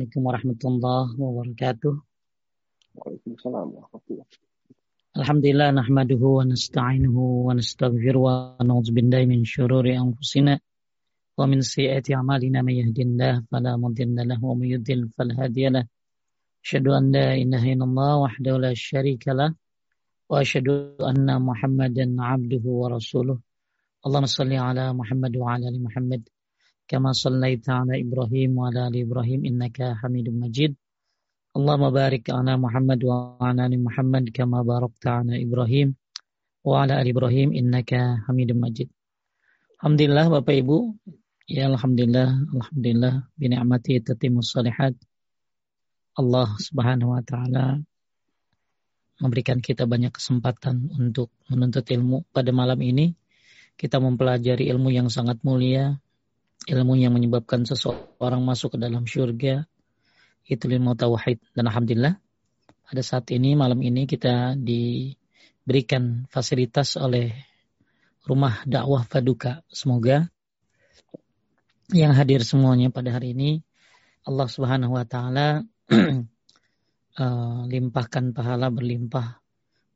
Assalamualaikum warahmatullahi wabarakatuh. Waalaikumsalam warahmatullahi Alhamdulillah nahmaduhu wa nasta'inuhu wa nastaghfiruh wa na'udzu billahi min syururi anfusina wa min sayyiati a'malina may yahdihillahu fala mudilla lahu wa may yudlil fala hadiya lahu. Asyhadu an la ilaha illallah wahdahu la syarika lah wa asyhadu anna Muhammadan 'abduhu wa rasuluh. Allahumma shalli ala Muhammad wa ala ali Muhammad كما صليت على إبراهيم وعلى آل إبراهيم إنك حميد مجيد اللهم بارك على محمد وعلى آل محمد كما باركت على إبراهيم وعلى آل إبراهيم إنك حميد مجيد Alhamdulillah Bapak Ibu Ya Alhamdulillah Alhamdulillah Bini'amati tatimus salihat Allah subhanahu wa ta'ala Memberikan kita banyak kesempatan Untuk menuntut ilmu pada malam ini Kita mempelajari ilmu yang sangat mulia ilmu yang menyebabkan seseorang masuk ke dalam syurga itu ilmu tauhid. Dan alhamdulillah pada saat ini malam ini kita diberikan fasilitas oleh rumah dakwah Faduka. Semoga yang hadir semuanya pada hari ini Allah Subhanahu wa taala uh, limpahkan pahala berlimpah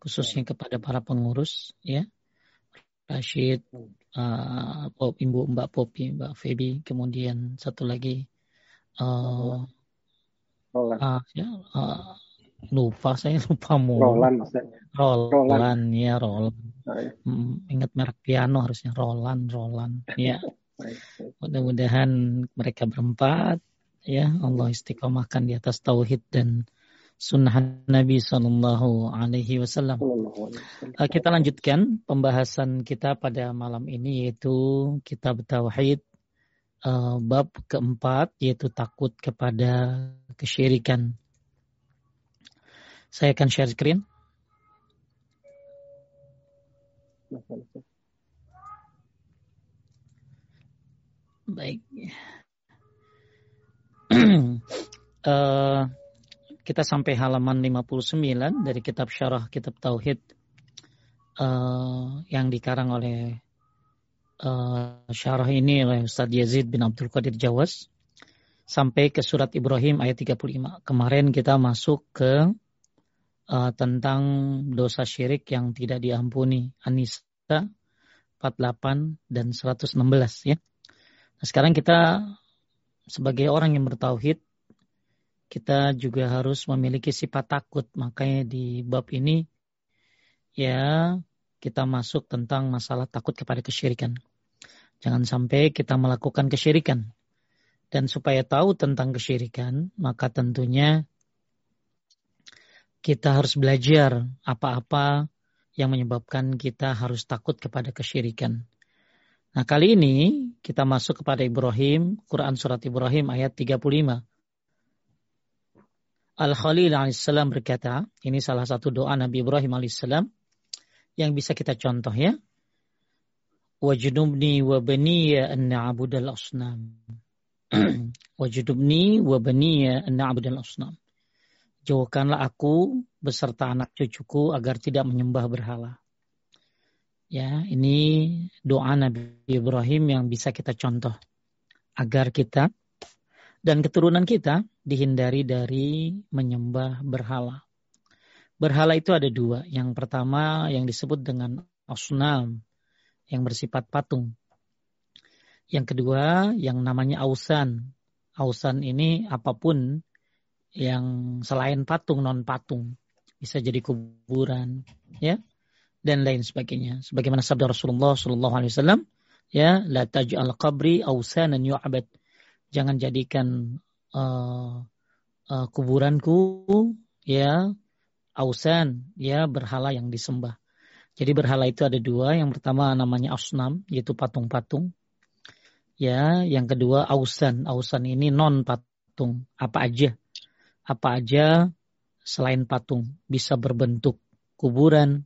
khususnya kepada para pengurus ya. Rashid uh, Pop, Ibu Mbak Popi, Mbak Feby, kemudian satu lagi uh, Roland. Uh, ya, uh, lupa saya lupa mau Roland Roland, Roland. ya Roland. Hmm, ingat merek piano harusnya Roland, Roland. Ya. Mudah-mudahan mereka berempat ya Allah istiqomahkan di atas tauhid dan sunnah Nabi Sallallahu Alaihi Wasallam. Uh, kita lanjutkan pembahasan kita pada malam ini yaitu kitab tauhid uh, bab keempat yaitu takut kepada kesyirikan. Saya akan share screen. Baik. uh, kita sampai halaman 59 dari kitab syarah kitab tauhid uh, yang dikarang oleh uh, syarah ini oleh Ustaz Yazid bin Abdul Qadir Jawas sampai ke surat Ibrahim ayat 35. Kemarin kita masuk ke uh, tentang dosa syirik yang tidak diampuni. Anisa 48 dan 116 ya. Nah, sekarang kita sebagai orang yang bertauhid kita juga harus memiliki sifat takut. Makanya di bab ini ya kita masuk tentang masalah takut kepada kesyirikan. Jangan sampai kita melakukan kesyirikan. Dan supaya tahu tentang kesyirikan, maka tentunya kita harus belajar apa-apa yang menyebabkan kita harus takut kepada kesyirikan. Nah kali ini kita masuk kepada Ibrahim, Quran Surat Ibrahim ayat 35. Al-Khalil alaihissalam berkata, ini salah satu doa Nabi Ibrahim alaihissalam yang bisa kita contoh ya. Wajnubni wa baniya an na'budal asnam. Wajnubni wa baniya an na'budal asnam. Jauhkanlah aku beserta anak cucuku agar tidak menyembah berhala. Ya, ini doa Nabi Ibrahim yang bisa kita contoh agar kita dan keturunan kita dihindari dari menyembah berhala. Berhala itu ada dua. Yang pertama yang disebut dengan asnam yang bersifat patung. Yang kedua yang namanya ausan. Ausan ini apa pun yang selain patung non patung bisa jadi kuburan ya dan lain sebagainya sebagaimana sabda Rasulullah Shallallahu Alaihi Wasallam ya la taj'al qabri ausanan yu'abad jangan jadikan uh, uh, kuburanku ya ausan ya berhala yang disembah. Jadi berhala itu ada dua. Yang pertama namanya asnam yaitu patung-patung. Ya, yang kedua ausan. Ausan ini non patung. Apa aja? Apa aja selain patung bisa berbentuk kuburan,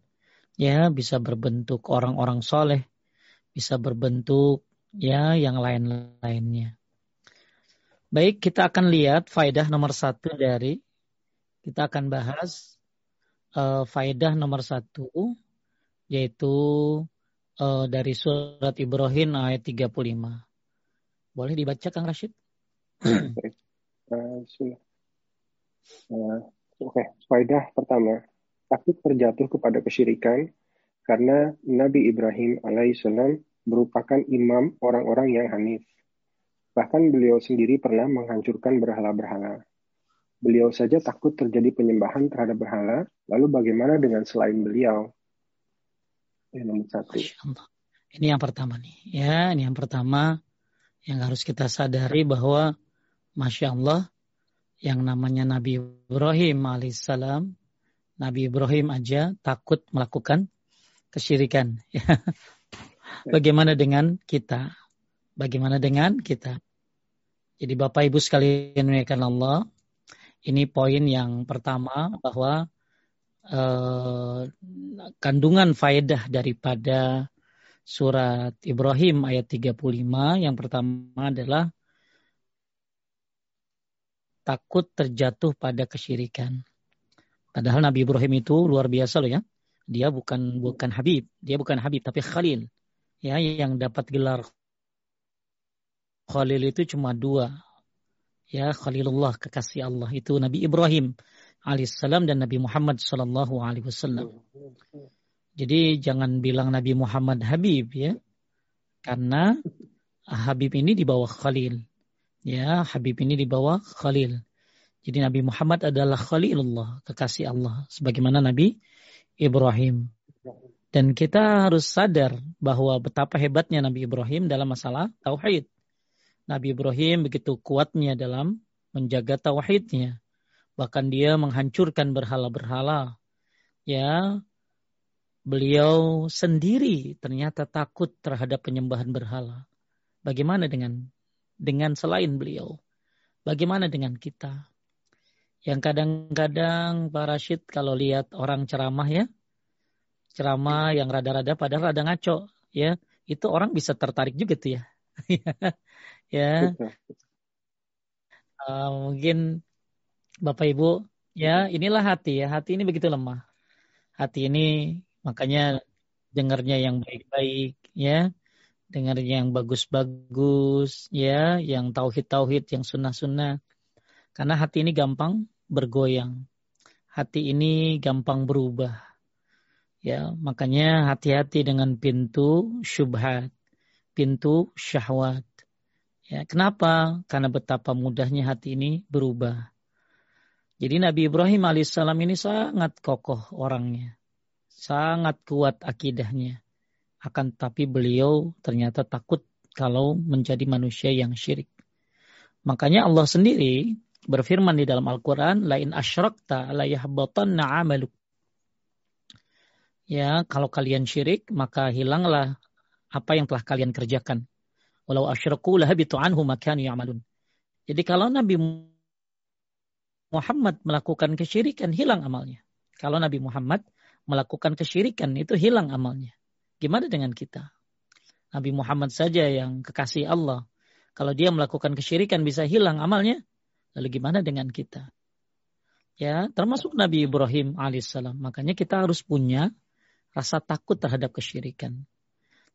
ya bisa berbentuk orang-orang soleh, bisa berbentuk ya yang lain-lainnya. Baik, kita akan lihat faedah nomor satu dari kita akan bahas uh, faedah nomor satu yaitu uh, dari surat Ibrahim ayat 35. Boleh dibaca Kang Rashid? Uh, uh, Oke, okay. faidah pertama, takut terjatuh kepada kesyirikan karena Nabi Ibrahim alaihissalam merupakan imam orang-orang yang hanif. Bahkan beliau sendiri pernah menghancurkan berhala-berhala. Beliau saja takut terjadi penyembahan terhadap berhala, lalu bagaimana dengan selain beliau? Ini nomor satu. Ini yang pertama nih. Ya, ini yang pertama yang harus kita sadari bahwa Masya Allah, yang namanya Nabi Ibrahim alaihissalam, Nabi Ibrahim aja takut melakukan kesyirikan. Bagaimana dengan kita? Bagaimana dengan kita? Jadi Bapak Ibu sekalian memuliakan Allah, ini poin yang pertama bahwa eh, kandungan faedah daripada surat Ibrahim ayat 35 yang pertama adalah takut terjatuh pada kesyirikan. Padahal Nabi Ibrahim itu luar biasa loh ya. Dia bukan bukan Habib, dia bukan Habib tapi Khalil. Ya, yang dapat gelar Khalil itu cuma dua. Ya, Khalilullah kekasih Allah itu Nabi Ibrahim alaihissalam dan Nabi Muhammad sallallahu alaihi wasallam. Jadi jangan bilang Nabi Muhammad Habib ya. Karena Habib ini di bawah Khalil. Ya, Habib ini di bawah Khalil. Jadi Nabi Muhammad adalah Khalilullah, kekasih Allah. Sebagaimana Nabi Ibrahim. Dan kita harus sadar bahwa betapa hebatnya Nabi Ibrahim dalam masalah tauhid. Nabi Ibrahim begitu kuatnya dalam menjaga tauhidnya. Bahkan dia menghancurkan berhala-berhala. Ya, beliau sendiri ternyata takut terhadap penyembahan berhala. Bagaimana dengan dengan selain beliau. Bagaimana dengan kita? Yang kadang-kadang Pak Rashid kalau lihat orang ceramah ya, ceramah yang rada-rada padahal rada ngaco ya, itu orang bisa tertarik juga tuh ya. ya. Uh, mungkin Bapak Ibu, ya inilah hati ya. Hati ini begitu lemah. Hati ini makanya dengarnya yang baik-baik ya dengar yang bagus-bagus, ya, yang tauhid-tauhid, yang sunnah-sunnah. Karena hati ini gampang bergoyang. Hati ini gampang berubah. Ya, makanya hati-hati dengan pintu syubhat, pintu syahwat. Ya, kenapa? Karena betapa mudahnya hati ini berubah. Jadi Nabi Ibrahim alaihissalam ini sangat kokoh orangnya. Sangat kuat akidahnya akan tapi beliau ternyata takut kalau menjadi manusia yang syirik. Makanya Allah sendiri berfirman di dalam Al-Quran, lain asyrakta la yahbatanna amaluk. Ya, kalau kalian syirik, maka hilanglah apa yang telah kalian kerjakan. Walau asyraku lahabitu anhu makani ya'malun. Jadi kalau Nabi Muhammad melakukan kesyirikan, hilang amalnya. Kalau Nabi Muhammad melakukan kesyirikan, itu hilang amalnya. Gimana dengan kita? Nabi Muhammad saja yang kekasih Allah. Kalau dia melakukan kesyirikan bisa hilang amalnya. Lalu gimana dengan kita? Ya, termasuk Nabi Ibrahim alaihissalam. Makanya kita harus punya rasa takut terhadap kesyirikan.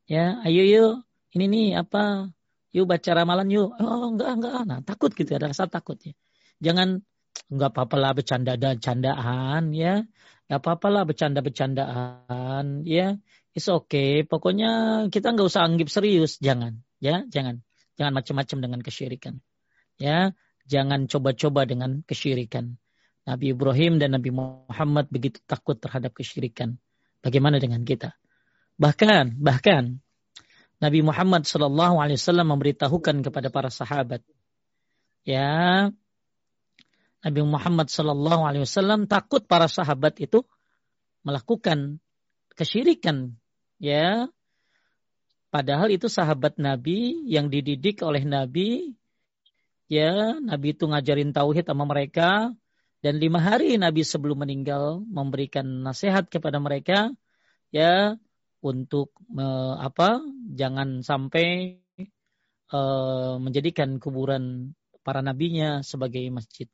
Ya, ayo yuk, ini nih apa? Yuk baca ramalan yuk. Oh, enggak, enggak. Nah, takut gitu ada rasa takut ya. Jangan enggak apa-apa lah bercanda dan candaan ya. Enggak apa-apa lah bercanda-bercandaan ya It's okay. Pokoknya kita nggak usah anggap serius. Jangan. Ya, jangan. Jangan macam-macam dengan kesyirikan. Ya, jangan coba-coba dengan kesyirikan. Nabi Ibrahim dan Nabi Muhammad begitu takut terhadap kesyirikan. Bagaimana dengan kita? Bahkan, bahkan Nabi Muhammad Wasallam memberitahukan kepada para sahabat, ya. Nabi Muhammad Wasallam takut para sahabat itu melakukan kesyirikan. Ya. Padahal itu sahabat Nabi yang dididik oleh Nabi. Ya. Nabi itu ngajarin tauhid sama mereka. Dan lima hari Nabi sebelum meninggal memberikan nasihat kepada mereka. Ya untuk me, apa jangan sampai e, menjadikan kuburan para nabinya sebagai masjid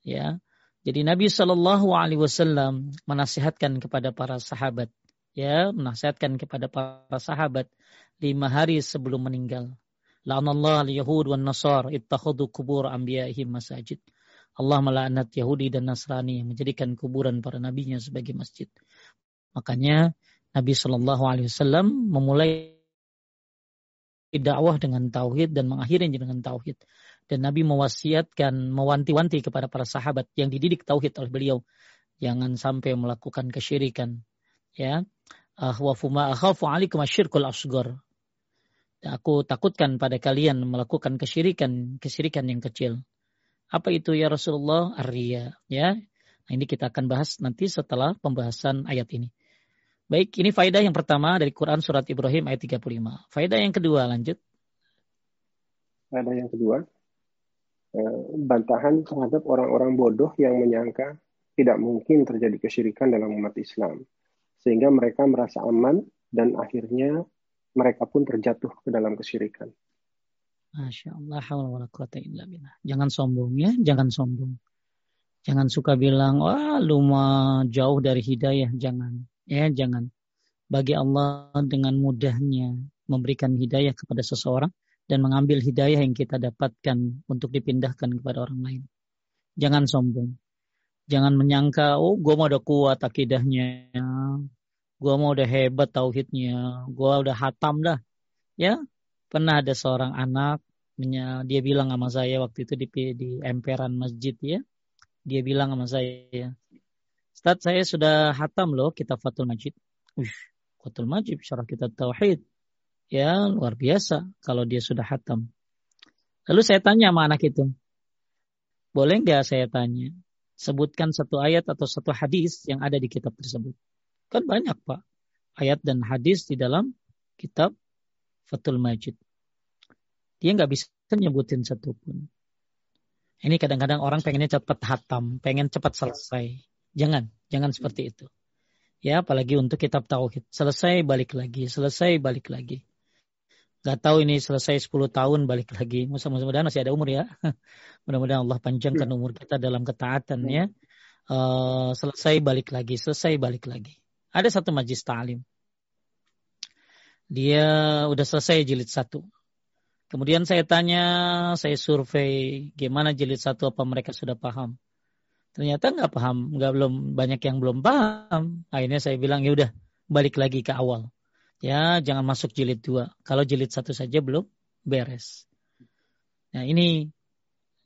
ya jadi Nabi Shallallahu Alaihi Wasallam menasihatkan kepada para sahabat ya menasihatkan kepada para sahabat lima hari sebelum meninggal. La'anallah al-Yahud wan Nasar ittakhadhu kubur anbiya'ihim masajid. Allah melaknat Yahudi dan Nasrani menjadikan kuburan para nabinya sebagai masjid. Makanya Nabi Shallallahu Alaihi Wasallam memulai dakwah dengan tauhid dan mengakhiri dengan tauhid. Dan Nabi mewasiatkan, mewanti-wanti kepada para sahabat yang dididik tauhid oleh beliau, jangan sampai melakukan kesyirikan. Ya, ahwafu ma akhafu alaikum asyirkul. Aku takutkan pada kalian melakukan kesyirikan, kesyirikan yang kecil. Apa itu ya Rasulullah? Arya. Ya. Nah, ini kita akan bahas nanti setelah pembahasan ayat ini. Baik, ini faedah yang pertama dari Quran surat Ibrahim ayat 35. Faedah yang kedua lanjut. Faedah yang kedua, eh, bantahan terhadap orang-orang bodoh yang menyangka tidak mungkin terjadi kesyirikan dalam umat Islam. Sehingga mereka merasa aman dan akhirnya mereka pun terjatuh ke dalam kesyirikan. Masya Allah, Jangan sombong ya, jangan sombong. Jangan suka bilang, wah lu mah jauh dari hidayah, jangan. Ya, jangan. Bagi Allah dengan mudahnya memberikan hidayah kepada seseorang dan mengambil hidayah yang kita dapatkan untuk dipindahkan kepada orang lain. Jangan sombong. Jangan menyangka, oh gue mau udah kuat akidahnya, gue mau udah hebat tauhidnya, gue udah hatam dah. Ya, pernah ada seorang anak dia bilang sama saya waktu itu di di emperan masjid ya dia bilang sama saya Ustaz saya sudah hatam loh kitab Fatul Majid. Ush, Fatul Majid syarah kitab Tauhid. Ya luar biasa kalau dia sudah hatam. Lalu saya tanya sama anak itu boleh nggak saya tanya sebutkan satu ayat atau satu hadis yang ada di kitab tersebut? Kan banyak pak ayat dan hadis di dalam kitab Fatul Majid. Dia nggak bisa nyebutin satupun. Ini kadang-kadang orang pengennya cepat hatam, pengen cepat selesai. Jangan, jangan seperti itu. Ya, apalagi untuk kitab tauhid. Selesai balik lagi, selesai balik lagi. Gak tahu ini selesai 10 tahun balik lagi. Mudah-mudahan masih ada umur ya. Mudah-mudahan Allah panjangkan umur kita dalam ketaatan ya. Uh, selesai balik lagi, selesai balik lagi. Ada satu majlis ta'lim. Dia udah selesai jilid satu. Kemudian saya tanya, saya survei gimana jilid satu apa mereka sudah paham. Ternyata nggak paham, nggak belum banyak yang belum paham. Akhirnya saya bilang ya udah balik lagi ke awal. Ya jangan masuk jilid dua. Kalau jilid satu saja belum beres. Nah ini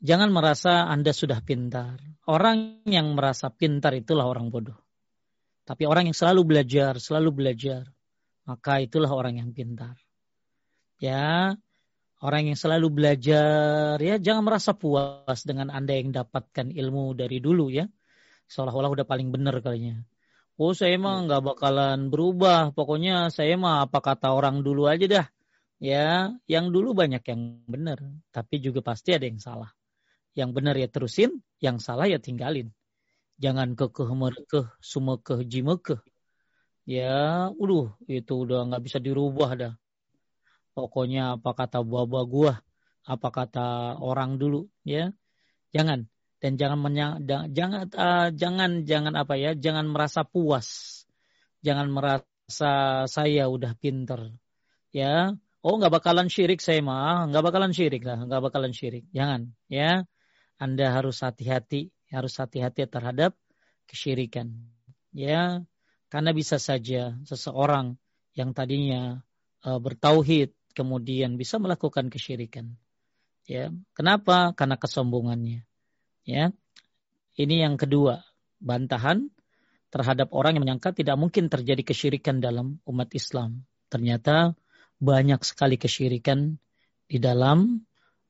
jangan merasa Anda sudah pintar. Orang yang merasa pintar itulah orang bodoh. Tapi orang yang selalu belajar, selalu belajar, maka itulah orang yang pintar. Ya, Orang yang selalu belajar ya jangan merasa puas dengan Anda yang dapatkan ilmu dari dulu ya. Seolah-olah udah paling benar kalinya. Oh saya emang nggak bakalan berubah. Pokoknya saya mah apa kata orang dulu aja dah. Ya, yang dulu banyak yang benar, tapi juga pasti ada yang salah. Yang benar ya terusin, yang salah ya tinggalin. Jangan kekeh merkeh, sumekeh jimekeh. Ya, udah itu udah nggak bisa dirubah dah pokoknya apa kata buah-buah gua, apa kata orang dulu, ya. Jangan dan jangan menyang, jangan uh, jangan jangan apa ya, jangan merasa puas. Jangan merasa saya udah pinter. Ya. Oh, nggak bakalan syirik saya mah, nggak bakalan syirik lah, nggak bakalan syirik. Jangan, ya. Anda harus hati-hati, harus hati-hati terhadap kesyirikan. Ya, karena bisa saja seseorang yang tadinya uh, bertauhid, kemudian bisa melakukan kesyirikan. Ya, kenapa? Karena kesombongannya. Ya. Ini yang kedua, bantahan terhadap orang yang menyangka tidak mungkin terjadi kesyirikan dalam umat Islam. Ternyata banyak sekali kesyirikan di dalam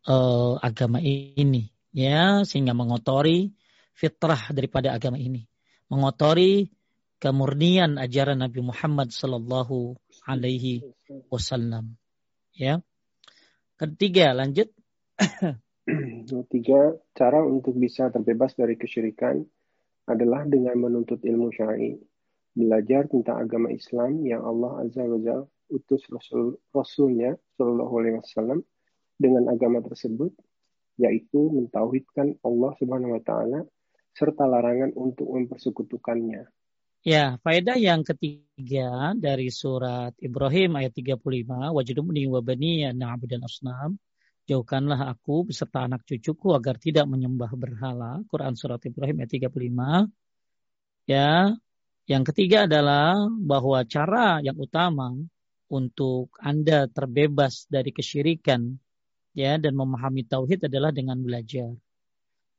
uh, agama ini, ya, sehingga mengotori fitrah daripada agama ini, mengotori kemurnian ajaran Nabi Muhammad Sallallahu Alaihi Wasallam. Ya. Ketiga, lanjut. Ketiga, cara untuk bisa terbebas dari kesyirikan adalah dengan menuntut ilmu syar'i, belajar tentang agama Islam yang Allah Azza wa Jalla utus Rasul Rasulnya Shallallahu Alaihi Wasallam dengan agama tersebut, yaitu mentauhidkan Allah Subhanahu Wa Taala serta larangan untuk mempersekutukannya. Ya, faedah yang ketiga dari surat Ibrahim ayat 35, wajidumni wa bani na'budan asnam. Jauhkanlah aku beserta anak cucuku agar tidak menyembah berhala. Quran surat Ibrahim ayat 35. Ya, yang ketiga adalah bahwa cara yang utama untuk Anda terbebas dari kesyirikan ya dan memahami tauhid adalah dengan belajar.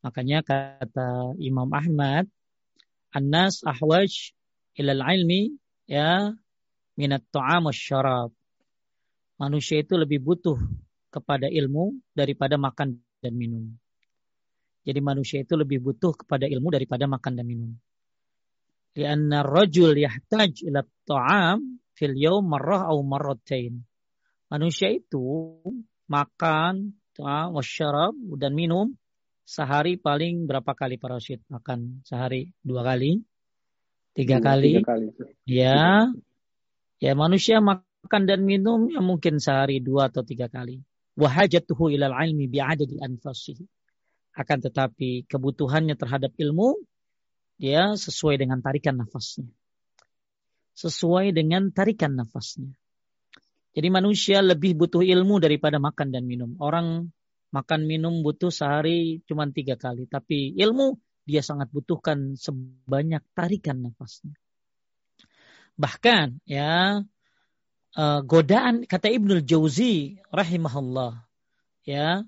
Makanya kata Imam Ahmad An-nas ahwaj ilal ilmi ya minat ta'am syarab. Manusia itu lebih butuh kepada ilmu daripada makan dan minum. Jadi manusia itu lebih butuh kepada ilmu daripada makan dan minum. Lianna rajul yahtaj ila ta'am fil yawm marrah au marratain. Manusia itu makan, wasyarab dan minum sehari paling berapa kali para Rashid makan? Sehari dua kali? Tiga Dua, kali? tiga kali. ya. Ya manusia makan dan minum ya mungkin sehari dua atau tiga kali. Wahajatuhu ilal ilmi bi'adadi anfasihi. Akan tetapi kebutuhannya terhadap ilmu dia sesuai dengan tarikan nafasnya. Sesuai dengan tarikan nafasnya. Jadi manusia lebih butuh ilmu daripada makan dan minum. Orang makan minum butuh sehari cuma tiga kali. Tapi ilmu dia sangat butuhkan sebanyak tarikan nafasnya. Bahkan ya uh, godaan kata Ibnul Jauzi rahimahullah ya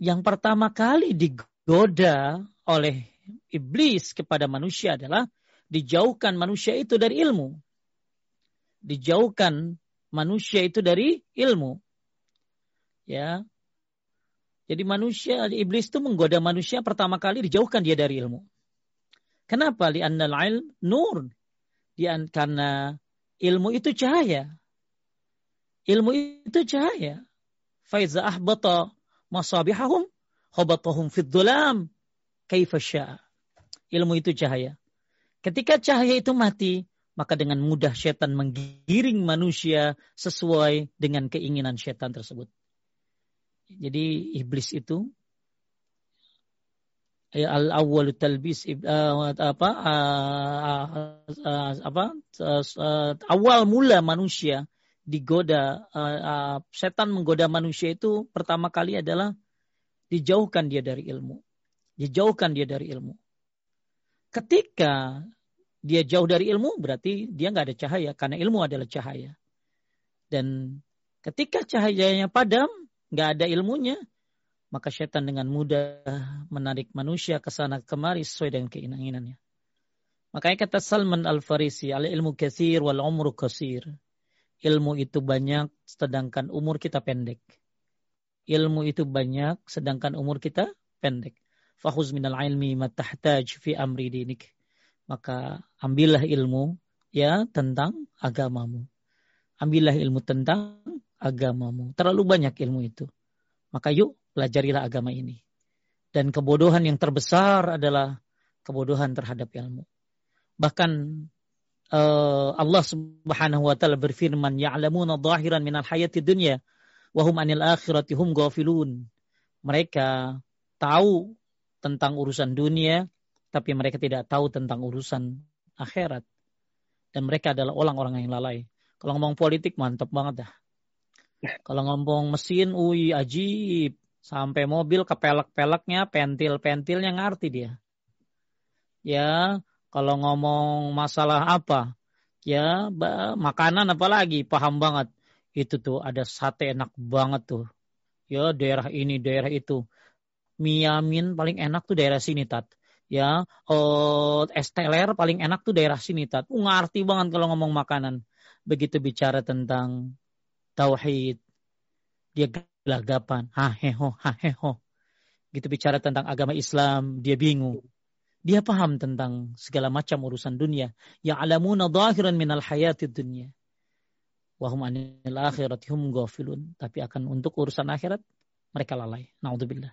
yang pertama kali digoda oleh iblis kepada manusia adalah dijauhkan manusia itu dari ilmu. Dijauhkan manusia itu dari ilmu. Ya, jadi manusia, iblis itu menggoda manusia pertama kali dijauhkan dia dari ilmu. Kenapa? Li annal ilm nur. Dia, karena ilmu itu cahaya. Ilmu itu cahaya. Faiza ahbata masabihahum khabatahum fid syaa. Ilmu itu cahaya. Ketika cahaya itu mati, maka dengan mudah setan menggiring manusia sesuai dengan keinginan setan tersebut. Jadi iblis itu ya, al awal talbis uh, apa uh, uh, apa awal mula manusia digoda setan menggoda manusia itu pertama kali adalah dijauhkan dia dari ilmu. Dijauhkan dia dari ilmu. Ketika dia jauh dari ilmu berarti dia nggak ada cahaya karena ilmu adalah cahaya. Dan ketika cahayanya padam nggak ada ilmunya, maka setan dengan mudah menarik manusia ke sana kemari sesuai dengan keinginannya. Makanya kata Salman Al-Farisi, al ilmu kasir wal umru kasir. Ilmu itu banyak sedangkan umur kita pendek. Ilmu itu banyak sedangkan umur kita pendek. Fahuz minal ilmi matahtaj fi amri dinik. Maka ambillah ilmu ya tentang agamamu. Ambillah ilmu tentang agamamu. Terlalu banyak ilmu itu. Maka yuk pelajarilah agama ini. Dan kebodohan yang terbesar adalah kebodohan terhadap ilmu. Bahkan uh, Allah Subhanahu wa taala berfirman, "Ya'lamuna dhahiran minal hayati dunya wa hum 'anil akhirati hum ghafilun." Mereka tahu tentang urusan dunia, tapi mereka tidak tahu tentang urusan akhirat. Dan mereka adalah orang-orang yang lalai. Kalau ngomong politik mantap banget dah. Kalau ngomong mesin, ui ajib. Sampai mobil kepelek-peleknya, pentil-pentilnya ngerti dia. Ya, kalau ngomong masalah apa, ya makanan apalagi paham banget. Itu tuh ada sate enak banget tuh. Ya, daerah ini, daerah itu. Miamin paling enak tuh daerah sini, Tat. Ya, oh, esteler paling enak tuh daerah sini, Tat. Uh, ngerti banget kalau ngomong makanan. Begitu bicara tentang tauhid. Dia gelagapan, haheho, haheho. Gitu bicara tentang agama Islam, dia bingung. Dia paham tentang segala macam urusan dunia. Ya alamuna zahiran minal hayati dunia. Wahum anil akhirati hum ghafilun. Tapi akan untuk urusan akhirat, mereka lalai. Naudzubillah.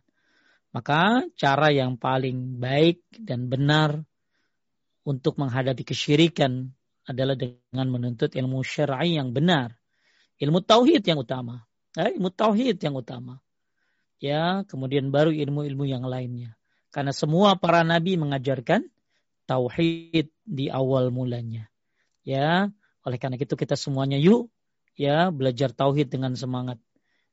Maka cara yang paling baik dan benar untuk menghadapi kesyirikan adalah dengan menuntut ilmu syar'i yang benar Ilmu tauhid yang utama. Ya, ilmu tauhid yang utama. Ya, kemudian baru ilmu-ilmu yang lainnya. Karena semua para nabi mengajarkan tauhid di awal mulanya. Ya, oleh karena itu kita semuanya yuk ya belajar tauhid dengan semangat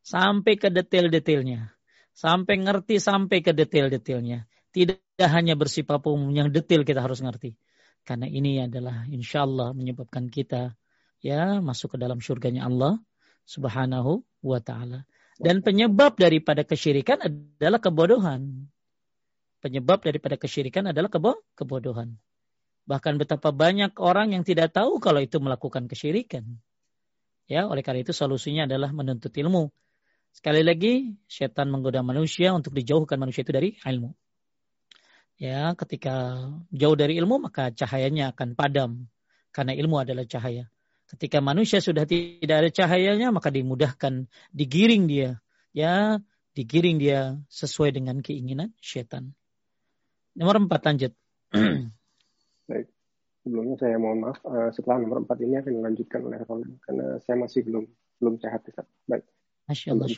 sampai ke detail-detailnya. Sampai ngerti sampai ke detail-detailnya. Tidak hanya bersifat umum yang detail kita harus ngerti. Karena ini adalah insya Allah menyebabkan kita ya masuk ke dalam surganya Allah subhanahu wa ta'ala. Dan penyebab daripada kesyirikan adalah kebodohan. Penyebab daripada kesyirikan adalah kebo kebodohan. Bahkan betapa banyak orang yang tidak tahu kalau itu melakukan kesyirikan. Ya, oleh karena itu solusinya adalah menuntut ilmu. Sekali lagi, setan menggoda manusia untuk dijauhkan manusia itu dari ilmu. Ya, ketika jauh dari ilmu maka cahayanya akan padam karena ilmu adalah cahaya. Ketika manusia sudah tidak ada cahayanya maka dimudahkan digiring dia, ya, digiring dia sesuai dengan keinginan setan. Nomor empat lanjut. Baik. Sebelumnya saya mohon maaf, uh, setelah nomor empat ini akan dilanjutkan oleh Roland karena saya masih belum belum sehat. Baik. Masya Allah,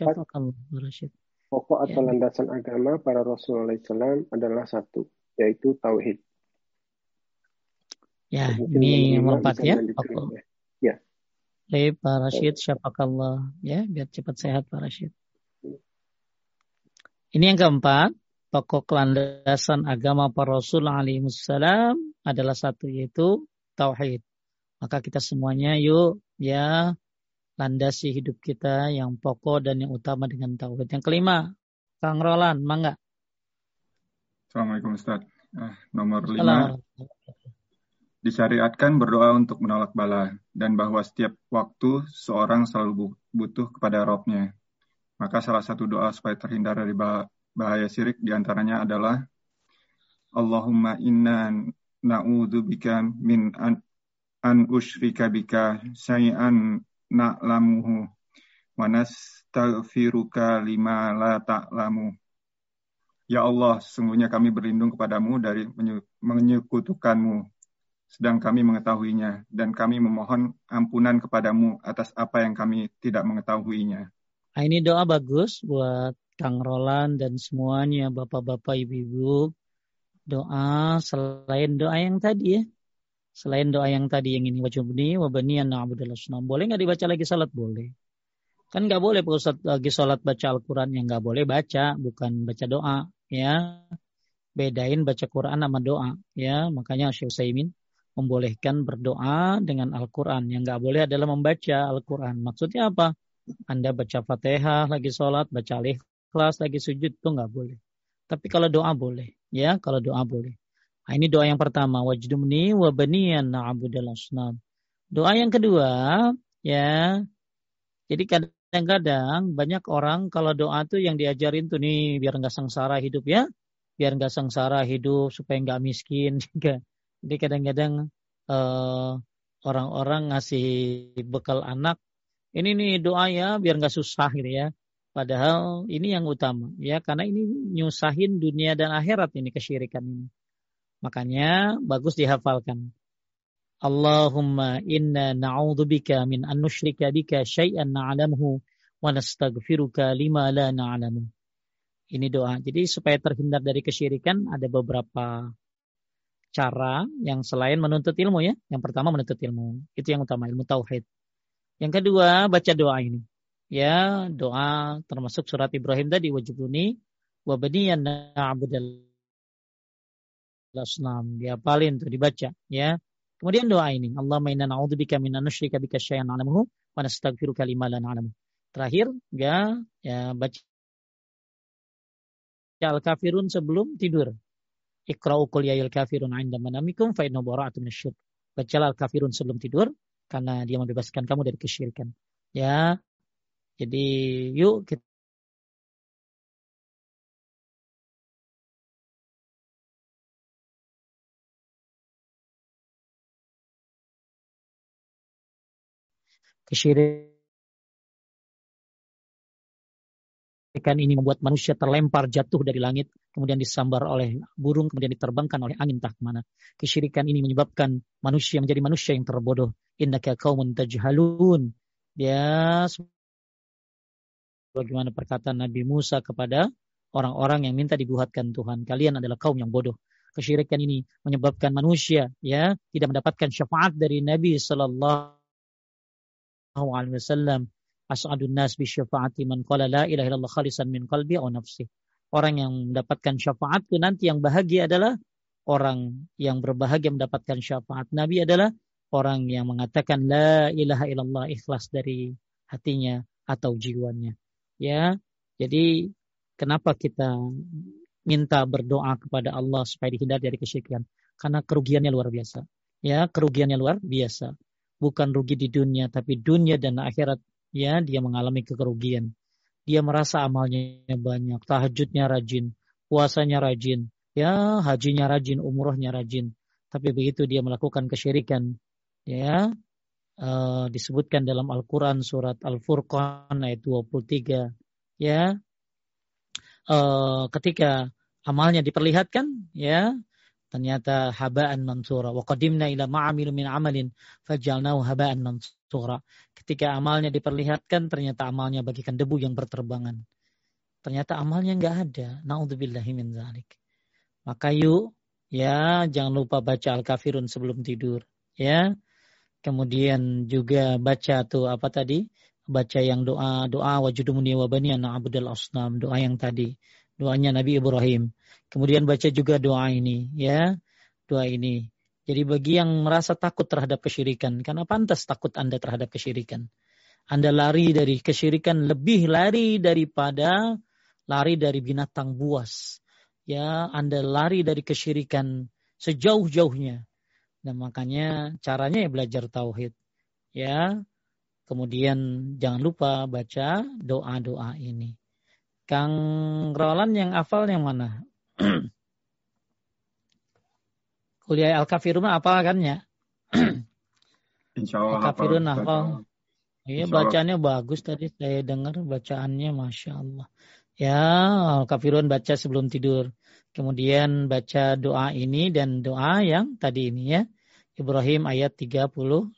pokok atau ya. landasan agama para Rasulullah SAW adalah satu, yaitu tauhid. Ya, ini nomor empat ya. Pokok. Ya. Baik, Pak Rashid, syafakallah. Ya, biar cepat sehat Pak Rashid. Ini yang keempat, pokok landasan agama para Rasul alaihissalam adalah satu yaitu tauhid. Maka kita semuanya yuk ya landasi hidup kita yang pokok dan yang utama dengan tauhid. Yang kelima, Kang Roland, mangga. Assalamualaikum Ustaz. Ah, nomor lima. Disyariatkan berdoa untuk menolak bala dan bahwa setiap waktu seorang selalu butuh kepada Robnya. Maka salah satu doa supaya terhindar dari bahaya syirik di antaranya adalah Allahumma inna bika min an, an usyrika bika syai'an na'lamuhu wa nastaghfiruka lima la ta'lamu. Ya Allah, sungguhnya kami berlindung kepadamu dari menyekutukanmu, sedang kami mengetahuinya, dan kami memohon ampunan kepadamu atas apa yang kami tidak mengetahuinya. Nah, ini doa bagus buat Kang Roland dan semuanya bapak-bapak ibu-ibu. Doa selain doa yang tadi ya. Selain doa yang tadi yang ini wajibni wabaniyan na'budallah boleh nggak dibaca lagi salat? Boleh. Kan nggak boleh Pak Ustaz lagi salat baca Al-Quran. Yang nggak boleh baca bukan baca doa ya. Bedain baca Quran sama doa ya. Makanya Syekh Utsaimin membolehkan berdoa dengan Al-Quran yang nggak boleh adalah membaca Al-Quran maksudnya apa anda baca Fatihah lagi sholat, baca alih kelas lagi sujud itu nggak boleh. Tapi kalau doa boleh, ya kalau doa boleh. Nah, ini doa yang pertama, wajdumni wa baniyan na'budal asnam. Doa yang kedua, ya. Jadi kadang-kadang banyak orang kalau doa tuh yang diajarin tuh nih biar nggak sengsara hidup ya, biar nggak sengsara hidup supaya nggak miskin. Jadi kadang-kadang uh, orang-orang ngasih bekal anak, ini nih doa ya biar nggak susah gitu ya. Padahal ini yang utama ya karena ini nyusahin dunia dan akhirat ini kesyirikan ini. Makanya bagus dihafalkan. Allahumma inna na'udzubika min an nusyrika bika syai'an na'lamuhu wa nastaghfiruka lima la na'lamu. Ini doa. Jadi supaya terhindar dari kesyirikan ada beberapa cara yang selain menuntut ilmu ya. Yang pertama menuntut ilmu. Itu yang utama ilmu tauhid. Yang kedua baca doa ini ya doa termasuk surat Ibrahim tadi wajibuni wa baniyan na'budal asnam diapalin tuh dibaca ya kemudian doa ini Allahumma inna na'udzubika min nusyrika bika syai'an na'lamuhu wa nastaghfiruka lima la na'lamu terakhir ya ya baca al-kafirun sebelum tidur Iqra'u qul ya kafirun 'inda manamikum fa inna bara'atun minasyirk baca al-kafirun sebelum tidur karena dia membebaskan kamu dari kesyirikan. Ya. Jadi yuk kita kesyirikan ini membuat manusia terlempar jatuh dari langit, kemudian disambar oleh burung, kemudian diterbangkan oleh angin tak ke mana. Kesyirikan ini menyebabkan manusia menjadi manusia yang terbodoh. Innaka kaumun tajhalun. Ya, Bagaimana perkataan Nabi Musa kepada orang-orang yang minta dibuatkan Tuhan. Kalian adalah kaum yang bodoh. kesyirikan ini menyebabkan manusia ya tidak mendapatkan syafaat dari Nabi sallallahu alaihi wasallam as'adun nas bi syafaati man qala la ilaha illallah khalisan min qalbi aw nafsi. Orang yang mendapatkan syafaat itu nanti yang bahagia adalah orang yang berbahagia mendapatkan syafaat Nabi adalah orang yang mengatakan la ilaha illallah ikhlas dari hatinya atau jiwanya. Ya. Jadi kenapa kita minta berdoa kepada Allah supaya dihindar dari kesyirikan? Karena kerugiannya luar biasa. Ya, kerugiannya luar biasa. Bukan rugi di dunia tapi dunia dan akhirat ya dia mengalami kekerugian. Dia merasa amalnya banyak, tahajudnya rajin, puasanya rajin, ya hajinya rajin, umrohnya rajin. Tapi begitu dia melakukan kesyirikan, ya uh, disebutkan dalam Al-Quran surat Al-Furqan ayat 23, ya uh, ketika amalnya diperlihatkan, ya ternyata habaan mansura. Wa qadimna ila ma'amilu min amalin fajalnahu habaan mansura. Ketika amalnya diperlihatkan ternyata amalnya bagikan debu yang berterbangan. Ternyata amalnya enggak ada. Nauzubillahi min zalik. Maka yuk ya jangan lupa baca Al-Kafirun sebelum tidur, ya. Kemudian juga baca tuh apa tadi? Baca yang doa doa wajudumuni wa bani abdul asnam, doa yang tadi doanya Nabi Ibrahim. Kemudian baca juga doa ini, ya, doa ini. Jadi bagi yang merasa takut terhadap kesyirikan, karena pantas takut Anda terhadap kesyirikan. Anda lari dari kesyirikan lebih lari daripada lari dari binatang buas. Ya, Anda lari dari kesyirikan sejauh-jauhnya. Dan makanya caranya ya belajar tauhid. Ya. Kemudian jangan lupa baca doa-doa ini. Kang Roland yang hafal yang mana? Kuliah Al-Kafirun apa kan ya? Insya Allah Al-Kafirun hafal. Iya bacaannya bagus tadi saya dengar bacaannya Masya Allah. Ya Al-Kafirun baca sebelum tidur. Kemudian baca doa ini dan doa yang tadi ini ya. Ibrahim ayat 35.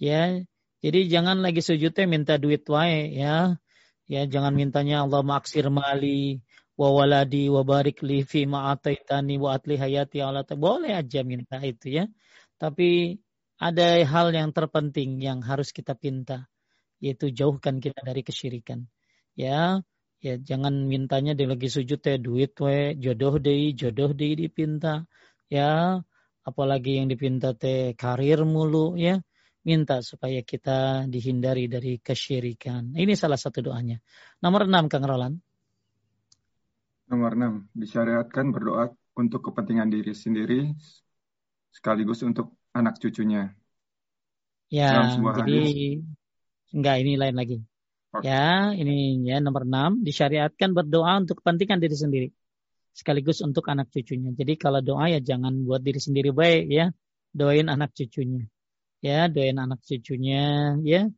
Ya, jadi jangan lagi sujudnya minta duit wae ya. Ya, jangan mintanya Allah maksir mali wa waladi wa barik li fi ma ataitani wa atli hayati Allah. Boleh aja minta itu ya. Tapi ada hal yang terpenting yang harus kita pinta yaitu jauhkan kita dari kesyirikan. Ya, ya jangan mintanya di lagi sujud teh duit we jodoh deh jodoh deh dipinta ya apalagi yang dipinta teh karir mulu ya minta supaya kita dihindari dari kesyirikan. Ini salah satu doanya. Nomor enam, Kang Roland. Nomor enam, disyariatkan berdoa untuk kepentingan diri sendiri sekaligus untuk anak cucunya. Ya, jadi hadis. enggak ini lain lagi. Okay. Ya, ini ya nomor enam, disyariatkan berdoa untuk kepentingan diri sendiri sekaligus untuk anak cucunya. Jadi kalau doa ya jangan buat diri sendiri baik ya, doain anak cucunya ya doain anak cucunya ya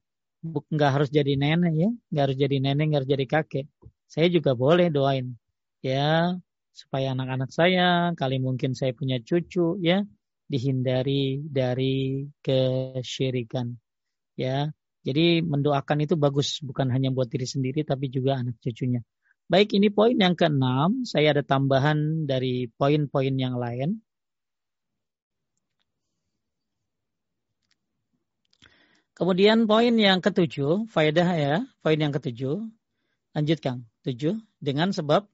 nggak harus jadi nenek ya nggak harus jadi nenek nggak harus jadi kakek saya juga boleh doain ya supaya anak-anak saya kali mungkin saya punya cucu ya dihindari dari kesyirikan ya. Jadi mendoakan itu bagus bukan hanya buat diri sendiri tapi juga anak cucunya. Baik ini poin yang keenam. Saya ada tambahan dari poin-poin yang lain. Kemudian poin yang ketujuh, faedah ya, poin yang ketujuh. Lanjut Kang, tujuh dengan sebab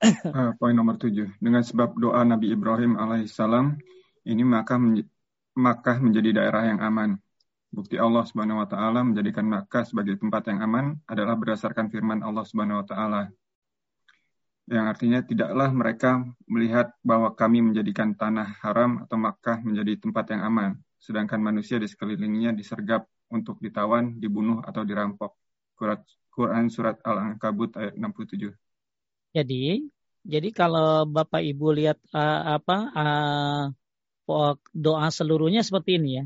uh, poin nomor tujuh dengan sebab doa Nabi Ibrahim alaihissalam ini maka Makkah menjadi daerah yang aman. Bukti Allah Subhanahu wa taala menjadikan Makkah sebagai tempat yang aman adalah berdasarkan firman Allah Subhanahu wa taala. Yang artinya tidaklah mereka melihat bahwa kami menjadikan tanah haram atau Makkah menjadi tempat yang aman, sedangkan manusia di sekelilingnya disergap untuk ditawan, dibunuh, atau dirampok. Quran Surat Al-Ankabut ayat 67. Jadi, jadi kalau Bapak Ibu lihat uh, apa uh, doa seluruhnya seperti ini ya.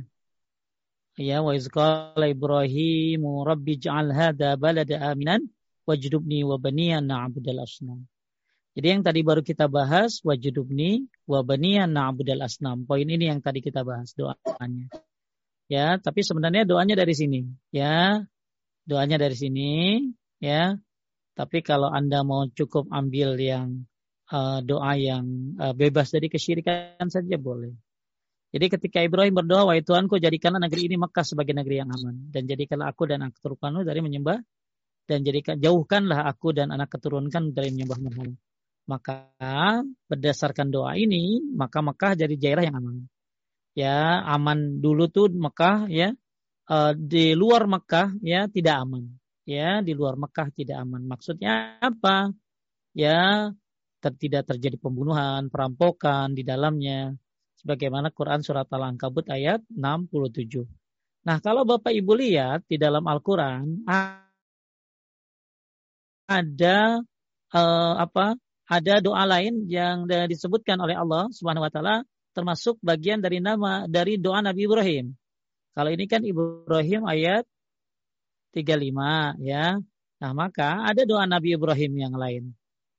Ya, wa izqala Ibrahim rabbi ja'al hadha balada aminan wajnubni wa baniya na'budal asnam. Jadi yang tadi baru kita bahas wajudubni wabaniya na'budal asnam. Poin ini yang tadi kita bahas doanya. Ya, tapi sebenarnya doanya dari sini, ya. Doanya dari sini, ya. Tapi kalau Anda mau cukup ambil yang uh, doa yang uh, bebas dari kesyirikan saja boleh. Jadi ketika Ibrahim berdoa, wahai Tuhanku jadikanlah negeri ini Mekah sebagai negeri yang aman dan jadikanlah aku dan anak keturunanku dari menyembah dan jadikan jauhkanlah aku dan anak keturunkan dari menyembah berhala. Maka berdasarkan doa ini, maka Mekah jadi daerah yang aman. Ya, aman dulu tuh Mekah ya. Uh, di luar Mekah ya tidak aman. Ya, di luar Mekah tidak aman. Maksudnya apa? Ya, ter tidak terjadi pembunuhan, perampokan di dalamnya sebagaimana Quran surat Al-Ankabut ayat 67. Nah, kalau Bapak Ibu lihat di dalam Al-Qur'an ada uh, apa? Ada doa lain yang disebutkan oleh Allah Subhanahu wa taala termasuk bagian dari nama dari doa Nabi Ibrahim. Kalau ini kan Ibrahim ayat 35 ya. Nah, maka ada doa Nabi Ibrahim yang lain.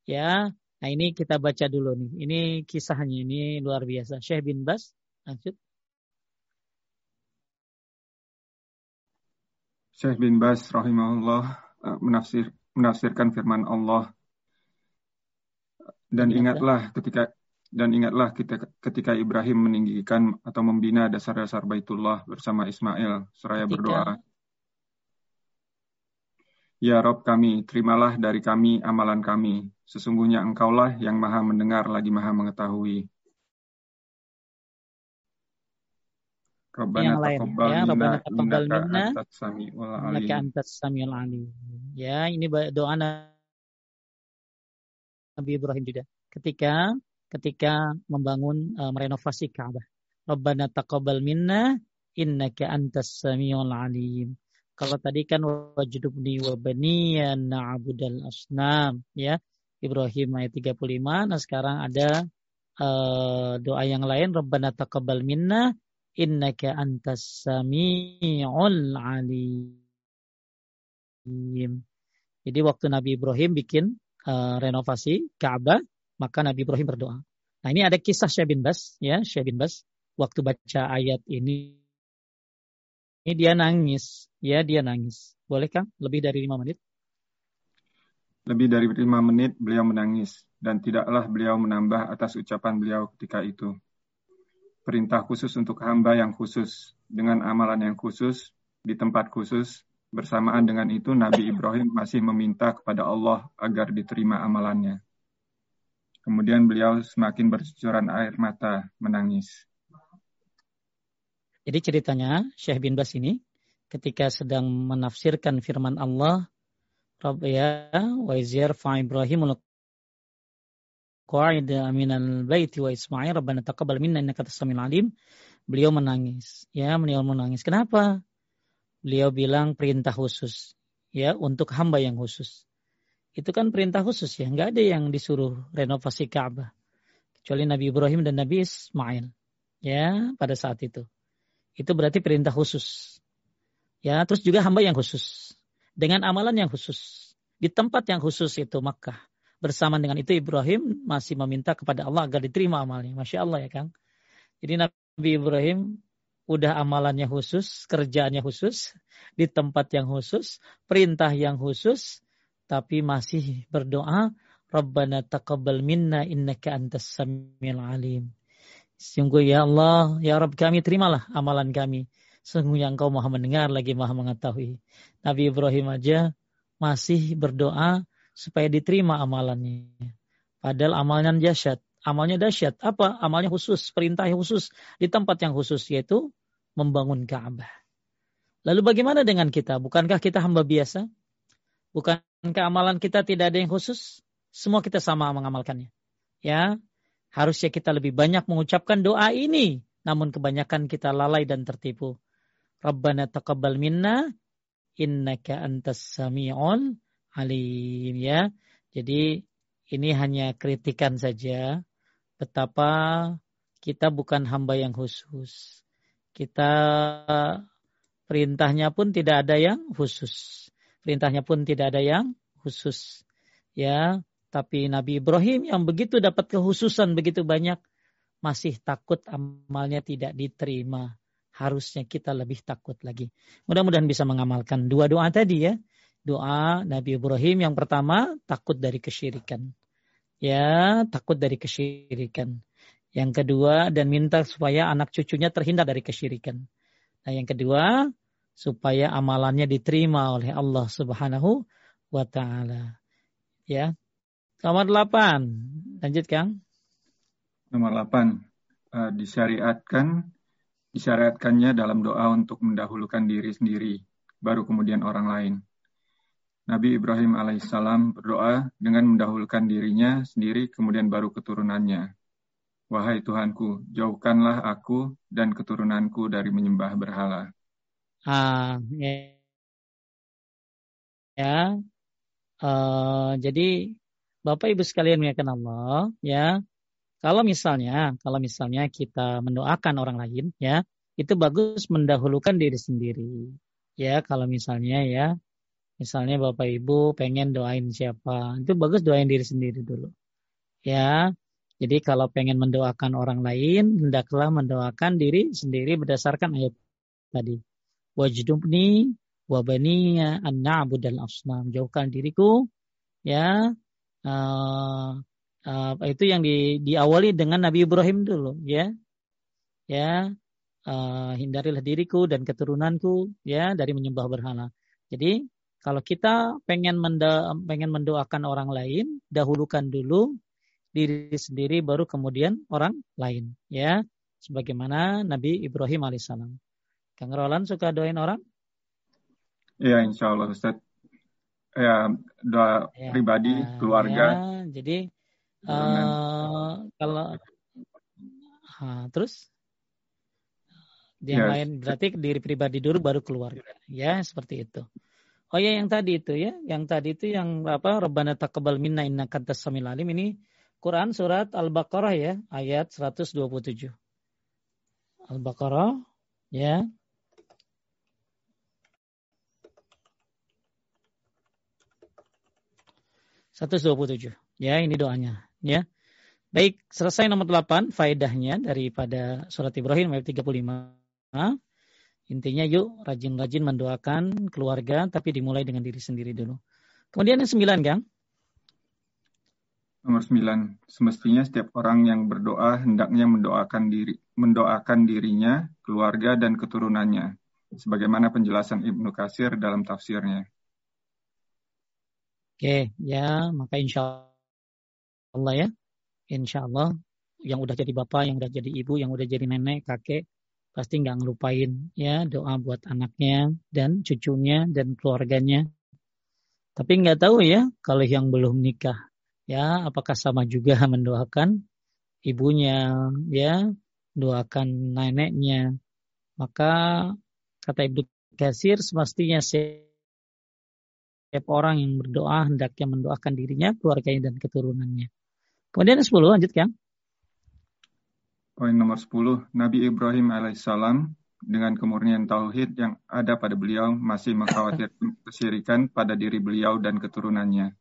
Ya, Nah ini kita baca dulu nih. Ini kisahnya ini luar biasa. Syekh bin Bas, lanjut. Syekh bin Bas rahimahullah eh, menafsir menafsirkan firman Allah dan ingatlah ketika dan ingatlah ketika, ketika Ibrahim meninggikan atau membina dasar-dasar Baitullah bersama Ismail seraya berdoa Ya Rob kami, terimalah dari kami amalan kami. Sesungguhnya engkaulah yang maha mendengar lagi maha mengetahui. Rabbana yang lain ya Rabbana taqabbal minna innaka antas samiul alim. Ya, ini doa Nabi Ibrahim juga ketika ketika membangun uh, merenovasi Ka'bah. Rabbana taqabbal minna innaka antas samiul alim. Kalau tadi kan wajudubni wa baniyan na'budal asnam ya. Ibrahim ayat 35. Nah sekarang ada uh, doa yang lain Rabbana taqabbal minna innaka antas samiul alim. Jadi waktu Nabi Ibrahim bikin uh, renovasi Ka'bah, maka Nabi Ibrahim berdoa. Nah ini ada kisah Syekh bin Bas, ya Syekh bin Bas, waktu baca ayat ini ini dia nangis, ya dia nangis. Boleh Kang? Lebih dari lima menit? Lebih dari lima menit beliau menangis dan tidaklah beliau menambah atas ucapan beliau ketika itu. Perintah khusus untuk hamba yang khusus dengan amalan yang khusus di tempat khusus bersamaan dengan itu Nabi Ibrahim masih meminta kepada Allah agar diterima amalannya. Kemudian beliau semakin bercucuran air mata menangis. Jadi ceritanya Syekh bin Bas ini ketika sedang menafsirkan firman Allah Rabb ya wa fa Ibrahim qaid minal baiti wa Ismail Rabbana taqabbal minna innaka tasamil alim. Beliau menangis. Ya beliau menangis. Kenapa? Beliau bilang perintah khusus ya untuk hamba yang khusus. Itu kan perintah khusus ya. Nggak ada yang disuruh renovasi Ka'bah kecuali Nabi Ibrahim dan Nabi Ismail ya pada saat itu. Itu berarti perintah khusus. Ya, terus juga hamba yang khusus. Dengan amalan yang khusus. Di tempat yang khusus itu Makkah. Bersama dengan itu Ibrahim masih meminta kepada Allah agar diterima amalnya. Masya Allah ya Kang. Jadi Nabi Ibrahim udah amalannya khusus, kerjaannya khusus, di tempat yang khusus, perintah yang khusus, tapi masih berdoa, Rabbana taqabbal minna innaka antas samil alim. Sungguh ya Allah, ya Rabb kami terimalah amalan kami. Sungguhnya engkau maha mendengar lagi maha mengetahui. Nabi Ibrahim aja masih berdoa supaya diterima amalannya. Padahal amalnya dahsyat. Amalnya dahsyat. Apa? Amalnya khusus, perintah khusus di tempat yang khusus yaitu membangun Ka'bah. Lalu bagaimana dengan kita? Bukankah kita hamba biasa? Bukankah amalan kita tidak ada yang khusus? Semua kita sama mengamalkannya. Ya, Harusnya kita lebih banyak mengucapkan doa ini. Namun kebanyakan kita lalai dan tertipu. Rabbana taqabbal minna innaka antas sami'un alim ya. Jadi ini hanya kritikan saja betapa kita bukan hamba yang khusus. Kita perintahnya pun tidak ada yang khusus. Perintahnya pun tidak ada yang khusus. Ya, tapi Nabi Ibrahim yang begitu dapat kehususan begitu banyak masih takut amalnya tidak diterima. Harusnya kita lebih takut lagi. Mudah-mudahan bisa mengamalkan dua doa tadi ya. Doa Nabi Ibrahim yang pertama takut dari kesyirikan. ya takut dari kesyirikan. Yang kedua dan minta supaya anak cucunya terhindar dari kesyirikan. Nah, yang kedua supaya amalannya diterima oleh Allah Subhanahu wa taala. Ya. Nomor 8. Lanjut Kang. Nomor 8. Uh, disyariatkan disyariatkannya dalam doa untuk mendahulukan diri sendiri, baru kemudian orang lain. Nabi Ibrahim alaihissalam berdoa dengan mendahulukan dirinya sendiri, kemudian baru keturunannya. Wahai Tuhanku, jauhkanlah aku dan keturunanku dari menyembah berhala. Ah, ya. ya. Uh, jadi Bapak Ibu sekalian meyakinkan Allah, ya kalau misalnya, kalau misalnya kita mendoakan orang lain, ya, itu bagus mendahulukan diri sendiri. Ya, kalau misalnya ya, misalnya Bapak Ibu pengen doain siapa, itu bagus doain diri sendiri dulu. Ya, jadi kalau pengen mendoakan orang lain, hendaklah mendoakan diri sendiri berdasarkan ayat tadi. Wajdubni wabaniya an na'budal asnam. Jauhkan diriku ya uh, uh, itu yang di, diawali dengan Nabi Ibrahim dulu ya. Ya uh, hindarilah diriku dan keturunanku ya dari menyembah berhala. Jadi kalau kita pengen menda, pengen mendoakan orang lain dahulukan dulu diri sendiri baru kemudian orang lain ya. Sebagaimana Nabi Ibrahim alaihissalam. Kang Roland suka doain orang? Ya insya Allah Ustaz. Ya doa ya, pribadi keluarga. ya, jadi Uh, kalau ha, terus? Yang yes. lain berarti diri pribadi dulu baru keluarga. Ya seperti itu. Oh ya yang tadi itu ya. Yang tadi itu yang apa Rabbana taqabbal minna innaka antas samil alim. Ini Quran surat Al-Baqarah ya ayat 127 Al-Baqarah ya. Satu dua puluh tujuh. Ya, ini doanya ya. Baik, selesai nomor 8 faedahnya daripada surat Ibrahim ayat 35. Intinya yuk rajin-rajin mendoakan keluarga tapi dimulai dengan diri sendiri dulu. Kemudian yang sembilan, Kang. Nomor sembilan, semestinya setiap orang yang berdoa hendaknya mendoakan diri, mendoakan dirinya, keluarga dan keturunannya, sebagaimana penjelasan Ibnu Kasir dalam tafsirnya. Oke, ya, maka insya Allah ya. Insya Allah yang udah jadi bapak, yang udah jadi ibu, yang udah jadi nenek, kakek, pasti nggak ngelupain ya doa buat anaknya dan cucunya dan keluarganya. Tapi nggak tahu ya kalau yang belum nikah ya apakah sama juga mendoakan ibunya ya doakan neneknya maka kata Ibnu Kasir semestinya setiap orang yang berdoa hendaknya mendoakan dirinya, keluarganya dan keturunannya. Kemudian 10 lanjut kan? Poin nomor 10, Nabi Ibrahim alaihissalam dengan kemurnian tauhid yang ada pada beliau masih mengkhawatirkan kesyirikan pada diri beliau dan keturunannya.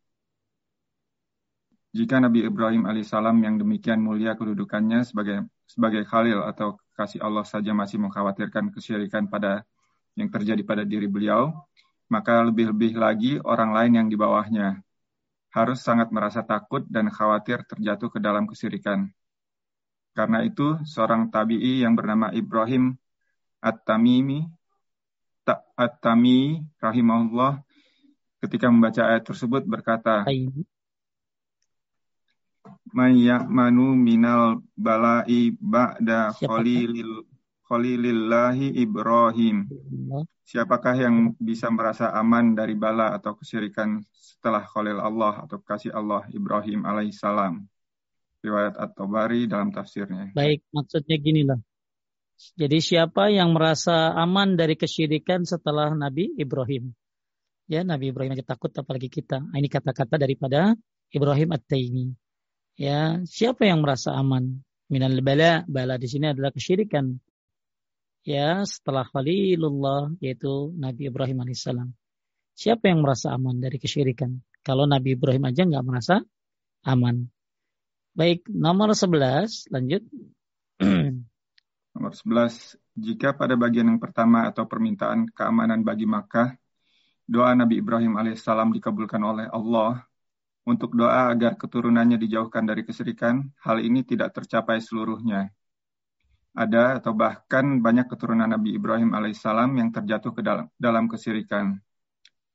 Jika Nabi Ibrahim alaihissalam yang demikian mulia kedudukannya sebagai sebagai khalil atau kasih Allah saja masih mengkhawatirkan kesyirikan pada yang terjadi pada diri beliau, maka lebih-lebih lagi orang lain yang di bawahnya, harus sangat merasa takut dan khawatir terjatuh ke dalam kesirikan. Karena itu, seorang tabi'i yang bernama Ibrahim At-Tamimi At-Tami rahimahullah ketika membaca ayat tersebut berkata, Mayya'manu minal bala'i ba'da khalilil Khalilillahi Ibrahim. Siapakah yang bisa merasa aman dari bala atau kesyirikan setelah Khalil Allah atau kasih Allah Ibrahim alaihissalam? Riwayat At-Tabari dalam tafsirnya. Baik, maksudnya gini lah. Jadi siapa yang merasa aman dari kesyirikan setelah Nabi Ibrahim? Ya, Nabi Ibrahim aja takut apalagi kita. Ah, ini kata-kata daripada Ibrahim At-Taimi. Ya, siapa yang merasa aman? Minal bala, bala di sini adalah kesyirikan ya setelah Khalilullah yaitu Nabi Ibrahim alaihissalam. Siapa yang merasa aman dari kesyirikan? Kalau Nabi Ibrahim aja nggak merasa aman. Baik, nomor 11, lanjut. nomor 11, jika pada bagian yang pertama atau permintaan keamanan bagi Makkah, doa Nabi Ibrahim alaihissalam dikabulkan oleh Allah, untuk doa agar keturunannya dijauhkan dari kesyirikan, hal ini tidak tercapai seluruhnya. Ada atau bahkan banyak keturunan Nabi Ibrahim alaihissalam yang terjatuh ke dalam, dalam kesyirikan.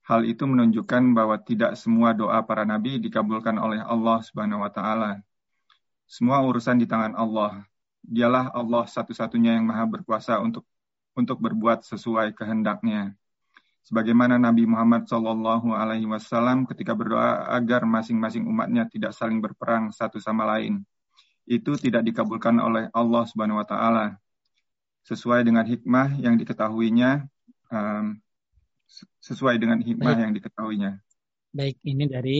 Hal itu menunjukkan bahwa tidak semua doa para nabi dikabulkan oleh Allah Subhanahu wa taala. Semua urusan di tangan Allah. Dialah Allah satu-satunya yang maha berkuasa untuk untuk berbuat sesuai kehendaknya sebagaimana Nabi Muhammad Shallallahu Alaihi Wasallam ketika berdoa agar masing-masing umatnya tidak saling berperang satu sama lain. Itu tidak dikabulkan oleh Allah Subhanahu Wa Taala sesuai dengan hikmah yang diketahuinya, um, sesuai dengan hikmah Baik. yang diketahuinya. Baik, ini dari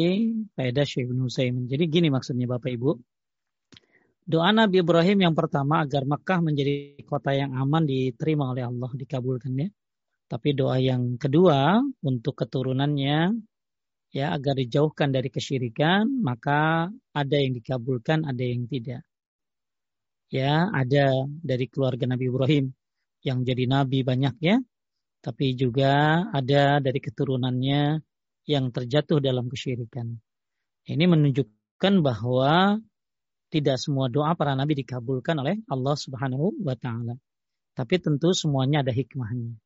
Faedah Syekh Nusaimin. Jadi gini maksudnya Bapak Ibu. Doa Nabi Ibrahim yang pertama agar Mekah menjadi kota yang aman diterima oleh Allah, dikabulkan ya. Tapi doa yang kedua untuk keturunannya ya agar dijauhkan dari kesyirikan, maka ada yang dikabulkan, ada yang tidak. Ya, ada dari keluarga Nabi Ibrahim yang jadi nabi banyak ya, tapi juga ada dari keturunannya yang terjatuh dalam kesyirikan. Ini menunjukkan bahwa tidak semua doa para nabi dikabulkan oleh Allah Subhanahu wa taala. Tapi tentu semuanya ada hikmahnya.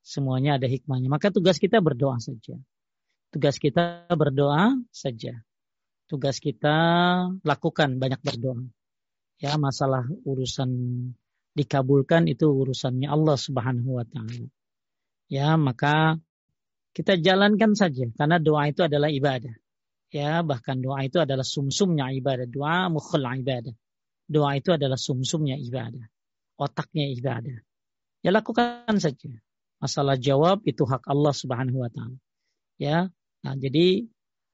Semuanya ada hikmahnya. Maka tugas kita berdoa saja. Tugas kita berdoa saja. Tugas kita lakukan banyak berdoa. Ya, masalah urusan dikabulkan itu urusannya Allah Subhanahu wa taala. Ya, maka kita jalankan saja karena doa itu adalah ibadah. Ya, bahkan doa itu adalah sumsumnya ibadah. Doa mukhul ibadah. Doa itu adalah sumsumnya ibadah. Otaknya ibadah. Ya lakukan saja. Masalah jawab itu hak Allah Subhanahu wa taala. Ya. Nah, jadi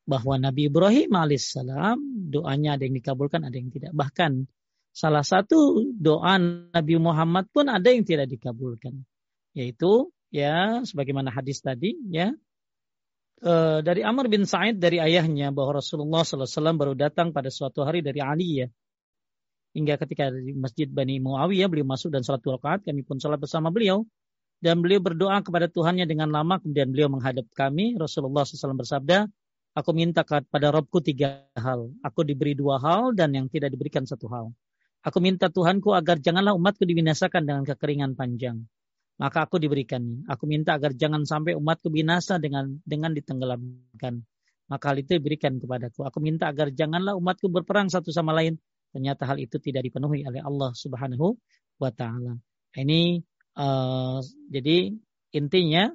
bahwa Nabi Ibrahim alaihissalam doanya ada yang dikabulkan, ada yang tidak. Bahkan salah satu doa Nabi Muhammad pun ada yang tidak dikabulkan. Yaitu ya sebagaimana hadis tadi ya e, dari Amr bin Sa'id dari ayahnya bahwa Rasulullah SAW baru datang pada suatu hari dari Ali ya hingga ketika di masjid Bani Muawiyah beliau masuk dan salat rakaat kami pun salat bersama beliau dan beliau berdoa kepada Tuhannya dengan lama kemudian beliau menghadap kami. Rasulullah SAW bersabda aku minta kepada Robku tiga hal. Aku diberi dua hal dan yang tidak diberikan satu hal. Aku minta Tuhanku agar janganlah umatku dibinasakan dengan kekeringan panjang. Maka aku diberikan aku minta agar jangan sampai umatku binasa dengan dengan ditenggelamkan. Maka hal itu diberikan kepadaku. Aku minta agar janganlah umatku berperang satu sama lain. Ternyata hal itu tidak dipenuhi oleh Allah Subhanahu wa taala. Ini Uh, jadi intinya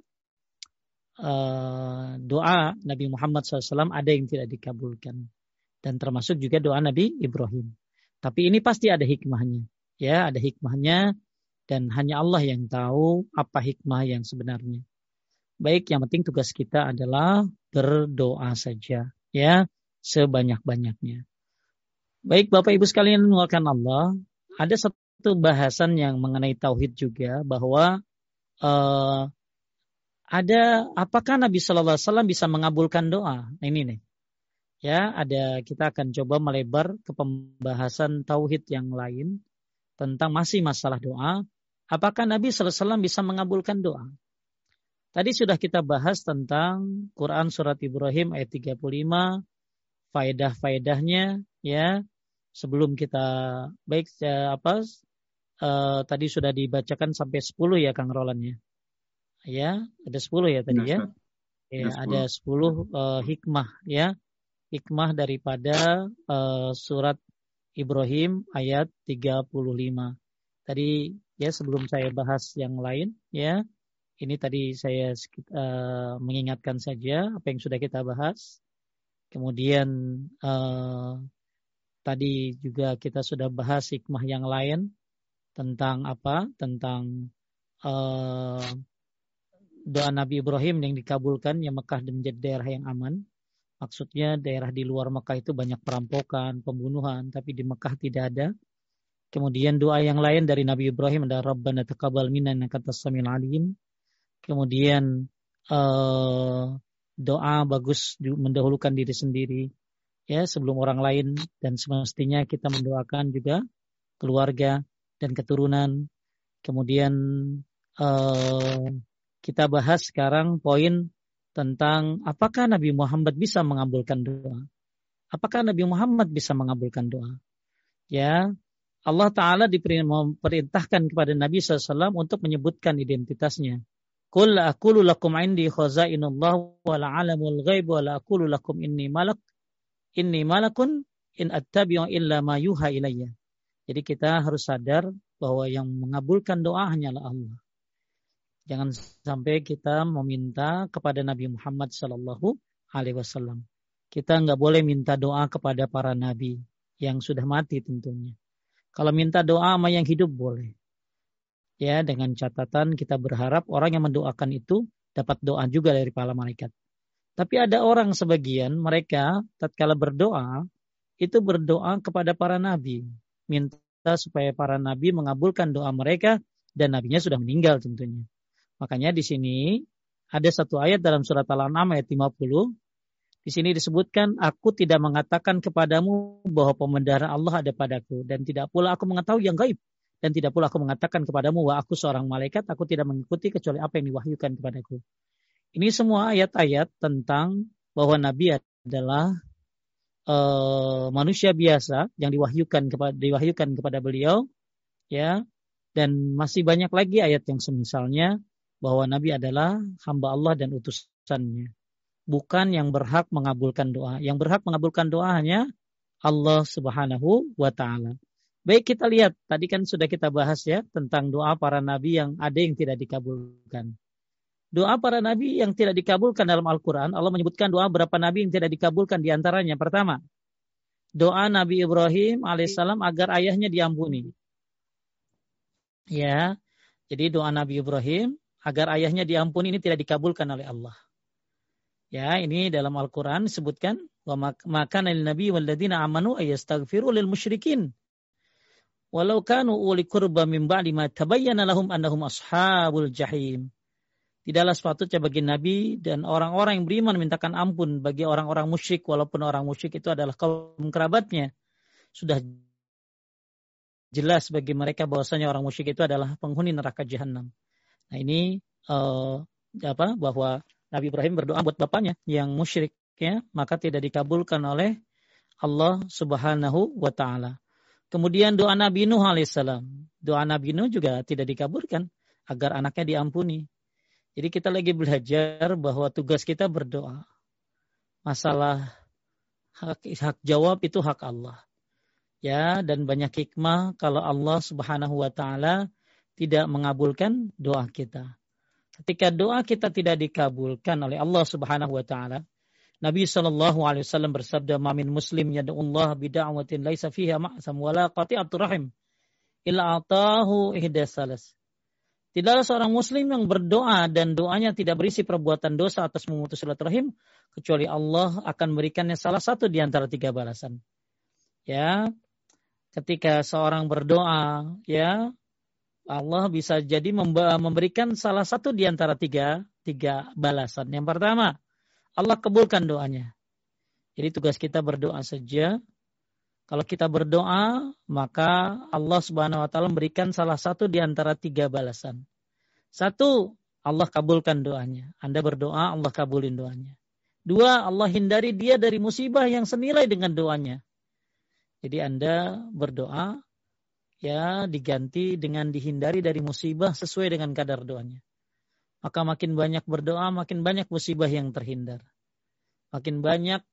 uh, doa Nabi Muhammad SAW ada yang tidak dikabulkan dan termasuk juga doa Nabi Ibrahim. Tapi ini pasti ada hikmahnya, ya ada hikmahnya dan hanya Allah yang tahu apa hikmah yang sebenarnya. Baik, yang penting tugas kita adalah berdoa saja, ya sebanyak-banyaknya. Baik, Bapak Ibu sekalian menguatkan Allah, ada satu bahasan yang mengenai tauhid juga bahwa uh, ada apakah Nabi Shallallahu Alaihi Wasallam bisa mengabulkan doa? Nah, ini nih, ya ada kita akan coba melebar ke pembahasan tauhid yang lain tentang masih masalah doa. Apakah Nabi Shallallahu Alaihi Wasallam bisa mengabulkan doa? Tadi sudah kita bahas tentang Quran surat Ibrahim ayat 35, faedah-faedahnya ya. Sebelum kita baik apa uh, tadi sudah dibacakan sampai 10 ya Kang Roland ya. Ya, ada 10 ya tadi ya. Ya, ada 10 uh, eh, hikmah ya. Hikmah daripada uh, surat Ibrahim ayat 35. Tadi ya sebelum saya bahas yang lain ya. Ini tadi saya uh, mengingatkan saja apa yang sudah kita bahas. Kemudian uh, tadi juga kita sudah bahas hikmah yang lain tentang apa? Tentang uh, doa Nabi Ibrahim yang dikabulkan yang Mekah menjadi daerah yang aman. Maksudnya daerah di luar Mekah itu banyak perampokan, pembunuhan, tapi di Mekah tidak ada. Kemudian doa yang lain dari Nabi Ibrahim adalah Rabbana taqabbal minna innaka samil alim. Kemudian uh, doa bagus mendahulukan diri sendiri ya sebelum orang lain dan semestinya kita mendoakan juga keluarga dan keturunan. Kemudian uh, kita bahas sekarang poin tentang apakah Nabi Muhammad bisa mengabulkan doa. Apakah Nabi Muhammad bisa mengabulkan doa? Ya, Allah Ta'ala diperintahkan kepada Nabi SAW untuk menyebutkan identitasnya. Aqulu lakum indi khazainullah wa la'alamul ghaib wa aqulu lakum inni malak inni malakun in attabi'u illa ma yuha ilayya. Jadi kita harus sadar bahwa yang mengabulkan doa hanyalah Allah. Jangan sampai kita meminta kepada Nabi Muhammad Sallallahu Alaihi Wasallam. Kita nggak boleh minta doa kepada para nabi yang sudah mati tentunya. Kalau minta doa sama yang hidup boleh. Ya, dengan catatan kita berharap orang yang mendoakan itu dapat doa juga dari para malaikat. Tapi ada orang sebagian mereka tatkala berdoa itu berdoa kepada para nabi, minta supaya para nabi mengabulkan doa mereka dan nabinya sudah meninggal tentunya. Makanya di sini ada satu ayat dalam surat Al-An'am ayat 50. Di sini disebutkan, aku tidak mengatakan kepadamu bahwa pembendaharaan Allah ada padaku. Dan tidak pula aku mengetahui yang gaib. Dan tidak pula aku mengatakan kepadamu bahwa aku seorang malaikat, aku tidak mengikuti kecuali apa yang diwahyukan kepadaku. Ini semua ayat-ayat tentang bahwa Nabi adalah uh, manusia biasa yang diwahyukan kepada diwahyukan kepada beliau, ya. Dan masih banyak lagi ayat yang semisalnya bahwa Nabi adalah hamba Allah dan utusannya. Bukan yang berhak mengabulkan doa. Yang berhak mengabulkan doa hanya Allah subhanahu wa ta'ala. Baik kita lihat, tadi kan sudah kita bahas ya tentang doa para nabi yang ada yang tidak dikabulkan. Doa para nabi yang tidak dikabulkan dalam Al-Quran, Allah menyebutkan doa berapa nabi yang tidak dikabulkan di antaranya. Pertama, doa Nabi Ibrahim alaihissalam agar ayahnya diampuni. Ya, jadi doa Nabi Ibrahim agar ayahnya diampuni ini tidak dikabulkan oleh Allah. Ya, ini dalam Al-Qur'an disebutkan maka nabi walladzina amanu ayastaghfiru lil musyrikin walau kanu uli qurba min ba'di tabayyana lahum annahum ashabul jahim. Tidaklah sepatutnya bagi Nabi dan orang-orang yang beriman mintakan ampun bagi orang-orang musyrik walaupun orang musyrik itu adalah kaum kerabatnya. Sudah jelas bagi mereka bahwasanya orang musyrik itu adalah penghuni neraka jahanam. Nah ini uh, apa bahwa Nabi Ibrahim berdoa buat bapaknya yang musyrik ya maka tidak dikabulkan oleh Allah Subhanahu wa taala. Kemudian doa Nabi Nuh alaihissalam. Doa Nabi Nuh juga tidak dikabulkan agar anaknya diampuni. Jadi kita lagi belajar bahwa tugas kita berdoa. Masalah hak, hak jawab itu hak Allah. Ya, dan banyak hikmah kalau Allah Subhanahu wa taala tidak mengabulkan doa kita. Ketika doa kita tidak dikabulkan oleh Allah Subhanahu wa taala, Nabi Shallallahu alaihi wasallam bersabda, "Mamin muslim yad'ullah bid'awatin laisa fiha ma'sam wala qati'atur rahim illa atahu ihdasalas." Tidaklah seorang muslim yang berdoa dan doanya tidak berisi perbuatan dosa atas memutus silaturahim kecuali Allah akan memberikannya salah satu di antara tiga balasan. Ya. Ketika seorang berdoa, ya, Allah bisa jadi memberikan salah satu di antara tiga, tiga balasan. Yang pertama, Allah kabulkan doanya. Jadi tugas kita berdoa saja. Kalau kita berdoa, maka Allah Subhanahu wa taala memberikan salah satu di antara tiga balasan. Satu, Allah kabulkan doanya. Anda berdoa, Allah kabulin doanya. Dua, Allah hindari dia dari musibah yang senilai dengan doanya. Jadi Anda berdoa, ya diganti dengan dihindari dari musibah sesuai dengan kadar doanya. Maka makin banyak berdoa, makin banyak musibah yang terhindar. Makin banyak,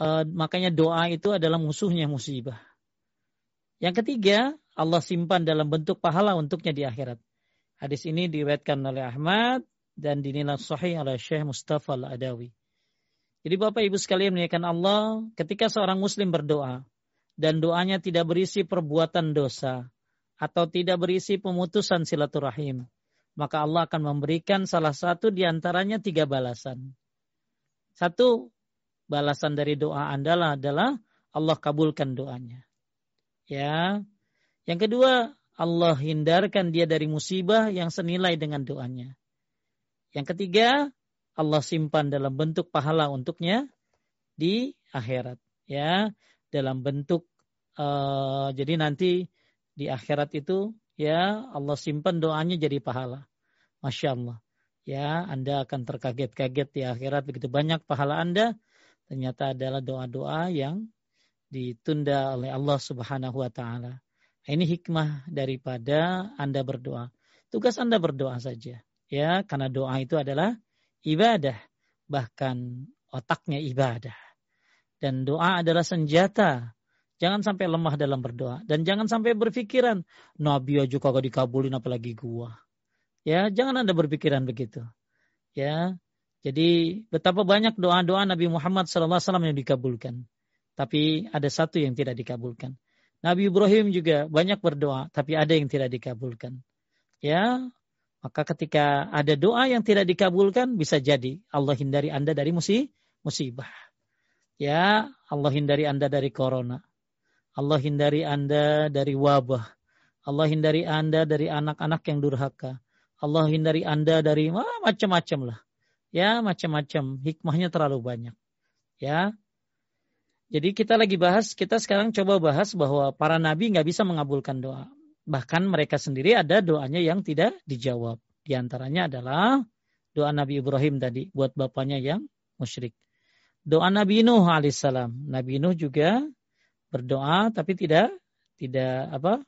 uh, makanya doa itu adalah musuhnya musibah. Yang ketiga, Allah simpan dalam bentuk pahala untuknya di akhirat. Hadis ini diriwayatkan oleh Ahmad dan dinilai sahih oleh Syekh Mustafa Al-Adawi. Jadi Bapak Ibu sekalian menyatakan Allah, ketika seorang muslim berdoa, dan doanya tidak berisi perbuatan dosa atau tidak berisi pemutusan silaturahim, maka Allah akan memberikan salah satu di antaranya tiga balasan. Satu, balasan dari doa Anda adalah Allah kabulkan doanya. Ya. Yang kedua, Allah hindarkan dia dari musibah yang senilai dengan doanya. Yang ketiga, Allah simpan dalam bentuk pahala untuknya di akhirat. Ya, dalam bentuk uh, jadi nanti di akhirat itu ya Allah simpan doanya jadi pahala. Masya Allah. Ya, Anda akan terkaget-kaget di akhirat begitu banyak pahala Anda. Ternyata adalah doa-doa yang ditunda oleh Allah Subhanahu wa taala. Ini hikmah daripada Anda berdoa. Tugas Anda berdoa saja, ya, karena doa itu adalah ibadah, bahkan otaknya ibadah. Dan doa adalah senjata. Jangan sampai lemah dalam berdoa dan jangan sampai berpikiran Nabi aja kagak dikabulin apalagi gua. Ya, jangan Anda berpikiran begitu. Ya. Jadi betapa banyak doa-doa Nabi Muhammad SAW yang dikabulkan. Tapi ada satu yang tidak dikabulkan. Nabi Ibrahim juga banyak berdoa, tapi ada yang tidak dikabulkan. Ya, maka ketika ada doa yang tidak dikabulkan, bisa jadi Allah hindari Anda dari musibah. Ya, Allah hindari Anda dari corona. Allah hindari Anda dari wabah. Allah hindari Anda dari anak-anak yang durhaka. Allah hindari Anda dari macam-macam lah. Ya, macam-macam. Hikmahnya terlalu banyak. Ya, jadi kita lagi bahas, kita sekarang coba bahas bahwa para nabi nggak bisa mengabulkan doa. Bahkan mereka sendiri ada doanya yang tidak dijawab. Di antaranya adalah doa Nabi Ibrahim tadi buat bapaknya yang musyrik. Doa Nabi Nuh alaihissalam. Nabi Nuh juga berdoa tapi tidak tidak apa?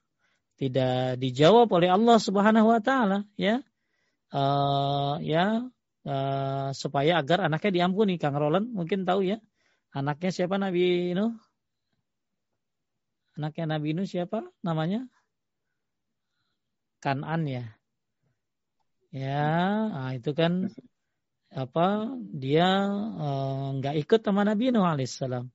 tidak dijawab oleh Allah Subhanahu wa taala ya. Uh, ya uh, supaya agar anaknya diampuni. Kang Roland mungkin tahu ya Anaknya siapa Nabi Nuh? Anaknya Nabi Nuh siapa namanya? Kanan ya. Ya, nah itu kan apa dia eh, nggak uh, ikut sama Nabi Nuh alaihissalam.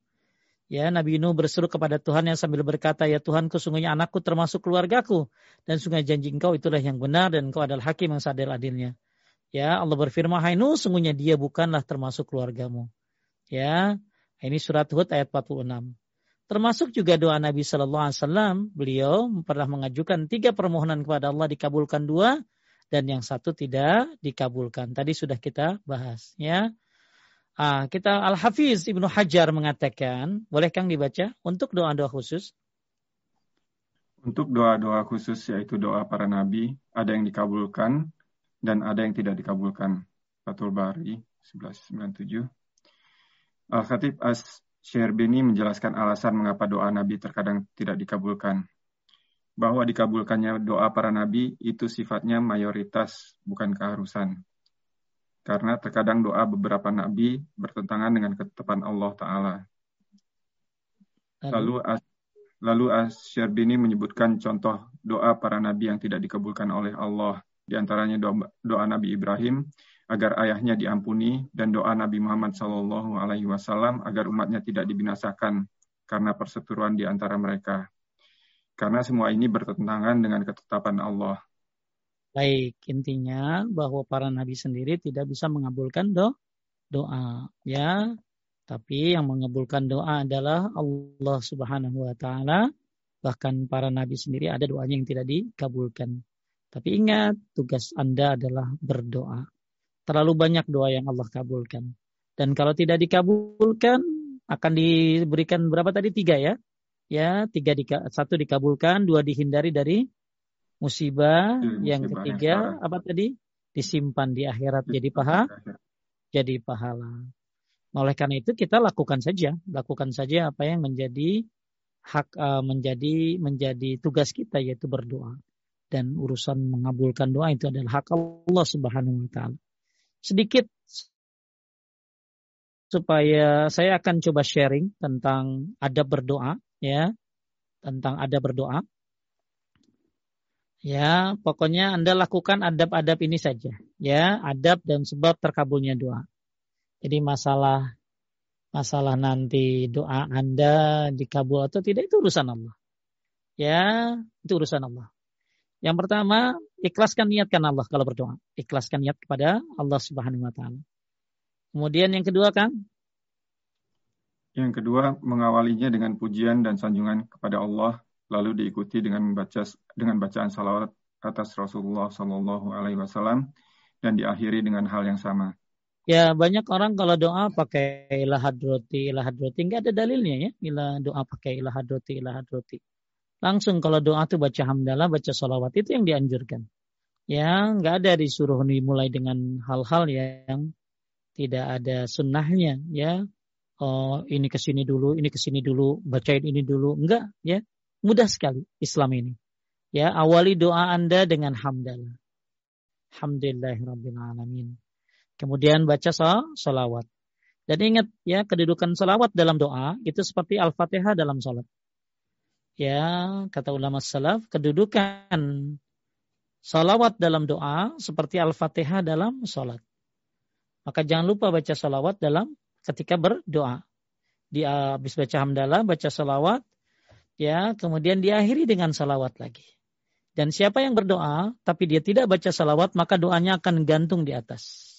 Ya, Nabi Nuh berseru kepada Tuhan yang sambil berkata, Ya Tuhan, sesungguhnya anakku termasuk keluargaku. Dan sungguh janji engkau itulah yang benar dan engkau adalah hakim yang sadar adilnya. Ya, Allah berfirman, Hai Nuh, sungguhnya dia bukanlah termasuk keluargamu. Ya, ini surat Hud ayat 46. Termasuk juga doa Nabi Shallallahu Alaihi Wasallam, beliau pernah mengajukan tiga permohonan kepada Allah dikabulkan dua dan yang satu tidak dikabulkan. Tadi sudah kita bahas, ya. Ah, kita Al Hafiz Ibnu Hajar mengatakan, boleh Kang dibaca untuk doa-doa khusus? Untuk doa-doa khusus yaitu doa para nabi, ada yang dikabulkan dan ada yang tidak dikabulkan. Fatul Bari 1197. Al-Khatib As-Syerbini menjelaskan alasan mengapa doa Nabi terkadang tidak dikabulkan. Bahwa dikabulkannya doa para Nabi itu sifatnya mayoritas, bukan keharusan. Karena terkadang doa beberapa Nabi bertentangan dengan ketetapan Allah Ta'ala. Lalu As Lalu Asy-Syarbini menyebutkan contoh doa para nabi yang tidak dikabulkan oleh Allah, di antaranya doa, doa Nabi Ibrahim agar ayahnya diampuni dan doa Nabi Muhammad Shallallahu Alaihi Wasallam agar umatnya tidak dibinasakan karena perseteruan di antara mereka. Karena semua ini bertentangan dengan ketetapan Allah. Baik, intinya bahwa para nabi sendiri tidak bisa mengabulkan do doa, ya. Tapi yang mengabulkan doa adalah Allah Subhanahu wa taala. Bahkan para nabi sendiri ada doanya yang tidak dikabulkan. Tapi ingat, tugas Anda adalah berdoa. Terlalu banyak doa yang Allah kabulkan. Dan kalau tidak dikabulkan, akan diberikan berapa tadi? Tiga ya. Ya, tiga di, satu dikabulkan, dua dihindari dari musibah, hmm, yang ketiga yang apa tadi? Disimpan di akhirat jadi paha, jadi pahala. Oleh karena itu kita lakukan saja, lakukan saja apa yang menjadi hak uh, menjadi menjadi tugas kita yaitu berdoa. Dan urusan mengabulkan doa itu adalah hak Allah Subhanahu wa taala. Sedikit supaya saya akan coba sharing tentang adab berdoa ya. Tentang adab berdoa. Ya pokoknya Anda lakukan adab-adab ini saja ya. Adab dan sebab terkabulnya doa. Jadi masalah masalah nanti doa Anda dikabul atau tidak itu urusan Allah. Ya itu urusan Allah yang pertama, ikhlaskan niatkan Allah kalau berdoa. Ikhlaskan niat kepada Allah Subhanahu wa taala. Kemudian yang kedua, Kang? Yang kedua, mengawalinya dengan pujian dan sanjungan kepada Allah, lalu diikuti dengan membaca dengan bacaan salawat atas Rasulullah Shallallahu alaihi wasallam dan diakhiri dengan hal yang sama. Ya banyak orang kalau doa pakai ilah hadroti, ilah hadroti. Enggak ada dalilnya ya. Bila doa pakai ilah hadroti, ilah hadroti. Langsung kalau doa itu baca hamdalah, baca sholawat itu yang dianjurkan. Ya, nggak ada disuruh dimulai dengan hal-hal yang tidak ada sunnahnya. Ya, oh, ini ke sini dulu, ini ke sini dulu, bacain ini dulu. Enggak, ya. Mudah sekali Islam ini. Ya, awali doa Anda dengan hamdalah. Alhamdulillahirabbil alamin. Kemudian baca salawat. Dan ingat ya kedudukan salawat dalam doa itu seperti Al-Fatihah dalam salat. Ya, kata ulama salaf, kedudukan salawat dalam doa seperti Al-Fatihah dalam salat. Maka jangan lupa baca salawat dalam ketika berdoa. Di habis baca hamdalah, baca salawat, ya, kemudian diakhiri dengan salawat lagi. Dan siapa yang berdoa tapi dia tidak baca salawat maka doanya akan gantung di atas.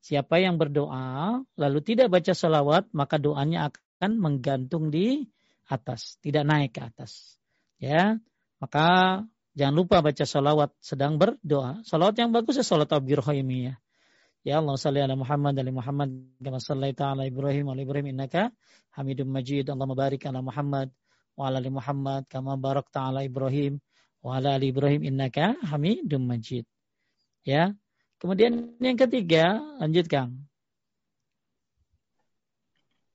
Siapa yang berdoa lalu tidak baca salawat maka doanya akan menggantung di atas, tidak naik ke atas. Ya, maka jangan lupa baca salawat sedang berdoa. Salawat yang bagus ya salawat ya. Ya Allah salli ala Muhammad ali Muhammad kama sallaita ala Ibrahim ala Ibrahim innaka Hamidum Majid. Allah barik ala Muhammad wa ala ali Muhammad kama barakta ala Ibrahim wa ala Ibrahim innaka Hamidum Majid. Ya. Kemudian yang ketiga, lanjut Kang.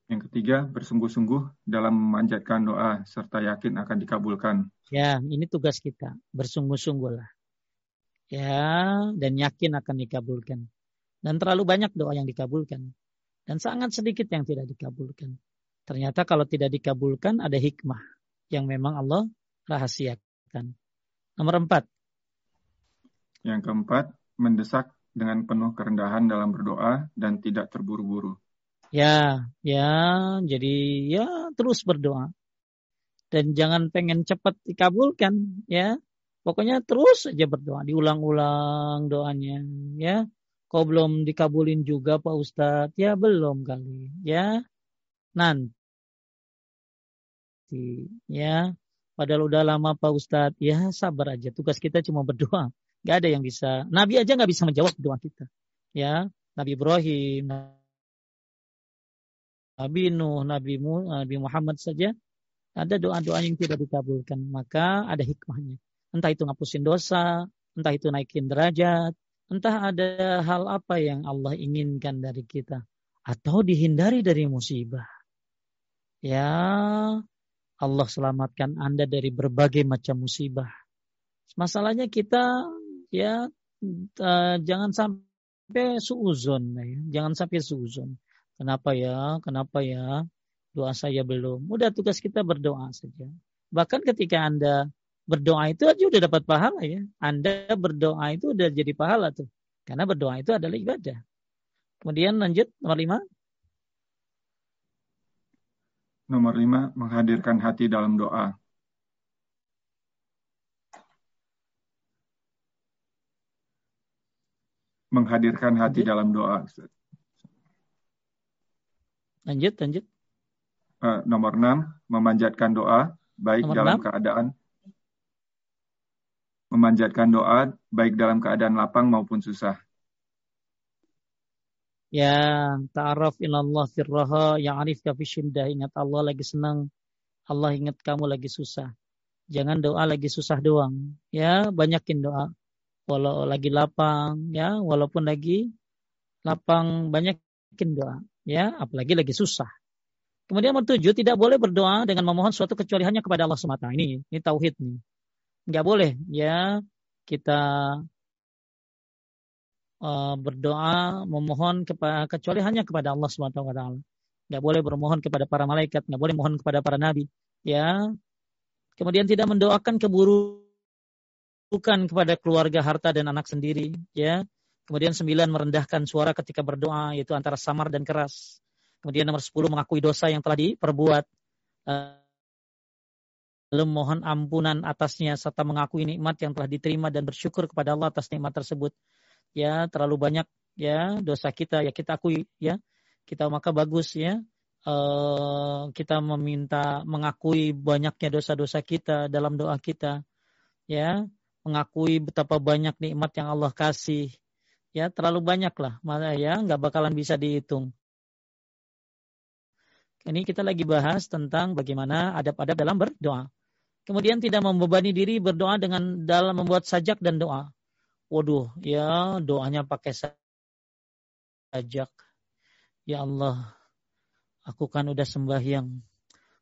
Yang ketiga, bersungguh-sungguh dalam memanjatkan doa serta yakin akan dikabulkan. Ya, ini tugas kita. Bersungguh-sungguhlah. Ya, dan yakin akan dikabulkan. Dan terlalu banyak doa yang dikabulkan. Dan sangat sedikit yang tidak dikabulkan. Ternyata kalau tidak dikabulkan ada hikmah yang memang Allah rahasiakan. Nomor empat. Yang keempat, mendesak dengan penuh kerendahan dalam berdoa dan tidak terburu-buru. Ya, ya, jadi ya terus berdoa. Dan jangan pengen cepat dikabulkan, ya. Pokoknya terus aja berdoa, diulang-ulang doanya, ya. Kau belum dikabulin juga Pak Ustadz? Ya belum kali, ya. Nanti, ya. Padahal udah lama Pak Ustadz, ya sabar aja. Tugas kita cuma berdoa. Gak ada yang bisa. Nabi aja gak bisa menjawab doa kita. Ya, Nabi Ibrahim, Nabi Nuh, Nabi, Muhammad saja ada doa-doa yang tidak dikabulkan. Maka ada hikmahnya. Entah itu ngapusin dosa, entah itu naikin derajat, entah ada hal apa yang Allah inginkan dari kita. Atau dihindari dari musibah. Ya, Allah selamatkan Anda dari berbagai macam musibah. Masalahnya kita ya uh, jangan sampai suuzon ya. Jangan sampai suuzon. Kenapa ya? Kenapa ya? Doa saya belum. Udah tugas kita berdoa saja. Bahkan ketika Anda berdoa itu aja udah dapat pahala ya. Anda berdoa itu udah jadi pahala tuh. Karena berdoa itu adalah ibadah. Kemudian lanjut nomor lima. Nomor lima, menghadirkan hati dalam doa. Menghadirkan hati dalam doa. Lanjut, lanjut. Uh, nomor 6, memanjatkan doa baik nomor dalam 6. keadaan memanjatkan doa baik dalam keadaan lapang maupun susah. Ya, ta'aruf ilallah firraha ya'rifka fi syiddah. Ingat Allah lagi senang. Allah ingat kamu lagi susah. Jangan doa lagi susah doang. Ya, banyakin doa. Walau lagi lapang, ya, walaupun lagi lapang banyakin doa ya apalagi lagi susah. Kemudian nomor tujuh, tidak boleh berdoa dengan memohon suatu kecuali hanya kepada Allah semata. Ini, ini tauhid nih. Nggak boleh ya kita uh, berdoa memohon kepada kecuali hanya kepada Allah semata wa taala. Nggak boleh bermohon kepada para malaikat, nggak boleh mohon kepada para nabi. Ya. Kemudian tidak mendoakan keburukan kepada keluarga, harta dan anak sendiri. Ya. Kemudian sembilan merendahkan suara ketika berdoa yaitu antara samar dan keras. Kemudian nomor sepuluh mengakui dosa yang telah diperbuat. Lalu mohon ampunan atasnya serta mengakui nikmat yang telah diterima dan bersyukur kepada Allah atas nikmat tersebut. Ya, terlalu banyak ya dosa kita ya kita akui ya. Kita maka bagus ya uh, kita meminta mengakui banyaknya dosa-dosa kita dalam doa kita ya mengakui betapa banyak nikmat yang Allah kasih ya terlalu banyak lah mana ya nggak bakalan bisa dihitung ini kita lagi bahas tentang bagaimana adab-adab dalam berdoa kemudian tidak membebani diri berdoa dengan dalam membuat sajak dan doa waduh ya doanya pakai sajak ya Allah Aku kan udah sembahyang.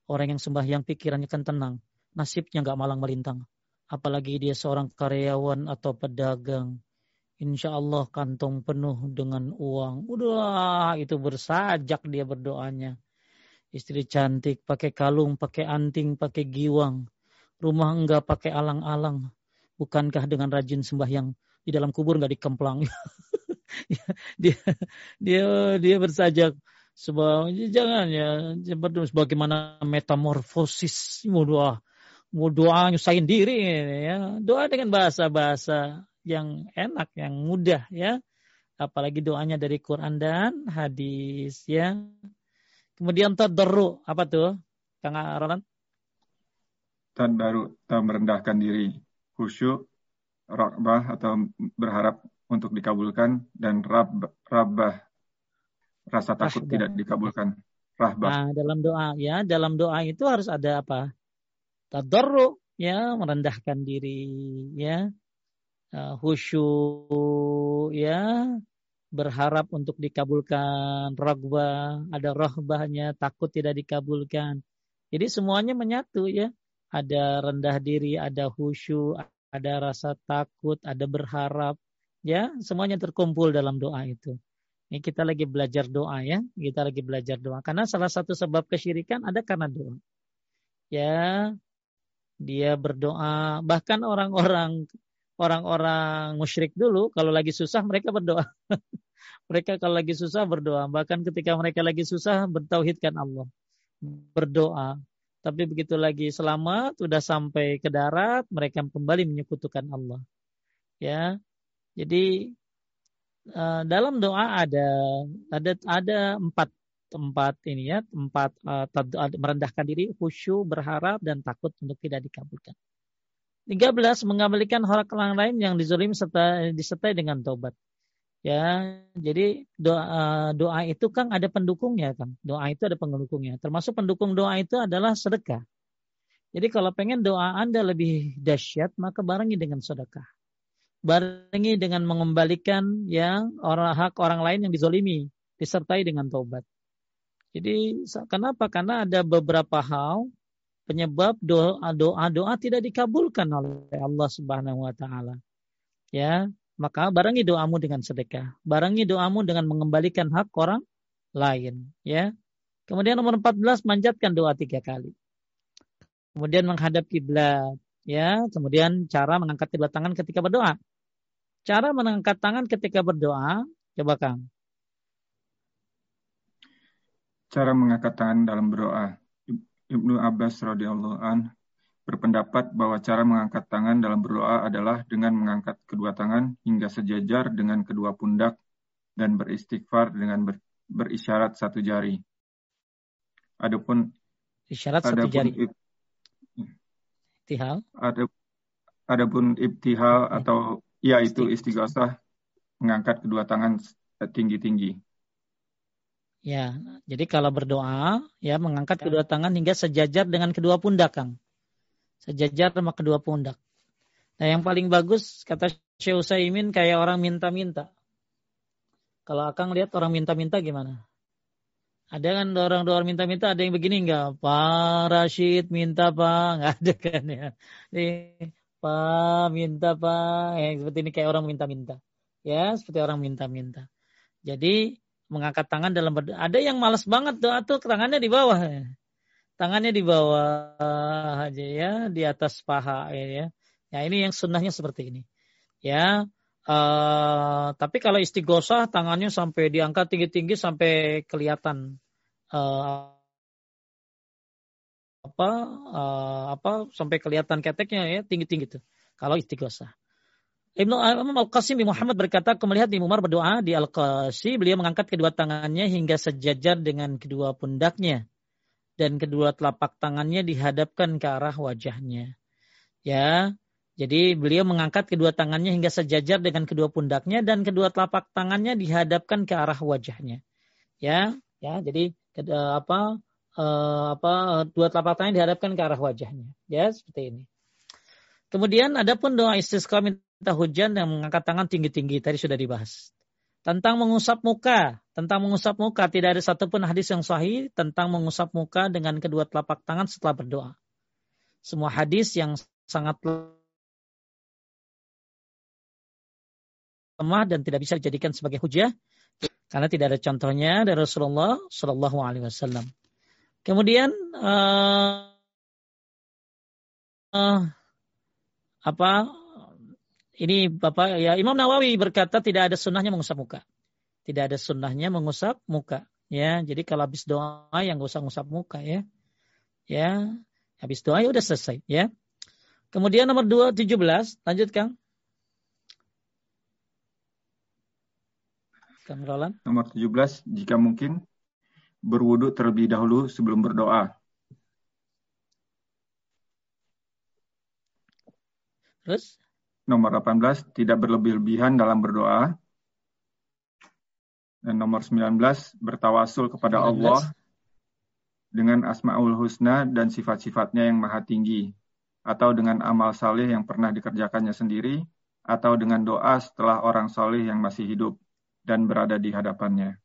Orang yang sembahyang pikirannya kan tenang. Nasibnya nggak malang melintang. Apalagi dia seorang karyawan atau pedagang. Insya Allah kantong penuh dengan uang. Udah itu bersajak dia berdoanya. Istri cantik, pakai kalung, pakai anting, pakai giwang. Rumah enggak pakai alang-alang. Bukankah dengan rajin sembahyang di dalam kubur nggak dikemplang? dia dia dia bersajak sebab jangan ya seperti bagaimana metamorfosis mau doa mau doa nyusahin diri ya doa dengan bahasa-bahasa yang enak yang mudah ya apalagi doanya dari Quran dan hadis ya kemudian tadarru apa tuh Kang Roland baru merendahkan diri khusyuk rakbah atau berharap untuk dikabulkan dan rab, rabah rasa takut Rahbah. tidak dikabulkan. Rahbah. Nah, dalam doa ya, dalam doa itu harus ada apa? Tadarru ya, merendahkan diri ya. Uh, khusyuk ya, berharap untuk dikabulkan, ragbah, ada rahbahnya, takut tidak dikabulkan. Jadi semuanya menyatu ya. Ada rendah diri, ada khusyuk, ada rasa takut, ada berharap, ya, semuanya terkumpul dalam doa itu. Ini kita lagi belajar doa ya, kita lagi belajar doa. Karena salah satu sebab kesyirikan ada karena doa. Ya, dia berdoa. Bahkan orang-orang orang-orang musyrik dulu kalau lagi susah mereka berdoa. mereka kalau lagi susah berdoa. Bahkan ketika mereka lagi susah bertauhidkan Allah. Berdoa. Tapi begitu lagi selamat, sudah sampai ke darat, mereka kembali menyekutukan Allah. Ya, jadi uh, dalam doa ada ada ada empat tempat ini ya tempat uh, merendahkan diri khusyuk berharap dan takut untuk tidak dikabulkan 13 mengabaikan orang lain yang dizolim serta disertai dengan tobat ya jadi doa uh, doa itu kan ada pendukungnya kan? Doa itu ada pendukungnya. Termasuk pendukung doa itu adalah sedekah. Jadi kalau pengen doa anda lebih dahsyat maka barengi dengan sedekah. Barengi dengan mengembalikan yang orang hak orang lain yang dizolimi disertai dengan taubat. Jadi kenapa? Karena ada beberapa hal penyebab doa doa tidak dikabulkan oleh Allah Subhanahu wa taala. Ya, maka barengi doamu dengan sedekah, barengi doamu dengan mengembalikan hak orang lain, ya. Kemudian nomor 14 manjatkan doa tiga kali. Kemudian menghadap kiblat, ya. Kemudian cara mengangkat kedua tangan ketika berdoa. Cara mengangkat tangan ketika berdoa, coba Kang. Cara mengangkat tangan dalam berdoa. Ibnu Abbas radhiyallahu an berpendapat bahwa cara mengangkat tangan dalam berdoa adalah dengan mengangkat kedua tangan hingga sejajar dengan kedua pundak dan beristighfar dengan ber, berisyarat satu jari. Adapun isyarat satu jari. Ibtihal. Ada adapun ibtihal atau Ya itu istighosah mengangkat kedua tangan tinggi-tinggi. Ya, jadi kalau berdoa ya mengangkat kedua tangan hingga sejajar dengan kedua pundak, Kang. Sejajar sama kedua pundak. Nah, yang paling bagus kata Syekh Utsaimin kayak orang minta-minta. Kalau Akang lihat orang minta-minta gimana? Ada kan orang-orang minta-minta, ada yang begini enggak? Pak Rashid minta Pak, enggak ada kan ya. Pak, minta Pak. Ya, seperti ini kayak orang minta-minta. Ya, seperti orang minta-minta. Jadi mengangkat tangan dalam berdoa. Ada yang malas banget doa tuh tangannya di bawah. Ya. Tangannya di bawah aja ya, di atas paha ya. Ya ini yang sunnahnya seperti ini. Ya, uh, tapi kalau istighosah tangannya sampai diangkat tinggi-tinggi sampai kelihatan uh, apa uh, apa sampai kelihatan keteknya ya tinggi-tinggi tuh. Kalau istighosah. Ibnu Al-Qasim bin Muhammad berkata, aku melihat di Umar berdoa di Al-Qasi, beliau mengangkat kedua tangannya hingga sejajar dengan kedua pundaknya. Dan kedua telapak tangannya dihadapkan ke arah wajahnya. Ya, jadi beliau mengangkat kedua tangannya hingga sejajar dengan kedua pundaknya dan kedua telapak tangannya dihadapkan ke arah wajahnya. Ya, ya, jadi apa uh, apa dua telapak tangan dihadapkan ke arah wajahnya. Ya, seperti ini. Kemudian ada pun doa istisqa minta hujan yang mengangkat tangan tinggi-tinggi tadi sudah dibahas. Tentang mengusap muka, tentang mengusap muka tidak ada satupun hadis yang sahih tentang mengusap muka dengan kedua telapak tangan setelah berdoa. Semua hadis yang sangat lemah dan tidak bisa dijadikan sebagai hujah karena tidak ada contohnya dari Rasulullah Shallallahu Alaihi Wasallam. Kemudian uh, uh, apa ini Bapak ya Imam Nawawi berkata tidak ada sunnahnya mengusap muka. Tidak ada sunnahnya mengusap muka. Ya, jadi kalau habis doa yang gak usah ngusap muka ya. Ya, habis doa ya udah selesai ya. Kemudian nomor 2 17, lanjut Kang. Kang Roland. Nomor 17, jika mungkin berwudu terlebih dahulu sebelum berdoa. Terus? Nomor 18, tidak berlebih-lebihan dalam berdoa. Dan nomor 19, bertawasul kepada 19. Allah dengan asma'ul husna dan sifat-sifatnya yang maha tinggi. Atau dengan amal saleh yang pernah dikerjakannya sendiri. Atau dengan doa setelah orang saleh yang masih hidup dan berada di hadapannya.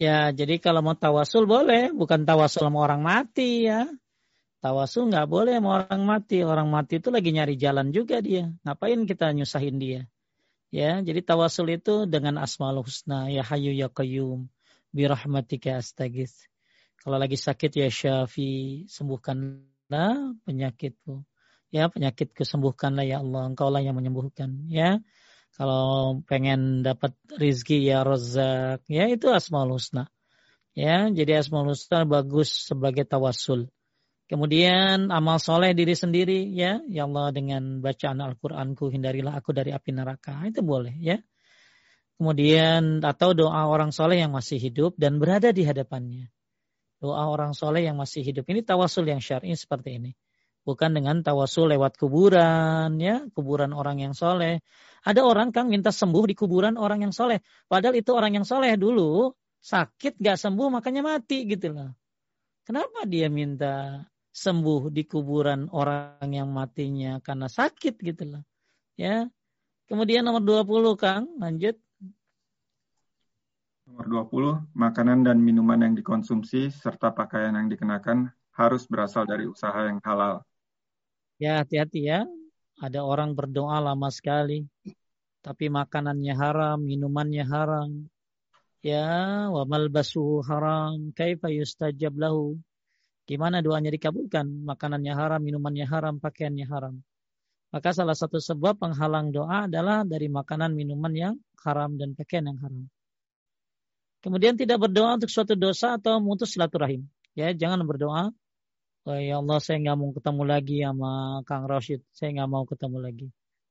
Ya, jadi kalau mau tawasul boleh, bukan tawasul sama orang mati ya. Tawasul nggak boleh sama orang mati. Orang mati itu lagi nyari jalan juga dia. Ngapain kita nyusahin dia? Ya, jadi tawasul itu dengan asmaul husna, ya hayu ya qayyum, birahmatika astagis. Kalau lagi sakit ya syafi, sembuhkanlah penyakitku. Ya, penyakitku sembuhkanlah ya Allah, engkau lah yang menyembuhkan. Ya, kalau pengen dapat rizki ya rozak, ya itu asmaul husna. Ya, jadi asmaul husna bagus sebagai tawasul. Kemudian amal soleh diri sendiri ya, ya Allah dengan bacaan Al-Qur'anku hindarilah aku dari api neraka. Itu boleh ya. Kemudian atau doa orang soleh yang masih hidup dan berada di hadapannya. Doa orang soleh yang masih hidup. Ini tawasul yang syar'i seperti ini. Bukan dengan tawasul lewat kuburan ya, kuburan orang yang soleh. Ada orang kang minta sembuh di kuburan orang yang soleh. Padahal itu orang yang soleh dulu sakit gak sembuh makanya mati gitu loh. Kenapa dia minta sembuh di kuburan orang yang matinya karena sakit gitu loh. Ya. Kemudian nomor 20 Kang, lanjut. Nomor 20, makanan dan minuman yang dikonsumsi serta pakaian yang dikenakan harus berasal dari usaha yang halal. Ya, hati-hati ya. Ada orang berdoa lama sekali, tapi makanannya haram, minumannya haram. Ya, wa malbasuhu haram, kaifa yustajab lahu? Gimana doanya dikabulkan? Makanannya haram, minumannya haram, pakaiannya haram. Maka salah satu sebab penghalang doa adalah dari makanan minuman yang haram dan pakaian yang haram. Kemudian tidak berdoa untuk suatu dosa atau memutus silaturahim. Ya, jangan berdoa. Oh, ya Allah, saya nggak mau ketemu lagi sama Kang Rashid. Saya nggak mau ketemu lagi.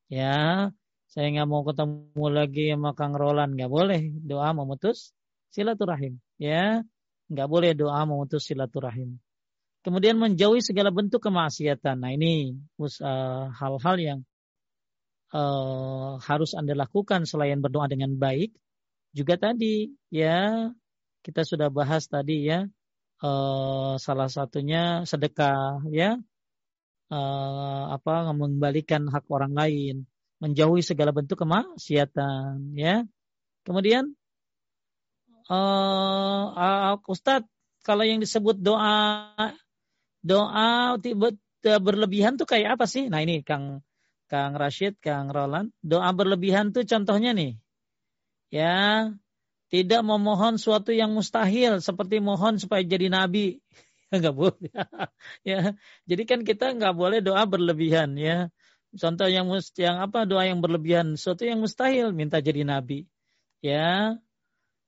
Ya, saya nggak mau ketemu lagi sama Kang Roland. Nggak boleh doa memutus silaturahim. Ya, nggak boleh doa memutus silaturahim. Kemudian menjauhi segala bentuk kemaksiatan. Nah ini uh, hal-hal yang uh, harus Anda lakukan selain berdoa dengan baik. Juga tadi ya kita sudah bahas tadi ya uh, salah satunya sedekah ya uh, apa mengembalikan hak orang lain, menjauhi segala bentuk kemaksiatan ya. Kemudian uh, Ustadz kalau yang disebut doa doa berlebihan tuh kayak apa sih? Nah ini Kang Kang Rashid, Kang Roland, doa berlebihan tuh contohnya nih. Ya, tidak memohon suatu yang mustahil seperti mohon supaya jadi nabi. Enggak boleh. ya. Jadi kan kita nggak boleh doa berlebihan ya. Contoh yang yang apa doa yang berlebihan, suatu yang mustahil minta jadi nabi. Ya.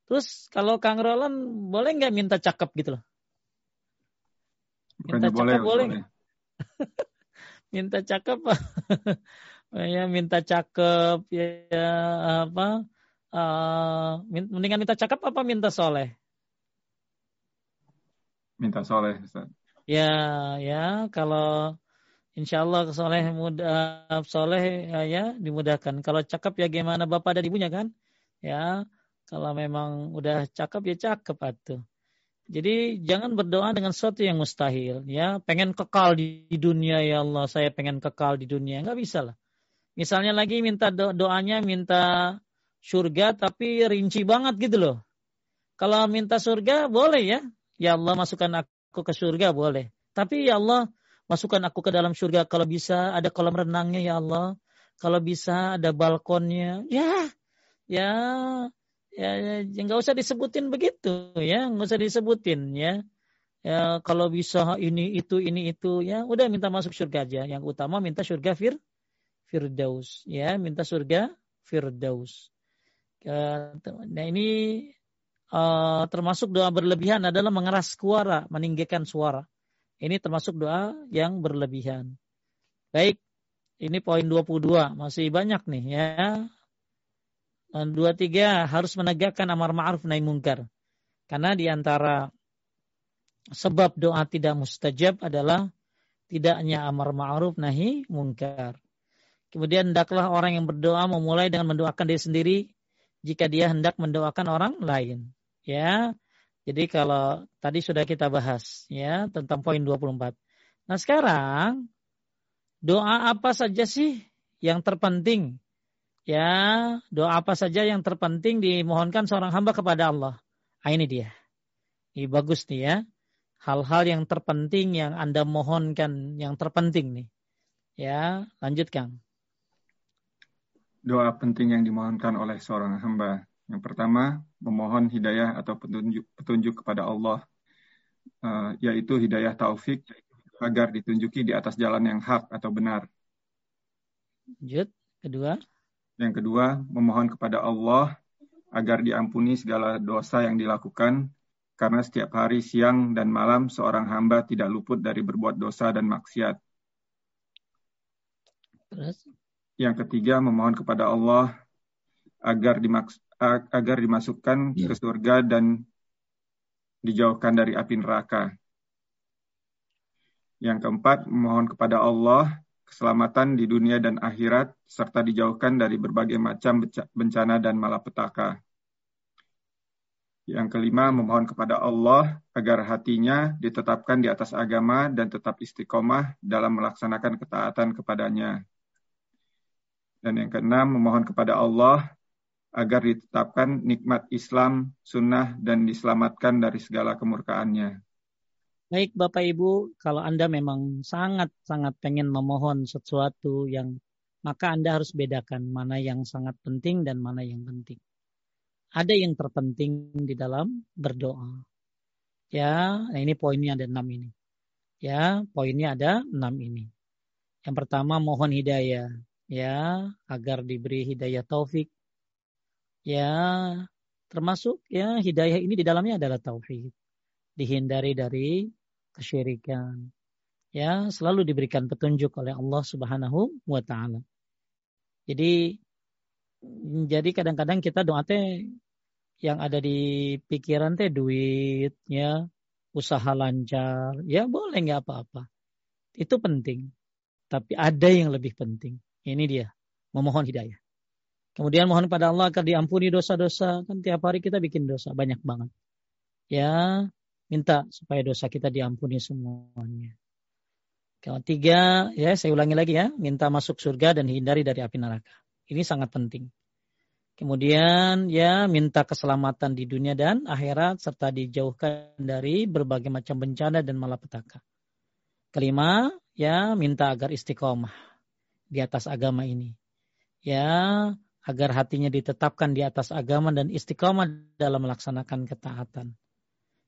Terus kalau Kang Roland boleh nggak minta cakep gitu loh? Minta cakep boleh, boleh. minta cakep ya minta cakep ya apa uh, mendingan minta cakep apa minta soleh minta soleh ya ya kalau Insya Allah soleh mudah soleh ya, ya dimudahkan. Kalau cakep ya gimana bapak dan ibunya kan? Ya kalau memang udah cakep ya cakep atuh. Jadi jangan berdoa dengan sesuatu yang mustahil. Ya, pengen kekal di dunia ya Allah, saya pengen kekal di dunia, nggak bisa lah. Misalnya lagi minta do doanya minta surga tapi rinci banget gitu loh. Kalau minta surga boleh ya. Ya Allah masukkan aku ke surga boleh. Tapi ya Allah masukkan aku ke dalam surga kalau bisa ada kolam renangnya ya Allah. Kalau bisa ada balkonnya. Ya, ya, ya, ya nggak usah disebutin begitu ya, nggak usah disebutin ya. Ya kalau bisa ini itu ini itu ya, udah minta masuk surga aja. Yang utama minta surga fir Firdaus ya. Minta surga Firdaus. Nah ini uh, termasuk doa berlebihan adalah mengeras suara meninggikan suara. Ini termasuk doa yang berlebihan. Baik ini poin 22 masih banyak nih ya dua tiga harus menegakkan amar ma'ruf nahi mungkar karena di antara sebab doa tidak mustajab adalah tidaknya amar ma'ruf nahi mungkar Kemudian hendaklah orang yang berdoa memulai dengan mendoakan diri sendiri jika dia hendak mendoakan orang lain. Ya. Jadi kalau tadi sudah kita bahas ya tentang poin 24. Nah, sekarang doa apa saja sih yang terpenting? Ya, doa apa saja yang terpenting dimohonkan seorang hamba kepada Allah? Nah, ini dia. Ini bagus nih ya. Hal-hal yang terpenting yang Anda mohonkan yang terpenting nih. Ya, lanjutkan doa penting yang dimohonkan oleh seorang hamba. Yang pertama, memohon hidayah atau petunjuk, petunjuk kepada Allah, uh, yaitu hidayah taufik agar ditunjuki di atas jalan yang hak atau benar. Lanjut, kedua. Yang kedua, memohon kepada Allah agar diampuni segala dosa yang dilakukan, karena setiap hari siang dan malam seorang hamba tidak luput dari berbuat dosa dan maksiat. Terus? Yang ketiga, memohon kepada Allah agar dimaks agar dimasukkan ya. ke surga dan dijauhkan dari api neraka. Yang keempat, memohon kepada Allah keselamatan di dunia dan akhirat serta dijauhkan dari berbagai macam bencana dan malapetaka. Yang kelima, memohon kepada Allah agar hatinya ditetapkan di atas agama dan tetap istiqomah dalam melaksanakan ketaatan kepadanya. Dan yang keenam, memohon kepada Allah agar ditetapkan nikmat Islam, sunnah, dan diselamatkan dari segala kemurkaannya. Baik Bapak Ibu, kalau Anda memang sangat-sangat pengen memohon sesuatu yang maka Anda harus bedakan mana yang sangat penting dan mana yang penting. Ada yang terpenting di dalam berdoa. Ya, nah ini poinnya ada enam ini. Ya, poinnya ada enam ini. Yang pertama mohon hidayah ya agar diberi hidayah taufik ya termasuk ya hidayah ini di dalamnya adalah taufik dihindari dari kesyirikan ya selalu diberikan petunjuk oleh Allah Subhanahu wa taala jadi jadi kadang-kadang kita doa teh yang ada di pikiran teh duit ya usaha lancar ya boleh nggak apa-apa itu penting tapi ada yang lebih penting ini dia, memohon hidayah. Kemudian mohon pada Allah agar diampuni dosa-dosa. Kan tiap hari kita bikin dosa, banyak banget. Ya, minta supaya dosa kita diampuni semuanya. Ketiga, ya saya ulangi lagi ya, minta masuk surga dan hindari dari api neraka. Ini sangat penting. Kemudian ya minta keselamatan di dunia dan akhirat serta dijauhkan dari berbagai macam bencana dan malapetaka. Kelima, ya minta agar istiqomah di atas agama ini. Ya, agar hatinya ditetapkan di atas agama dan istiqomah dalam melaksanakan ketaatan.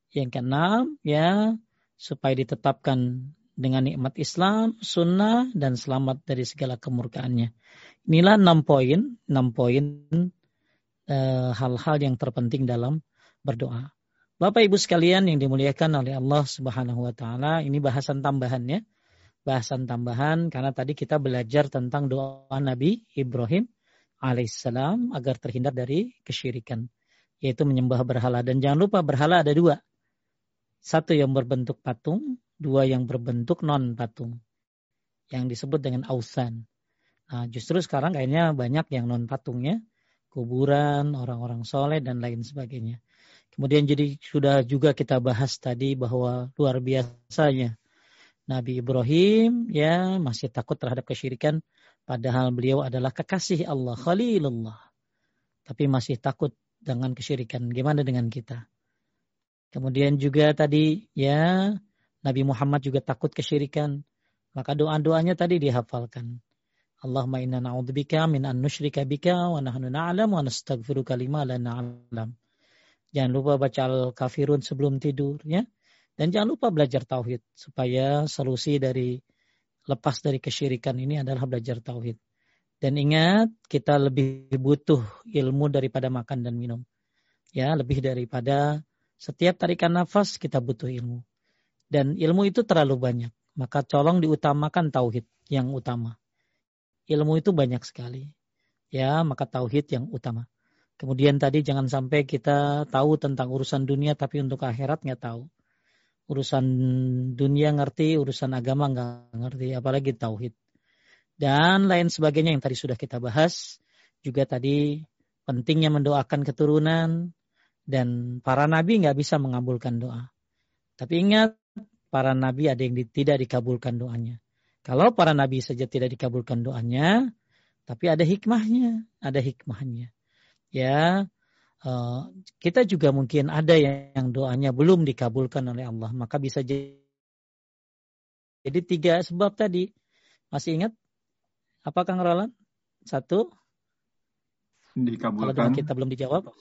Yang keenam, ya, supaya ditetapkan dengan nikmat Islam, sunnah, dan selamat dari segala kemurkaannya. Inilah enam poin, enam poin eh, hal-hal yang terpenting dalam berdoa. Bapak Ibu sekalian yang dimuliakan oleh Allah Subhanahu wa taala, ini bahasan tambahannya bahasan tambahan karena tadi kita belajar tentang doa Nabi Ibrahim alaihissalam agar terhindar dari kesyirikan yaitu menyembah berhala dan jangan lupa berhala ada dua satu yang berbentuk patung dua yang berbentuk non patung yang disebut dengan ausan nah justru sekarang kayaknya banyak yang non patungnya kuburan orang-orang soleh dan lain sebagainya kemudian jadi sudah juga kita bahas tadi bahwa luar biasanya Nabi Ibrahim ya masih takut terhadap kesyirikan padahal beliau adalah kekasih Allah, Khalilullah. Tapi masih takut dengan kesyirikan. Gimana dengan kita? Kemudian juga tadi ya Nabi Muhammad juga takut kesyirikan. Maka doa-doanya tadi dihafalkan. Allahumma inna na'udzubika min an nusyrika bika wa nahnu na'lam wa nastaghfiruka lima la na'lam. Jangan lupa baca Al-Kafirun sebelum tidur ya. Dan jangan lupa belajar tauhid supaya solusi dari lepas dari kesyirikan ini adalah belajar tauhid. Dan ingat kita lebih butuh ilmu daripada makan dan minum. Ya, lebih daripada setiap tarikan nafas kita butuh ilmu. Dan ilmu itu terlalu banyak. Maka colong diutamakan tauhid yang utama ilmu itu banyak sekali. Ya, maka tauhid yang utama. Kemudian tadi jangan sampai kita tahu tentang urusan dunia tapi untuk akhirat nggak tahu. Urusan dunia ngerti, urusan agama nggak ngerti, apalagi tauhid. Dan lain sebagainya yang tadi sudah kita bahas. Juga tadi pentingnya mendoakan keturunan dan para nabi nggak bisa mengabulkan doa. Tapi ingat, para nabi ada yang tidak dikabulkan doanya. Kalau para nabi saja tidak dikabulkan doanya, tapi ada hikmahnya, ada hikmahnya. Ya, uh, kita juga mungkin ada yang doanya belum dikabulkan oleh Allah, maka bisa jadi, jadi tiga sebab tadi. Masih ingat? Apa Kang Roland? Satu. Dikabulkan. Kalau doa kita belum dijawab.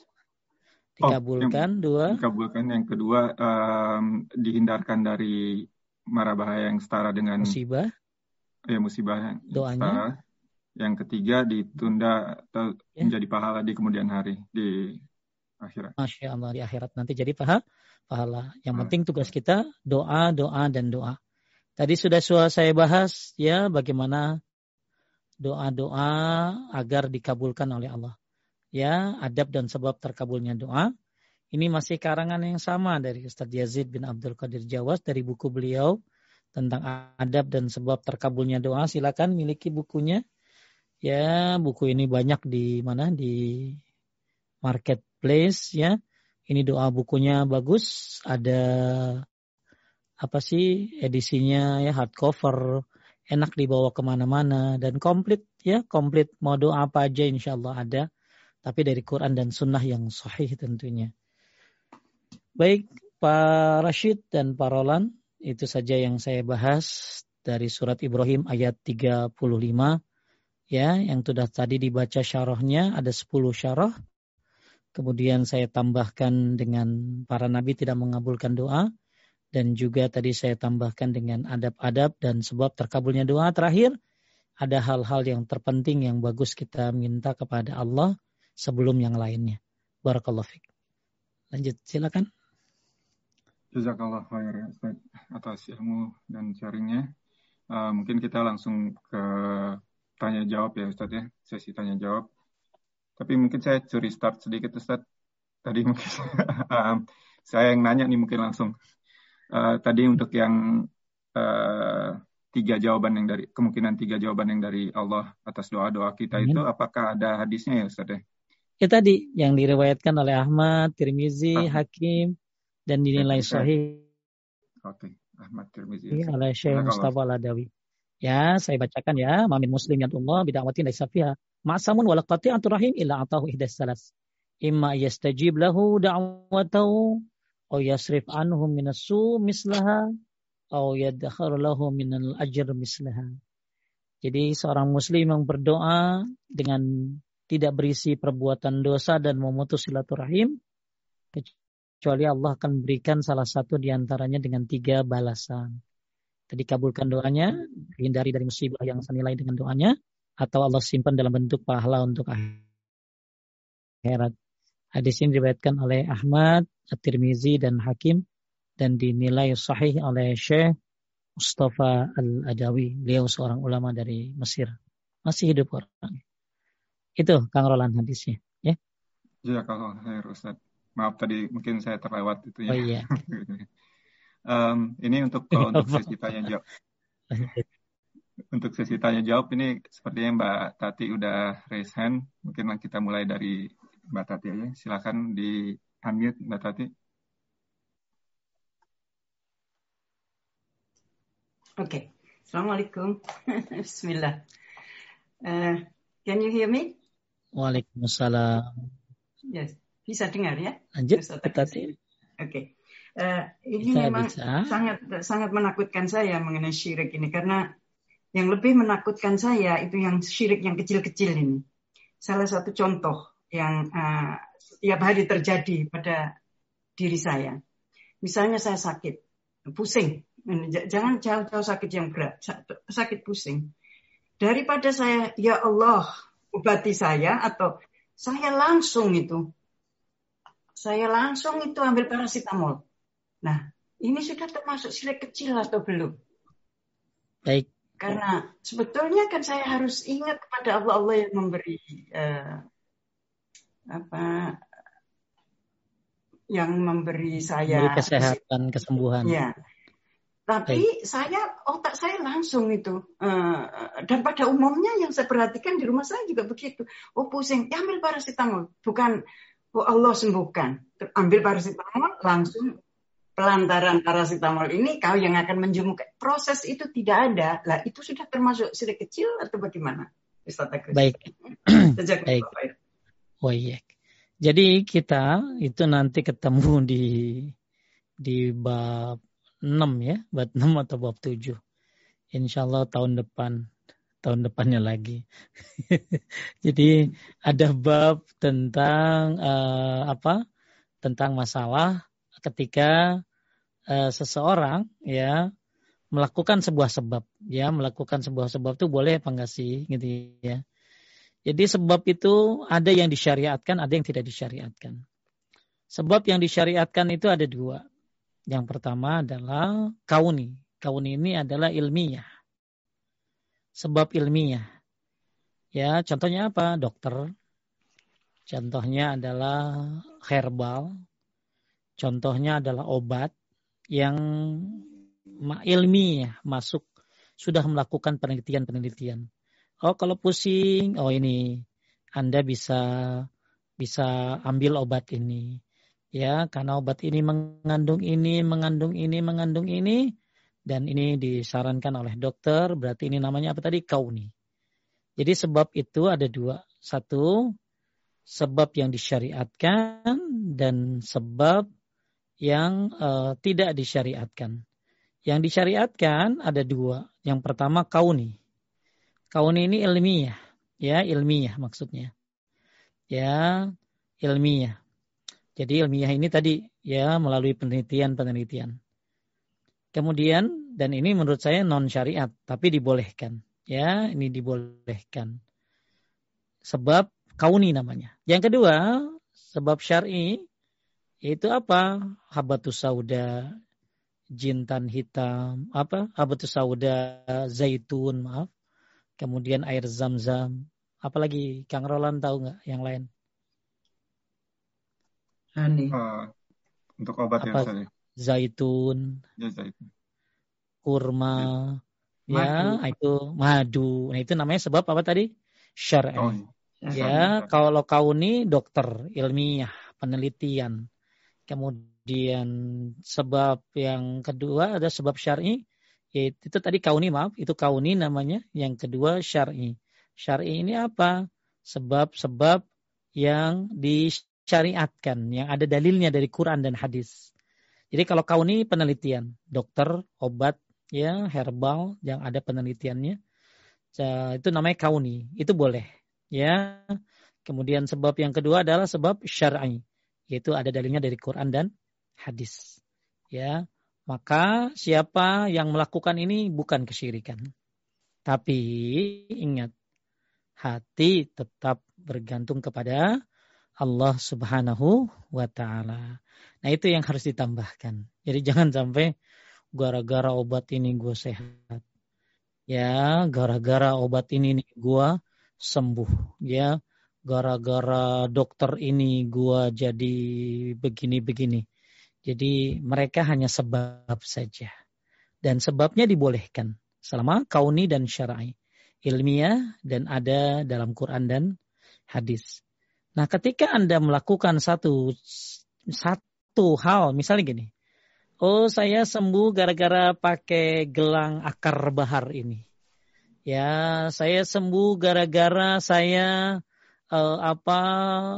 Dikabulkan. Oh, dua. Dikabulkan. Yang kedua, um, dihindarkan dari mara bahaya yang setara dengan musibah ya musibah doanya yang ketiga ditunda atau ya. menjadi pahala di kemudian hari di akhirat. Masya Allah di akhirat nanti jadi pahala. Pahala. Yang hmm. penting tugas kita doa, doa dan doa. Tadi sudah saya bahas ya bagaimana doa-doa agar dikabulkan oleh Allah. Ya, adab dan sebab terkabulnya doa. Ini masih karangan yang sama dari Ustadz Yazid bin Abdul Qadir Jawas dari buku beliau tentang adab dan sebab terkabulnya doa. Silakan miliki bukunya. Ya buku ini banyak di mana? Di marketplace ya. Ini doa bukunya bagus. Ada apa sih edisinya ya hardcover. Enak dibawa ke mana-mana dan komplit ya. Komplit. Mau doa apa aja insya Allah ada tapi dari Quran dan Sunnah yang sahih tentunya. Baik Pak Rashid dan Pak Roland itu saja yang saya bahas dari surat Ibrahim ayat 35 ya yang sudah tadi dibaca syarahnya ada 10 syarah. Kemudian saya tambahkan dengan para nabi tidak mengabulkan doa. Dan juga tadi saya tambahkan dengan adab-adab dan sebab terkabulnya doa. Terakhir ada hal-hal yang terpenting yang bagus kita minta kepada Allah sebelum yang lainnya. Barakallahu fiik. Lanjut silakan. Jazakallah khair Ustaz atas ilmu dan sharingnya. Uh, mungkin kita langsung ke tanya jawab ya Ustaz ya, sesi tanya jawab. Tapi mungkin saya curi start sedikit Ustaz. Tadi mungkin saya yang nanya nih mungkin langsung. Uh, tadi untuk yang uh, tiga jawaban yang dari kemungkinan tiga jawaban yang dari Allah atas doa-doa kita Amin. itu apakah ada hadisnya ya Ustaz ya? Ya tadi yang diriwayatkan oleh Ahmad, Tirmizi, ah. Hakim, dan dinilai sahih. Oke, Ahmad Tirmizi. Ya, oleh Syekh Mustafa Ladawi. Ya, saya bacakan ya. Mamin muslim yang Allah bid'awatin laisa fiha ma'samun wala qati'atur rahim illa atahu ihdas salas. Imma yastajib lahu da'watahu aw yasrif anhu minas su mislaha aw yadkhar lahu minal ajr mislaha. Jadi seorang muslim yang berdoa dengan tidak berisi perbuatan dosa dan memutus silaturahim kecuali Allah akan berikan salah satu di antaranya dengan tiga balasan. Tadi kabulkan doanya, hindari dari musibah yang senilai dengan doanya, atau Allah simpan dalam bentuk pahala untuk akhirat. Hadis ini diriwayatkan oleh Ahmad, At-Tirmizi dan Hakim dan dinilai sahih oleh Syekh Mustafa Al-Adawi. Beliau seorang ulama dari Mesir. Masih hidup orang. Itu Kang Roland hadisnya. Ya. Ya kalau Ustaz. Maaf tadi mungkin saya terlewat itu ya. Oh iya. um, ini untuk uh, untuk sesi tanya jawab. untuk sesi tanya jawab ini sepertinya Mbak Tati udah raise hand. Mungkin kita mulai dari Mbak Tati aja. Silakan di unmute Mbak Tati. Okay. Assalamualaikum. Bismillah. Uh, can you hear me? Waalaikumsalam. Yes. Bisa dengar ya? Lanjut. Oke. Okay. Uh, ini bisa, memang bisa. sangat sangat menakutkan saya mengenai syirik ini karena yang lebih menakutkan saya itu yang syirik yang kecil-kecil ini. Salah satu contoh yang uh, setiap hari terjadi pada diri saya. Misalnya saya sakit, pusing, Jangan jauh-jauh sakit yang berat, sakit pusing. Daripada saya, ya Allah, obati saya atau saya langsung itu. Saya langsung itu ambil paracetamol. Nah, ini sudah termasuk sirik kecil atau belum? Baik. Karena sebetulnya kan saya harus ingat kepada Allah Allah yang memberi uh, apa yang memberi saya memberi kesehatan kesembuhan. Ya, tapi Baik. saya otak saya langsung itu uh, dan pada umumnya yang saya perhatikan di rumah saya juga begitu. Oh pusing, ya ambil paracetamol. Bukan oh Allah sembuhkan. Ambil paracetamol langsung pelantaran paracetamol ini kau yang akan menjemuk. Proses itu tidak ada. Lah itu sudah termasuk sudah kecil atau bagaimana? Baik. Baik. Oh iya. Jadi kita itu nanti ketemu di di bab 6 ya, bab 6 atau bab 7. Insya Allah tahun depan, tahun depannya lagi. Jadi ada bab tentang uh, apa? Tentang masalah ketika uh, seseorang ya melakukan sebuah sebab, ya melakukan sebuah sebab itu boleh apa enggak sih, gitu ya. Jadi sebab itu ada yang disyariatkan, ada yang tidak disyariatkan. Sebab yang disyariatkan itu ada dua. Yang pertama adalah kauni. Kauni ini adalah ilmiah. Sebab ilmiah. Ya, contohnya apa? Dokter. Contohnya adalah herbal. Contohnya adalah obat yang ilmiah masuk sudah melakukan penelitian-penelitian. Oh, kalau pusing, oh ini Anda bisa bisa ambil obat ini ya karena obat ini mengandung ini, mengandung ini, mengandung ini dan ini disarankan oleh dokter, berarti ini namanya apa tadi? Kauni. Jadi sebab itu ada dua. Satu, sebab yang disyariatkan dan sebab yang uh, tidak disyariatkan. Yang disyariatkan ada dua. Yang pertama kauni. Kauni ini ilmiah, ya ilmiah maksudnya. Ya ilmiah. Jadi ilmiah ini tadi ya melalui penelitian-penelitian. Kemudian dan ini menurut saya non syariat tapi dibolehkan. Ya, ini dibolehkan. Sebab kauni namanya. Yang kedua, sebab syar'i itu apa? Habatus sauda, jintan hitam, apa? Habatus sauda, zaitun, maaf. Kemudian air zam-zam. Apalagi Kang Roland tahu nggak yang lain? Hani. Uh, untuk obat Apa? ya Zaitun. Ya zaitun. Kurma. Ya, ya itu madu. Nah itu namanya sebab apa tadi? Syar'i. Oh, ya, kalau kau ini dokter ilmiah, penelitian. Kemudian sebab yang kedua ada sebab syar'i yaitu itu tadi kauni maaf, itu kauni namanya. Yang kedua syar'i. Syar'i ini apa? Sebab-sebab yang di syariatkan yang ada dalilnya dari Quran dan hadis. Jadi kalau kau ini penelitian, dokter, obat, ya herbal yang ada penelitiannya, itu namanya kauni, itu boleh, ya. Kemudian sebab yang kedua adalah sebab syar'i, yaitu ada dalilnya dari Quran dan hadis, ya. Maka siapa yang melakukan ini bukan kesyirikan. Tapi ingat, hati tetap bergantung kepada Allah Subhanahu wa taala. Nah, itu yang harus ditambahkan. Jadi jangan sampai gara-gara obat ini gue sehat. Ya, gara-gara obat ini nih gue sembuh. Ya, gara-gara dokter ini gue jadi begini-begini. Jadi mereka hanya sebab saja. Dan sebabnya dibolehkan selama kauni dan syar'i. Ilmiah dan ada dalam Quran dan hadis. Nah, ketika Anda melakukan satu satu hal, misalnya gini, Oh, saya sembuh gara-gara pakai gelang akar bahar ini. Ya, saya sembuh gara-gara saya uh, apa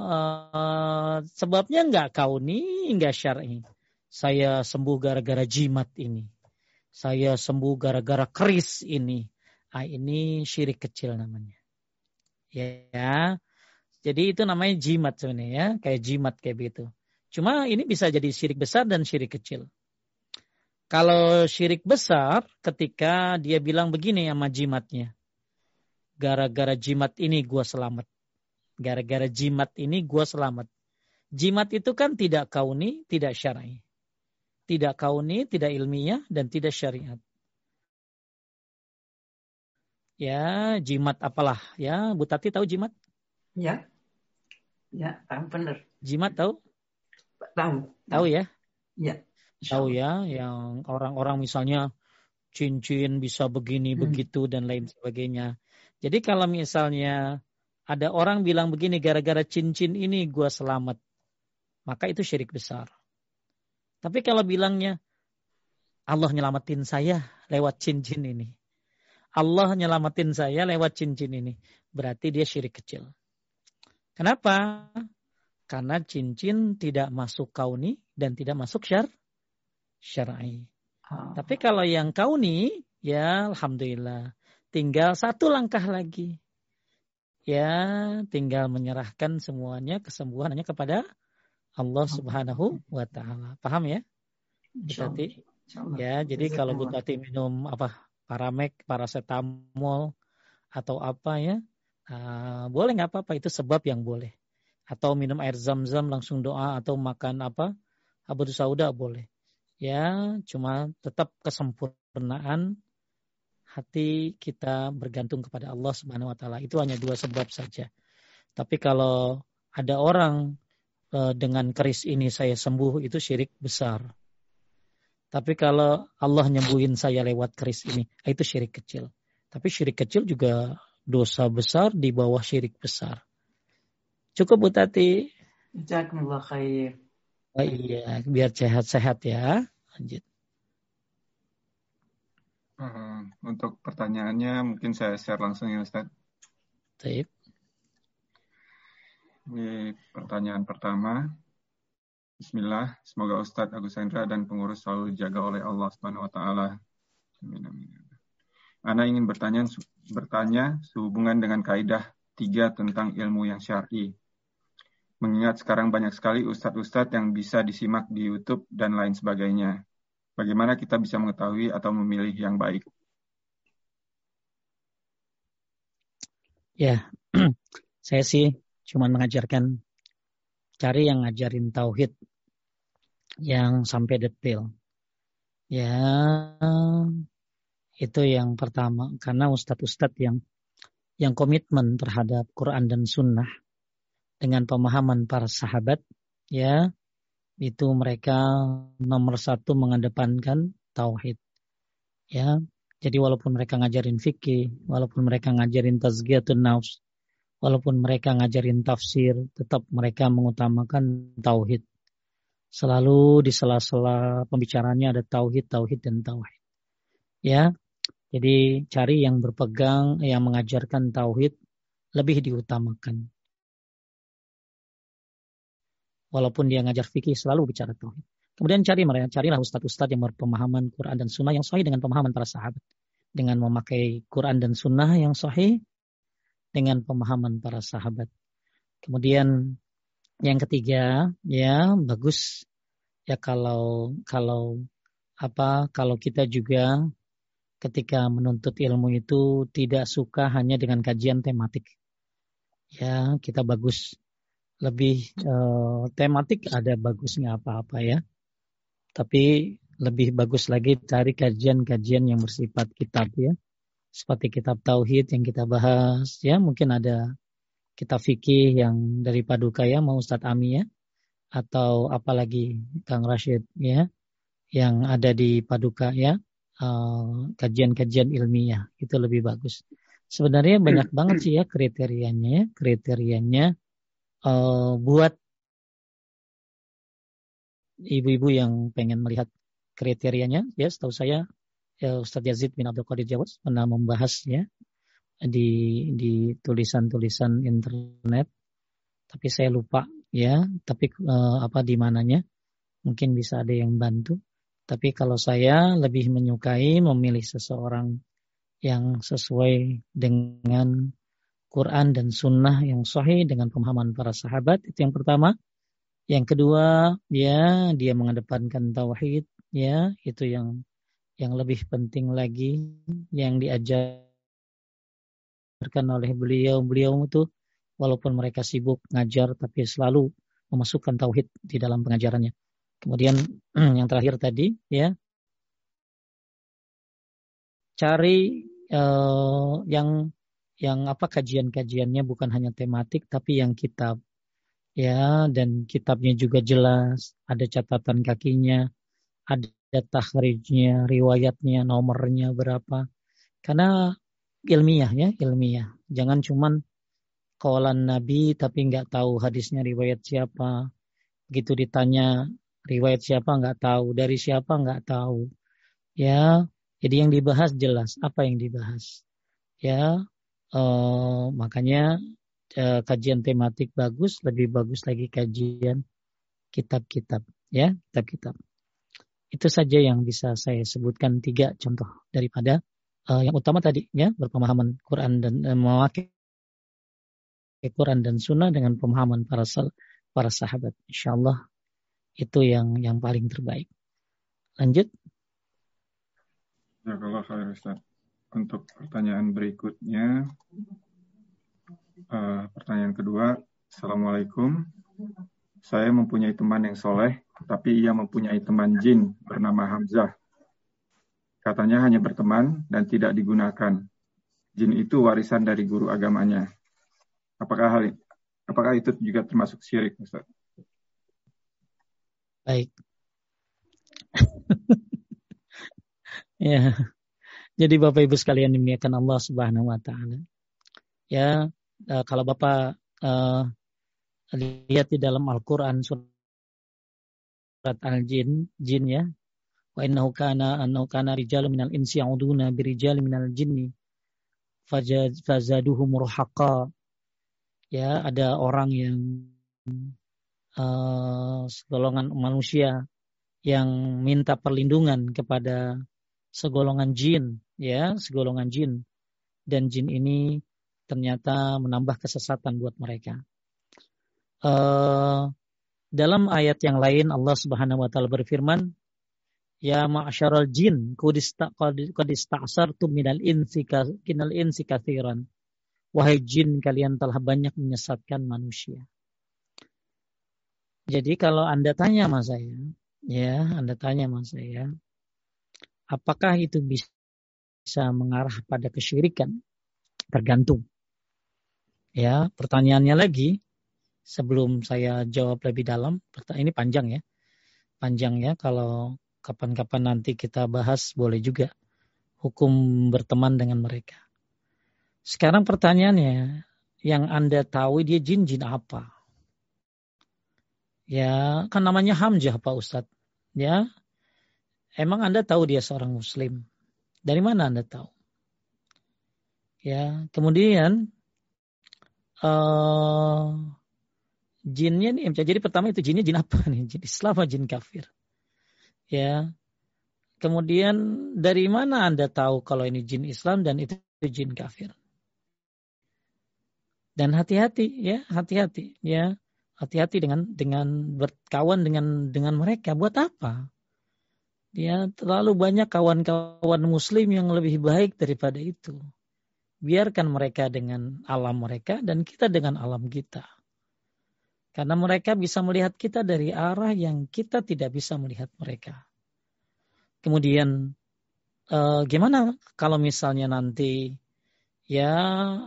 uh, sebabnya nggak kauni, nggak syar'i. Saya sembuh gara-gara jimat ini. Saya sembuh gara-gara keris ini. Ah, ini syirik kecil namanya. Ya, jadi itu namanya jimat sebenarnya ya, kayak jimat kayak begitu. Cuma ini bisa jadi syirik besar dan syirik kecil. Kalau syirik besar ketika dia bilang begini sama jimatnya. Gara-gara jimat ini gua selamat. Gara-gara jimat ini gua selamat. Jimat itu kan tidak kauni, tidak syar'i. Tidak kauni, tidak ilmiah, dan tidak syariat. Ya, jimat apalah. Ya, Bu Tati tahu jimat? Ya. Ya, tahu benar. Jimat tahu? Tahu. Tahu ya? Ya tahu ya yang orang-orang misalnya cincin bisa begini hmm. begitu dan lain sebagainya. Jadi kalau misalnya ada orang bilang begini gara-gara cincin ini gua selamat, maka itu syirik besar. Tapi kalau bilangnya Allah nyelamatin saya lewat cincin ini. Allah nyelamatin saya lewat cincin ini. Berarti dia syirik kecil. Kenapa? Karena cincin tidak masuk kauni dan tidak masuk syar syar'i. Oh. Tapi kalau yang kauni, ya alhamdulillah. Tinggal satu langkah lagi. Ya, tinggal menyerahkan semuanya kesembuhan hanya kepada Allah Subhanahu wa taala. Paham ya? Berarti ya, jadi kalau Bu Tati minum apa? Paramek, paracetamol atau apa ya? Uh, boleh nggak apa-apa itu sebab yang boleh. Atau minum air zam-zam langsung doa atau makan apa? Abu sauda boleh ya cuma tetap kesempurnaan hati kita bergantung kepada Allah Subhanahu wa taala. Itu hanya dua sebab saja. Tapi kalau ada orang e, dengan keris ini saya sembuh itu syirik besar. Tapi kalau Allah nyembuhin saya lewat keris ini, itu syirik kecil. Tapi syirik kecil juga dosa besar di bawah syirik besar. Cukup Bu Tati. Jazakumullah khair. Oh iya, biar sehat-sehat ya. Lanjut. Uh, untuk pertanyaannya mungkin saya share langsung ya Ustaz. Taip. Ini pertanyaan pertama. Bismillah, semoga Ustadz Agus Hendra dan pengurus selalu dijaga oleh Allah Subhanahu wa taala. Amin amin. Ana ingin bertanya bertanya sehubungan dengan kaidah tiga tentang ilmu yang syar'i. Mengingat sekarang banyak sekali ustadz-ustadz yang bisa disimak di YouTube dan lain sebagainya. Bagaimana kita bisa mengetahui atau memilih yang baik? Ya, saya sih cuma mengajarkan cari yang ngajarin tauhid yang sampai detail. Ya, itu yang pertama. Karena ustadz-ustadz yang yang komitmen terhadap Quran dan Sunnah dengan pemahaman para sahabat ya itu mereka nomor satu mengedepankan tauhid ya. Jadi walaupun mereka ngajarin fikih walaupun mereka ngajarin tazkiyatun nafs walaupun mereka ngajarin tafsir tetap mereka mengutamakan tauhid. Selalu di sela-sela pembicaranya ada tauhid tauhid dan tauhid ya jadi cari yang berpegang yang mengajarkan tauhid lebih diutamakan walaupun dia ngajar fikih selalu bicara tauhid. Kemudian cari mereka, carilah ustadz-ustadz yang berpemahaman Quran dan Sunnah yang sahih dengan pemahaman para sahabat. Dengan memakai Quran dan Sunnah yang sahih dengan pemahaman para sahabat. Kemudian yang ketiga, ya bagus ya kalau kalau apa kalau kita juga ketika menuntut ilmu itu tidak suka hanya dengan kajian tematik. Ya, kita bagus lebih uh, tematik ada bagusnya apa-apa ya. Tapi lebih bagus lagi cari kajian-kajian yang bersifat kitab ya. Seperti kitab tauhid yang kita bahas ya, mungkin ada kitab fikih yang dari Paduka ya, mau Ustadz Ami ya. Atau apalagi Kang Rashid ya, yang ada di Paduka ya. Eh, kajian-kajian uh, ilmiah. Itu lebih bagus. Sebenarnya banyak banget sih ya kriterianya ya, kriterianya uh, buat ibu-ibu yang pengen melihat kriterianya. Ya setahu saya ya, Ustadz Yazid bin Abdul Qadir Jawas pernah membahasnya di di tulisan-tulisan internet. Tapi saya lupa ya. Tapi uh, apa di mananya? Mungkin bisa ada yang bantu tapi kalau saya lebih menyukai memilih seseorang yang sesuai dengan Quran dan Sunnah yang sahih dengan pemahaman para sahabat itu yang pertama. Yang kedua ya dia mengedepankan tauhid ya itu yang yang lebih penting lagi yang diajarkan oleh beliau. Beliau itu walaupun mereka sibuk ngajar tapi selalu memasukkan tauhid di dalam pengajarannya kemudian yang terakhir tadi ya cari uh, yang yang apa kajian-kajiannya bukan hanya tematik tapi yang kitab ya dan kitabnya juga jelas ada catatan kakinya ada tahrijnya, riwayatnya, nomornya berapa. Karena ilmiah ya, ilmiah. Jangan cuman kawalan Nabi tapi nggak tahu hadisnya riwayat siapa. Begitu ditanya riwayat siapa nggak tahu, dari siapa nggak tahu. Ya, jadi yang dibahas jelas apa yang dibahas. Ya, eh, makanya eh, kajian tematik bagus, lebih bagus lagi kajian kitab-kitab ya, kitab-kitab. Itu saja yang bisa saya sebutkan tiga contoh daripada uh, yang utama tadi ya berpemahaman Quran dan uh, memakai Quran dan Sunnah dengan pemahaman para para sahabat. Insya Allah itu yang yang paling terbaik. Lanjut. Ya kalau saya Ustaz. Untuk pertanyaan berikutnya, uh, pertanyaan kedua, Assalamualaikum. Saya mempunyai teman yang soleh, tapi ia mempunyai teman jin bernama Hamzah. Katanya hanya berteman dan tidak digunakan. Jin itu warisan dari guru agamanya. Apakah hal apakah itu juga termasuk syirik, Ustaz? Baik. ya. Jadi Bapak Ibu sekalian dimuliakan Allah Subhanahu wa taala. Ya, uh, kalau Bapak uh, lihat di dalam Al-Quran surat Al-Jin, jin ya. Wa innahu kana annahu kana rijalu minal insi ya'uduna birijali minal jinni fazaduhum murhaqa. Ya, ada orang yang uh, segolongan manusia yang minta perlindungan kepada segolongan jin, ya, segolongan jin. Dan jin ini ternyata menambah kesesatan buat mereka. Uh, dalam ayat yang lain Allah Subhanahu wa taala berfirman, "Ya ma'syaral jin, qad ista'sartum minal insi kinal insi katsiran." Wahai jin, kalian telah banyak menyesatkan manusia. Jadi kalau Anda tanya sama saya, ya, Anda tanya sama saya, apakah itu bisa mengarah pada kesyirikan? Tergantung. Ya, pertanyaannya lagi, sebelum saya jawab lebih dalam, ini panjang ya. Panjang ya kalau kapan-kapan nanti kita bahas boleh juga hukum berteman dengan mereka. Sekarang pertanyaannya, yang Anda tahu dia jin-jin apa? Ya, kan namanya Hamzah Pak Ustadz. Ya, emang Anda tahu dia seorang Muslim? Dari mana Anda tahu? Ya, kemudian uh, jinnya nih jadi pertama itu jinnya jin apa nih jin Islam atau jin kafir ya kemudian dari mana anda tahu kalau ini jin Islam dan itu jin kafir dan hati-hati ya hati-hati ya hati-hati dengan dengan berkawan dengan dengan mereka buat apa ya terlalu banyak kawan-kawan muslim yang lebih baik daripada itu biarkan mereka dengan alam mereka dan kita dengan alam kita karena mereka bisa melihat kita dari arah yang kita tidak bisa melihat mereka. Kemudian eh, gimana kalau misalnya nanti ya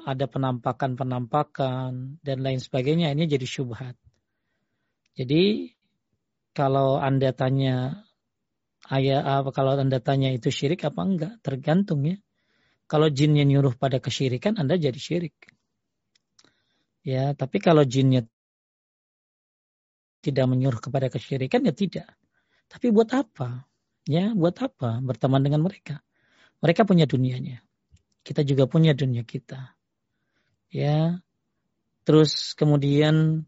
ada penampakan-penampakan dan lain sebagainya ini jadi syubhat. Jadi kalau Anda tanya ayah apa kalau Anda tanya itu syirik apa enggak tergantung ya. Kalau jinnya nyuruh pada kesyirikan Anda jadi syirik. Ya, tapi kalau jinnya tidak menyuruh kepada kesyirikan ya tidak. Tapi buat apa? Ya, buat apa berteman dengan mereka? Mereka punya dunianya. Kita juga punya dunia kita. Ya. Terus kemudian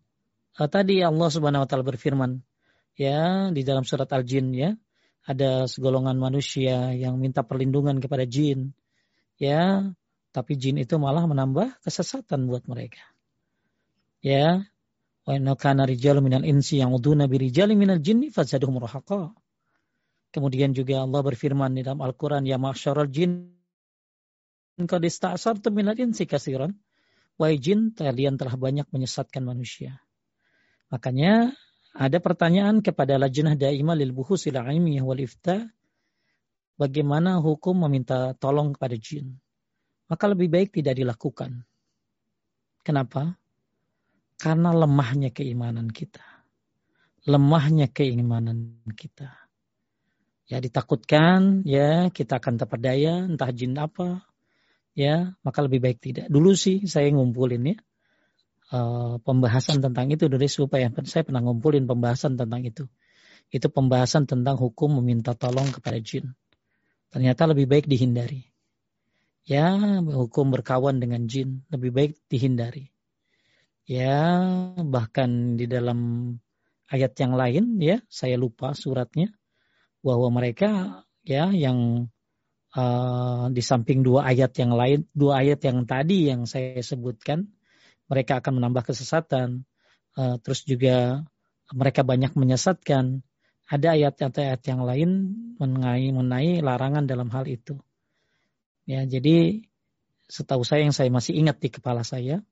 tadi Allah Subhanahu wa taala berfirman ya di dalam surat Al-Jin ya, ada segolongan manusia yang minta perlindungan kepada jin. Ya, tapi jin itu malah menambah kesesatan buat mereka. Ya, wa inna kana rijalun minal insi yang uduna bi rijalin minal jinni fazaduhum rahaqa. Kemudian juga Allah berfirman di dalam Al-Quran, Ya ma'asyarul jin, qad ista'asartum minal insi kasiran. Wahai jin, kalian telah banyak menyesatkan manusia. Makanya ada pertanyaan kepada lajnah daimah lil buhusil ilmiah wal ifta. Bagaimana hukum meminta tolong kepada jin? Maka lebih baik tidak dilakukan. Kenapa? Karena lemahnya keimanan kita. Lemahnya keimanan kita ya ditakutkan ya kita akan terpedaya entah jin apa ya maka lebih baik tidak dulu sih saya ngumpulin ya uh, pembahasan tentang itu dari supaya saya pernah ngumpulin pembahasan tentang itu. Itu pembahasan tentang hukum meminta tolong kepada jin. Ternyata lebih baik dihindari. Ya hukum berkawan dengan jin lebih baik dihindari. Ya bahkan di dalam ayat yang lain ya saya lupa suratnya bahwa mereka ya yang uh, di samping dua ayat yang lain, dua ayat yang tadi yang saya sebutkan, mereka akan menambah kesesatan. Uh, terus juga mereka banyak menyesatkan. Ada ayat-ayat yang lain mengenai, mengenai larangan dalam hal itu. Ya, jadi setahu saya yang saya masih ingat di kepala saya,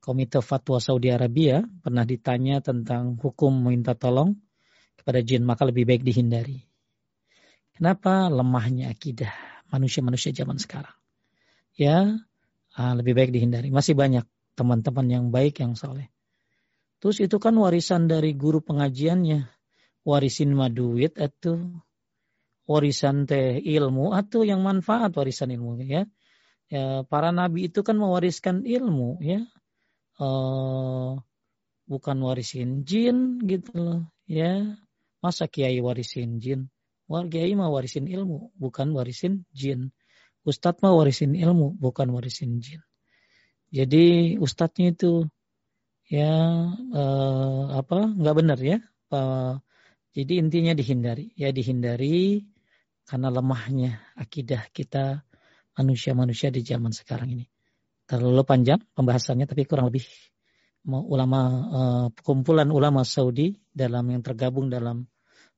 Komite Fatwa Saudi Arabia pernah ditanya tentang hukum meminta tolong kepada jin, maka lebih baik dihindari. Kenapa lemahnya akidah manusia-manusia zaman sekarang? Ya, ah, lebih baik dihindari. Masih banyak teman-teman yang baik yang soleh. Terus itu kan warisan dari guru pengajiannya. Warisin maduit itu warisan teh ilmu atau yang manfaat warisan ilmu ya. ya para nabi itu kan mewariskan ilmu ya. Uh, bukan warisin jin gitu loh ya. Masa kiai warisin jin? Kiai mah warisin ilmu, bukan warisin jin. Ustadz mah warisin ilmu, bukan warisin jin. Jadi ustadznya itu ya eh, apa nggak benar ya. Uh, jadi intinya dihindari, ya dihindari karena lemahnya akidah kita manusia-manusia di zaman sekarang ini. Terlalu panjang pembahasannya, tapi kurang lebih ulama uh, kumpulan ulama Saudi dalam yang tergabung dalam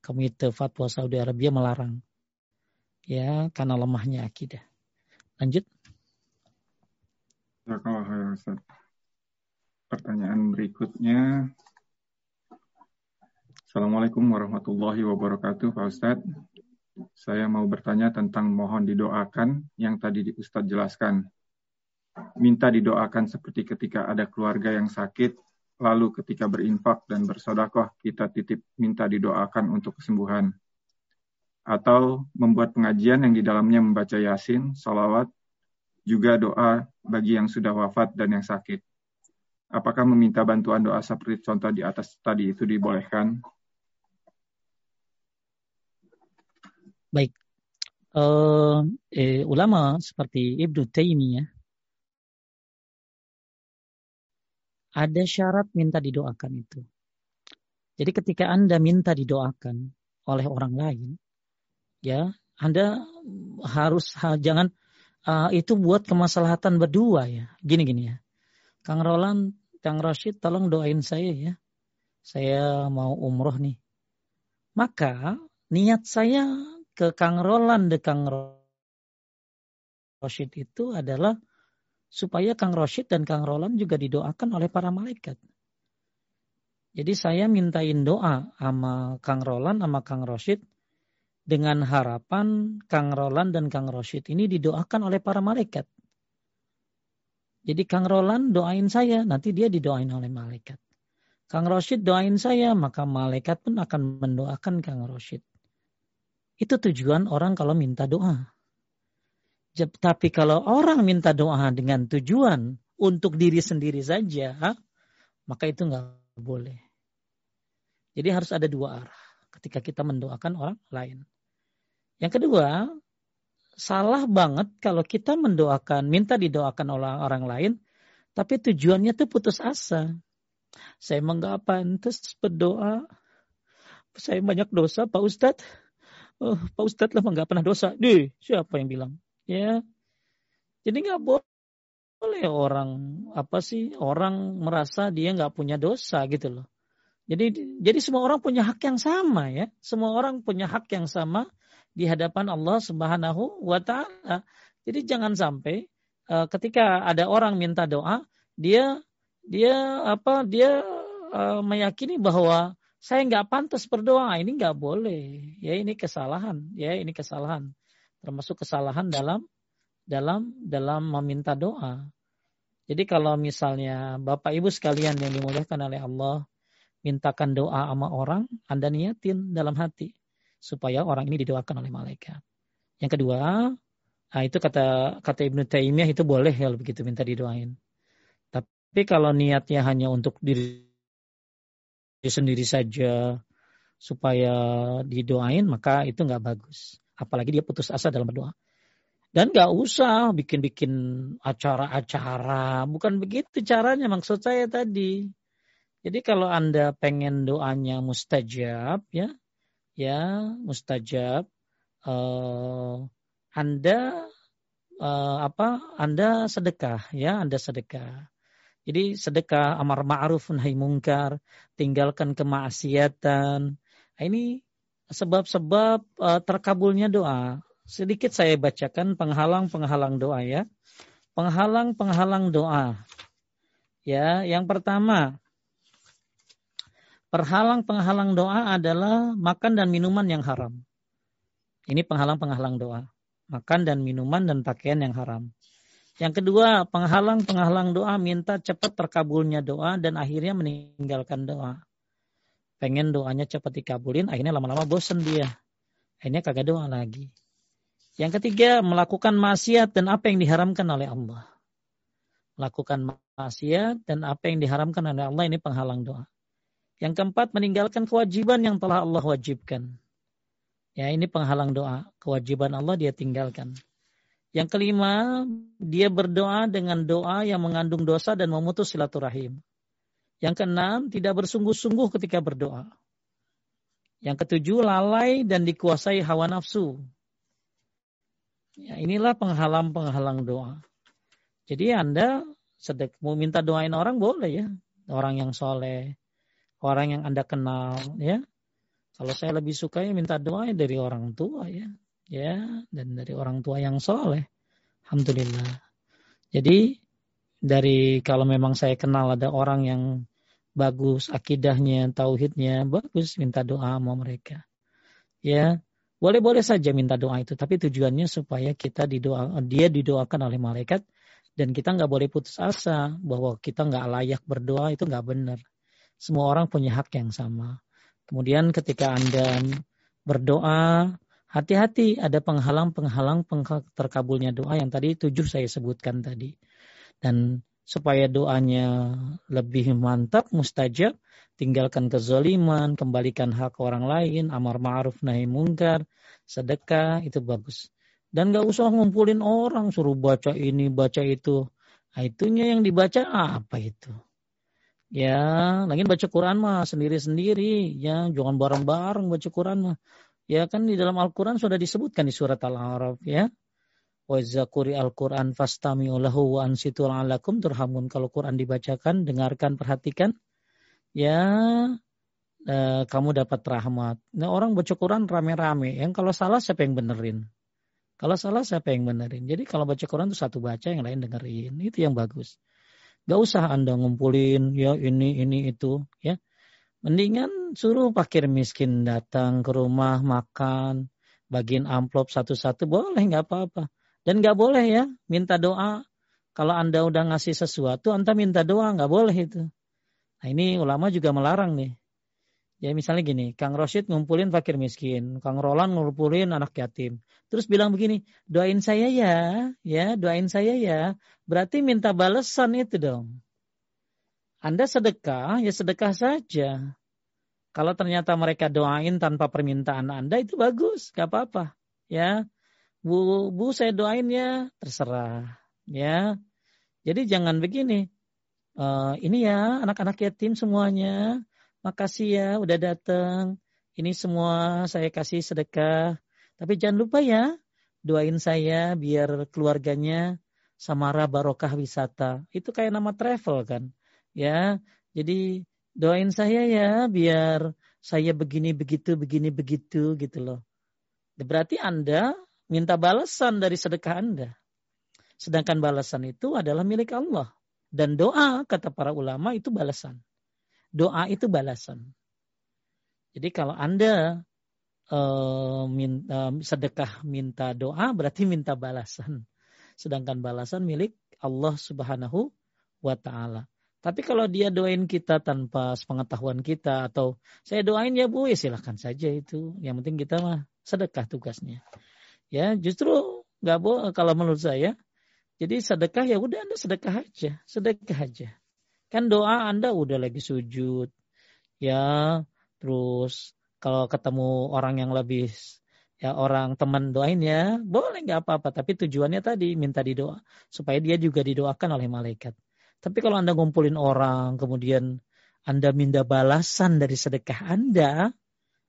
Komite Fatwa Saudi Arabia melarang. Ya, karena lemahnya akidah. Lanjut. Pertanyaan berikutnya. Assalamualaikum warahmatullahi wabarakatuh, Pak Ustadz. Saya mau bertanya tentang mohon didoakan yang tadi di Ustadz jelaskan. Minta didoakan seperti ketika ada keluarga yang sakit lalu ketika berinfak dan bersodakoh kita titip minta didoakan untuk kesembuhan. Atau membuat pengajian yang di dalamnya membaca yasin, salawat, juga doa bagi yang sudah wafat dan yang sakit. Apakah meminta bantuan doa seperti contoh di atas tadi itu dibolehkan? Baik. Uh, eh, ulama seperti Ibnu Taimiyah ada syarat minta didoakan itu. Jadi ketika Anda minta didoakan oleh orang lain, ya, Anda harus jangan uh, itu buat kemaslahatan berdua ya. Gini-gini ya. Kang Roland, Kang Rashid tolong doain saya ya. Saya mau umroh nih. Maka niat saya ke Kang Roland de Kang Rashid itu adalah supaya Kang Roshid dan Kang Roland juga didoakan oleh para malaikat. Jadi saya mintain doa sama Kang Roland sama Kang Roshid dengan harapan Kang Roland dan Kang Roshid ini didoakan oleh para malaikat. Jadi Kang Roland doain saya, nanti dia didoain oleh malaikat. Kang Roshid doain saya, maka malaikat pun akan mendoakan Kang Roshid. Itu tujuan orang kalau minta doa. Tapi kalau orang minta doa dengan tujuan untuk diri sendiri saja, maka itu nggak boleh. Jadi harus ada dua arah ketika kita mendoakan orang lain. Yang kedua, salah banget kalau kita mendoakan, minta didoakan oleh orang lain, tapi tujuannya tuh putus asa. Saya emang gak pantas berdoa. Saya banyak dosa, Pak Ustadz. Oh, Pak Ustadz lah nggak pernah dosa. Dih, siapa yang bilang? Ya, jadi nggak boleh orang apa sih orang merasa dia nggak punya dosa gitu loh. Jadi jadi semua orang punya hak yang sama ya. Semua orang punya hak yang sama di hadapan Allah Subhanahu wa taala. Jadi jangan sampai uh, ketika ada orang minta doa, dia dia apa dia uh, meyakini bahwa saya nggak pantas berdoa. Ini nggak boleh. Ya ini kesalahan. Ya ini kesalahan. Termasuk kesalahan dalam dalam dalam meminta doa. Jadi kalau misalnya Bapak Ibu sekalian yang dimuliakan oleh Allah, mintakan doa sama orang, Anda niatin dalam hati supaya orang ini didoakan oleh malaikat. Yang kedua, nah itu kata kata Ibnu Taimiyah itu boleh ya begitu minta didoain. Tapi kalau niatnya hanya untuk diri sendiri saja supaya didoain maka itu nggak bagus. Apalagi dia putus asa dalam berdoa. Dan nggak usah bikin-bikin acara-acara. Bukan begitu caranya maksud saya tadi. Jadi kalau Anda pengen doanya mustajab ya, ya mustajab uh, Anda uh, apa? Anda sedekah ya, Anda sedekah. Jadi sedekah amar ma'ruf nahi mungkar, tinggalkan kemaksiatan. Nah, ini sebab-sebab uh, terkabulnya doa. Sedikit saya bacakan penghalang-penghalang doa ya. Penghalang-penghalang doa. Ya, yang pertama Perhalang-penghalang doa adalah makan dan minuman yang haram. Ini penghalang-penghalang doa. Makan dan minuman dan pakaian yang haram. Yang kedua, penghalang-penghalang doa minta cepat terkabulnya doa dan akhirnya meninggalkan doa. Pengen doanya cepat dikabulin, akhirnya lama-lama bosen dia. Akhirnya kagak doa lagi. Yang ketiga, melakukan maksiat dan apa yang diharamkan oleh Allah. Melakukan maksiat dan apa yang diharamkan oleh Allah ini penghalang doa. Yang keempat, meninggalkan kewajiban yang telah Allah wajibkan. Ya, ini penghalang doa. Kewajiban Allah dia tinggalkan. Yang kelima, dia berdoa dengan doa yang mengandung dosa dan memutus silaturahim. Yang keenam, tidak bersungguh-sungguh ketika berdoa. Yang ketujuh, lalai dan dikuasai hawa nafsu. Ya, inilah penghalang-penghalang doa. Jadi Anda sedek mau minta doain orang boleh ya. Orang yang soleh, orang yang Anda kenal ya. Kalau saya lebih suka ya minta doa dari orang tua ya. Ya, dan dari orang tua yang soleh. Alhamdulillah. Jadi dari kalau memang saya kenal ada orang yang bagus akidahnya, tauhidnya, bagus minta doa sama mereka. Ya, boleh-boleh saja minta doa itu, tapi tujuannya supaya kita didoa, dia didoakan oleh malaikat dan kita nggak boleh putus asa bahwa kita nggak layak berdoa itu nggak benar. Semua orang punya hak yang sama. Kemudian ketika Anda berdoa, hati-hati ada penghalang-penghalang terkabulnya doa yang tadi tujuh saya sebutkan tadi. Dan supaya doanya lebih mantap, mustajab, tinggalkan kezaliman, kembalikan hak orang lain, amar ma'ruf nahi mungkar, sedekah, itu bagus. Dan gak usah ngumpulin orang, suruh baca ini, baca itu. Nah, itunya yang dibaca apa itu? Ya, lagi baca Quran mah sendiri-sendiri, ya, jangan bareng-bareng baca Quran mah. Ya kan di dalam Al-Quran sudah disebutkan di surat Al-A'raf ya. Wa zakuri Al-Quran fastami'u lahu wa ansitu alakum turhamun. Kalau Quran dibacakan, dengarkan, perhatikan. Ya, eh, kamu dapat rahmat. Nah, orang baca Quran rame-rame. Yang kalau salah siapa yang benerin? Kalau salah siapa yang benerin? Jadi kalau baca Quran itu satu baca, yang lain dengerin. Itu yang bagus. Gak usah Anda ngumpulin ya ini ini itu ya. Mendingan suruh fakir miskin datang ke rumah makan, bagiin amplop satu-satu boleh nggak apa-apa. Dan nggak boleh ya minta doa. Kalau Anda udah ngasih sesuatu, Anda minta doa nggak boleh itu. Nah ini ulama juga melarang nih. Ya misalnya gini, Kang Rosid ngumpulin fakir miskin, Kang Roland ngumpulin anak yatim. Terus bilang begini, doain saya ya, ya doain saya ya. Berarti minta balasan itu dong. Anda sedekah, ya sedekah saja. Kalau ternyata mereka doain tanpa permintaan Anda itu bagus, gak apa-apa. Ya, Bu, Bu saya doain ya, terserah. Ya, jadi jangan begini. Uh, ini ya anak-anak yatim semuanya. Makasih ya udah datang. Ini semua saya kasih sedekah. Tapi jangan lupa ya, doain saya biar keluarganya Samara Barokah Wisata. Itu kayak nama travel kan. Ya, jadi doain saya ya biar saya begini begitu begini begitu gitu loh. Berarti Anda minta balasan dari sedekah Anda. Sedangkan balasan itu adalah milik Allah. Dan doa, kata para ulama, itu balasan. Doa itu balasan. Jadi kalau Anda uh, minta, sedekah minta doa, berarti minta balasan. Sedangkan balasan milik Allah subhanahu wa ta'ala. Tapi kalau dia doain kita tanpa pengetahuan kita atau saya doain ya bu, ya silahkan saja itu. Yang penting kita mah sedekah tugasnya. Ya justru nggak boleh kalau menurut saya jadi sedekah ya udah Anda sedekah aja, sedekah aja. Kan doa Anda udah lagi sujud. Ya, terus kalau ketemu orang yang lebih ya orang teman doain ya, boleh nggak apa-apa, tapi tujuannya tadi minta didoa supaya dia juga didoakan oleh malaikat. Tapi kalau Anda ngumpulin orang, kemudian Anda minta balasan dari sedekah Anda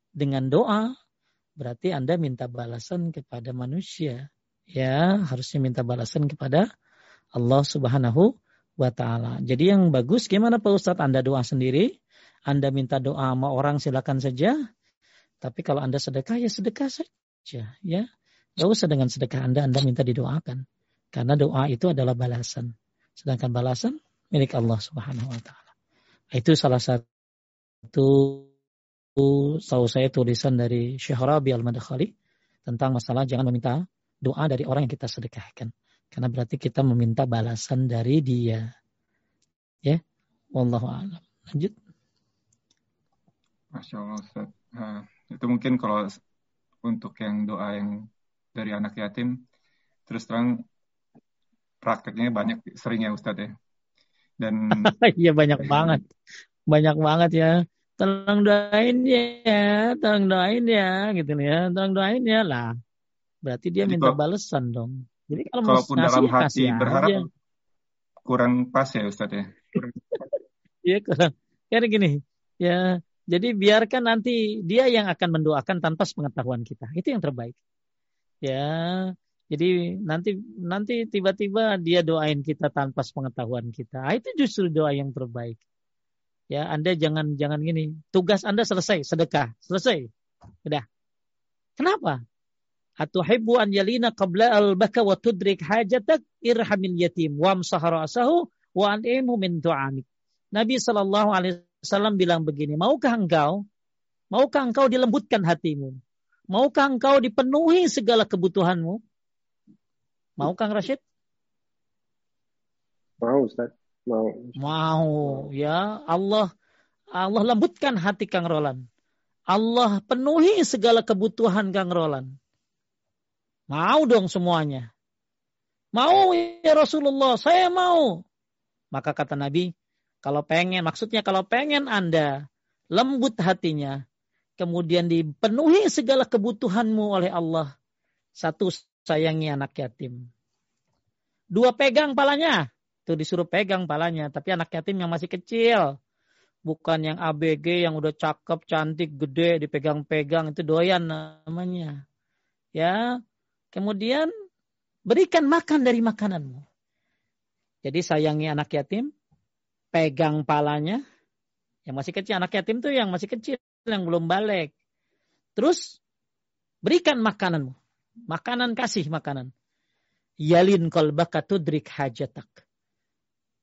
dengan doa, berarti Anda minta balasan kepada manusia ya harusnya minta balasan kepada Allah Subhanahu wa taala. Jadi yang bagus gimana Pak Ustadz Anda doa sendiri, Anda minta doa sama orang silakan saja. Tapi kalau Anda sedekah ya sedekah saja ya. Gak usah dengan sedekah Anda Anda minta didoakan. Karena doa itu adalah balasan. Sedangkan balasan milik Allah Subhanahu wa taala. Itu salah satu tahu saya tulisan dari Syekh Rabi Al-Madakhali tentang masalah jangan meminta doa dari orang yang kita sedekahkan. Karena berarti kita meminta balasan dari dia. Ya, wallahu a'lam. Lanjut. Masya Allah Ustaz. Nah, itu mungkin kalau untuk yang doa yang dari anak yatim, terus terang prakteknya banyak sering ya Ustadz ya. Dan iya banyak banget. Banyak banget ya. Tolong doain ya, tolong doain ya gitu ya. Tolong doain ya lah. Berarti dia minta balasan dong. Jadi kalau kalaupun dalam hati berharap aja. kurang pas ya Ustadz ya. Iya kurang. Karena gini, ya jadi biarkan nanti dia yang akan mendoakan tanpa pengetahuan kita. Itu yang terbaik. Ya, jadi nanti nanti tiba-tiba dia doain kita tanpa pengetahuan kita. Ah, itu justru doa yang terbaik. Ya, Anda jangan jangan gini. Tugas Anda selesai, sedekah, selesai. Udah. Kenapa? Atuhibbu an yalina qabla al-baka wa tudrik hajatak irhamil yatim wa ra'sahu wa an'imhu min tu'amik. Nabi Shallallahu alaihi wasallam bilang begini, maukah engkau maukah engkau dilembutkan hatimu? Maukah engkau dipenuhi segala kebutuhanmu? Mau Kang Rashid? Mau Ustaz. Mau. Mau ya Allah Allah lembutkan hati Kang Roland. Allah penuhi segala kebutuhan Kang Roland. Mau dong semuanya. Mau ya Rasulullah, saya mau. Maka kata Nabi, kalau pengen, maksudnya kalau pengen Anda lembut hatinya, kemudian dipenuhi segala kebutuhanmu oleh Allah. Satu, sayangi anak yatim. Dua, pegang palanya. Itu disuruh pegang palanya. Tapi anak yatim yang masih kecil. Bukan yang ABG yang udah cakep, cantik, gede, dipegang-pegang. Itu doyan namanya. Ya, Kemudian berikan makan dari makananmu. Jadi sayangi anak yatim, pegang palanya. Yang masih kecil, anak yatim tuh yang masih kecil, yang belum balik. Terus berikan makananmu. Makanan kasih makanan. Yalin kolbaka tudrik hajatak.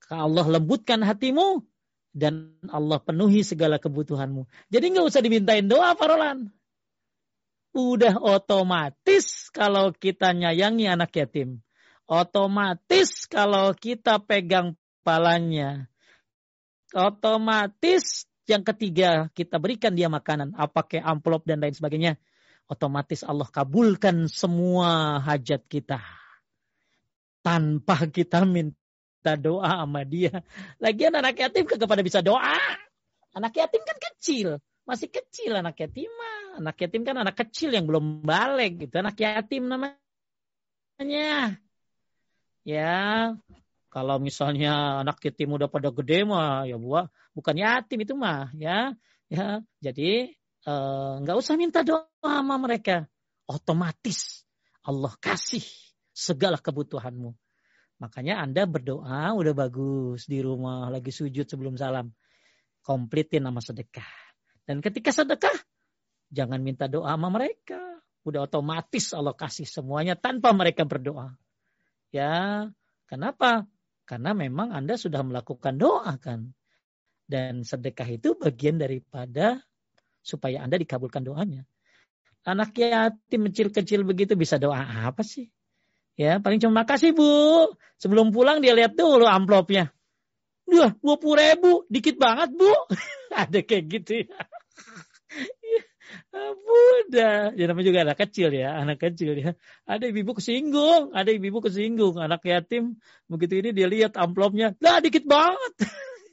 Allah lembutkan hatimu dan Allah penuhi segala kebutuhanmu. Jadi nggak usah dimintain doa, Parolan udah otomatis kalau kita nyayangi anak yatim. Otomatis kalau kita pegang palanya. Otomatis yang ketiga kita berikan dia makanan. Apakah amplop dan lain sebagainya. Otomatis Allah kabulkan semua hajat kita. Tanpa kita minta doa sama dia. Lagian anak yatim kagak pada bisa doa. Anak yatim kan kecil. Masih kecil anak yatim anak yatim kan anak kecil yang belum balik gitu, anak yatim namanya. Ya, kalau misalnya anak yatim udah pada gede mah ya buah bukan yatim itu mah ya. Ya, jadi eh, nggak uh, usah minta doa sama mereka. Otomatis Allah kasih segala kebutuhanmu. Makanya Anda berdoa udah bagus di rumah lagi sujud sebelum salam. Komplitin nama sedekah. Dan ketika sedekah jangan minta doa sama mereka. Udah otomatis Allah kasih semuanya tanpa mereka berdoa. Ya, kenapa? Karena memang Anda sudah melakukan doa kan. Dan sedekah itu bagian daripada supaya Anda dikabulkan doanya. Anak yatim kecil-kecil begitu bisa doa apa sih? Ya, paling cuma makasih bu. Sebelum pulang dia lihat dulu amplopnya. Dua, dua puluh ribu, dikit banget bu. Ada kayak gitu ya. Bunda, ya namanya juga anak kecil ya, anak kecil ya. Ada ibu-ibu kesinggung, ada ibu-ibu kesinggung, anak yatim begitu ini dia lihat amplopnya, lah dikit banget,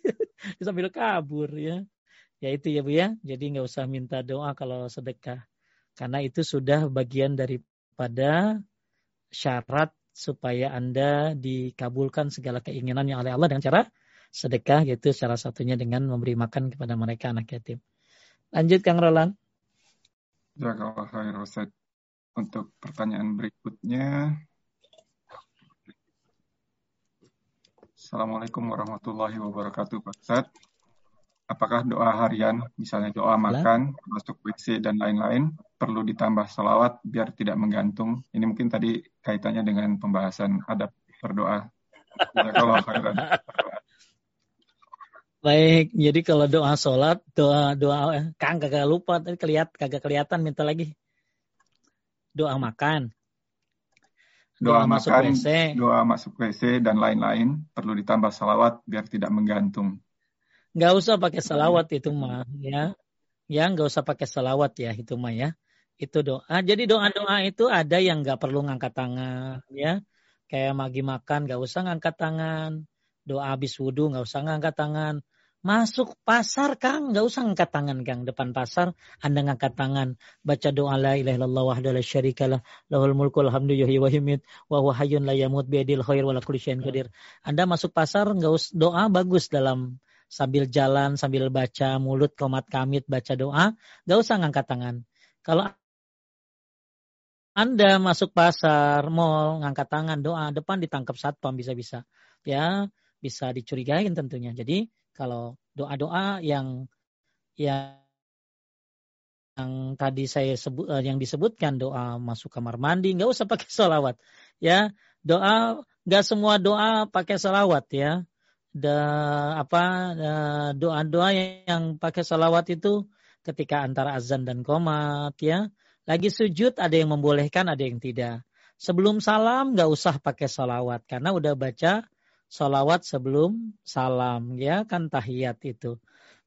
sambil kabur ya. Ya itu ya bu ya, jadi nggak usah minta doa kalau sedekah, karena itu sudah bagian daripada syarat supaya anda dikabulkan segala keinginan yang oleh Allah dengan cara sedekah, yaitu salah satunya dengan memberi makan kepada mereka anak yatim. Lanjut Kang Roland. Jazakallah khair Ustaz. Untuk pertanyaan berikutnya. Assalamualaikum warahmatullahi wabarakatuh Pak Ustaz. Apakah doa harian, misalnya doa makan, masuk WC dan lain-lain, perlu ditambah salawat biar tidak menggantung? Ini mungkin tadi kaitannya dengan pembahasan adab berdoa. Jazakallah khairan. Baik, jadi kalau doa sholat, doa doa kang kagak lupa, tadi kelihat kagak kelihatan minta lagi. Doa makan. Doa, doa masuk makan, WC. Doa masuk WC dan lain-lain perlu ditambah salawat biar tidak menggantung. Gak usah pakai salawat itu mah ya. Ya nggak usah pakai salawat ya itu mah ya. Itu doa. Jadi doa-doa itu ada yang nggak perlu ngangkat tangan ya. Kayak magi makan nggak usah ngangkat tangan. Doa habis wudhu nggak usah ngangkat tangan Masuk pasar Kang, nggak usah ngangkat tangan Kang. Depan pasar Anda ngangkat tangan, baca doa la ilaha illallah wahdahu la syarikalah, lahul mulku alhamdu yuhyi wa yumiit wa huwa hayyun la yamut biadil khair wa la kulli syai'in qadir. Anda masuk pasar nggak usah doa bagus dalam sambil jalan, sambil baca mulut komat kamit baca doa, nggak usah ngangkat tangan. Kalau anda masuk pasar, mall, ngangkat tangan, doa, depan ditangkap satpam bisa-bisa. Ya, bisa dicurigain tentunya. Jadi kalau doa-doa yang yang yang tadi saya sebut eh, yang disebutkan doa masuk kamar mandi nggak usah pakai sholawat ya. Doa nggak semua doa pakai sholawat ya. Da, apa doa-doa yang pakai sholawat itu ketika antara azan dan komat ya. Lagi sujud ada yang membolehkan ada yang tidak. Sebelum salam nggak usah pakai sholawat karena udah baca Salawat sebelum salam ya kan tahiyat itu.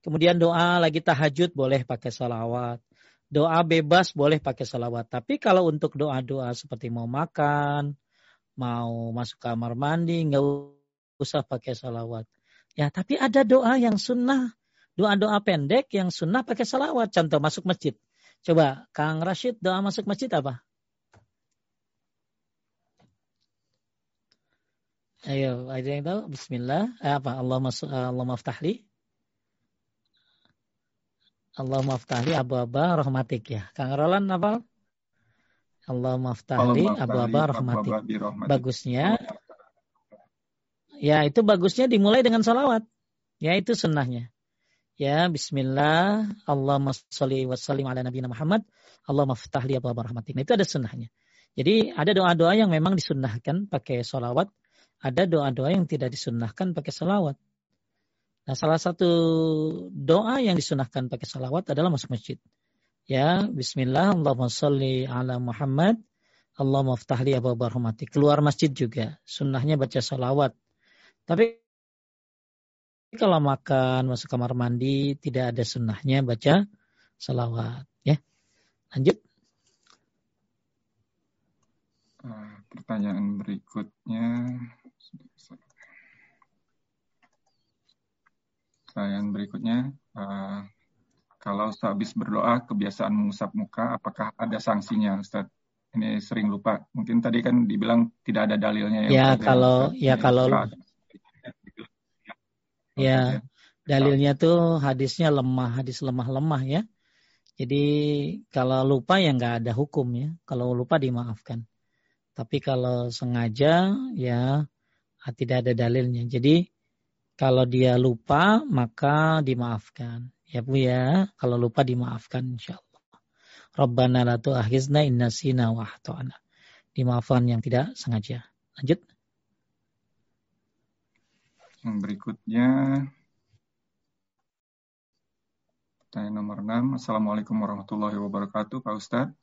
Kemudian doa lagi tahajud boleh pakai salawat. Doa bebas boleh pakai salawat. Tapi kalau untuk doa-doa seperti mau makan, mau masuk kamar mandi, nggak usah pakai salawat. Ya, tapi ada doa yang sunnah, doa-doa pendek yang sunnah pakai salawat. Contoh masuk masjid. Coba Kang Rashid doa masuk masjid apa? Ayo, ada yang tahu? Bismillah. Eh, apa? Allah masuk Allah maftahli. Allah maftahli abu-aba rahmatik ya. Kang Roland apa? Allah maftahli abu-aba rahmatik. Bagusnya. Ya, itu bagusnya dimulai dengan salawat. Ya, itu sunnahnya. Ya, bismillah. Allah sholli wa sallim ala Nabi Muhammad. Allah maftahli abu-aba rahmatik. Nah, itu ada sunnahnya. Jadi ada doa-doa yang memang disunnahkan pakai salawat ada doa-doa yang tidak disunnahkan pakai salawat. Nah, salah satu doa yang disunahkan pakai salawat adalah masuk masjid. Ya, Bismillah, Allahumma salli ala Muhammad, Allah maftahli abu rahmati. Keluar masjid juga, sunnahnya baca salawat. Tapi kalau makan, masuk kamar mandi, tidak ada sunnahnya baca salawat. Ya, lanjut. Ah, pertanyaan berikutnya. Pertanyaan berikutnya, uh, kalau sehabis berdoa kebiasaan mengusap muka, apakah ada sanksinya, Ustaz? Ini sering lupa. Mungkin tadi kan dibilang tidak ada dalilnya. Ya, kalau ya kalau ya dalilnya tuh hadisnya lemah, hadis lemah-lemah ya. Jadi kalau lupa ya nggak ada hukum ya. Kalau lupa dimaafkan. Tapi kalau sengaja ya tidak ada dalilnya. Jadi kalau dia lupa maka dimaafkan. Ya Bu ya, kalau lupa dimaafkan insya Allah. Rabbana la tu'akhizna inna sina wa ahtana. Dimaafkan yang tidak sengaja. Lanjut. Yang berikutnya Pertanyaan nomor 6. Assalamualaikum warahmatullahi wabarakatuh, Pak Ustadz.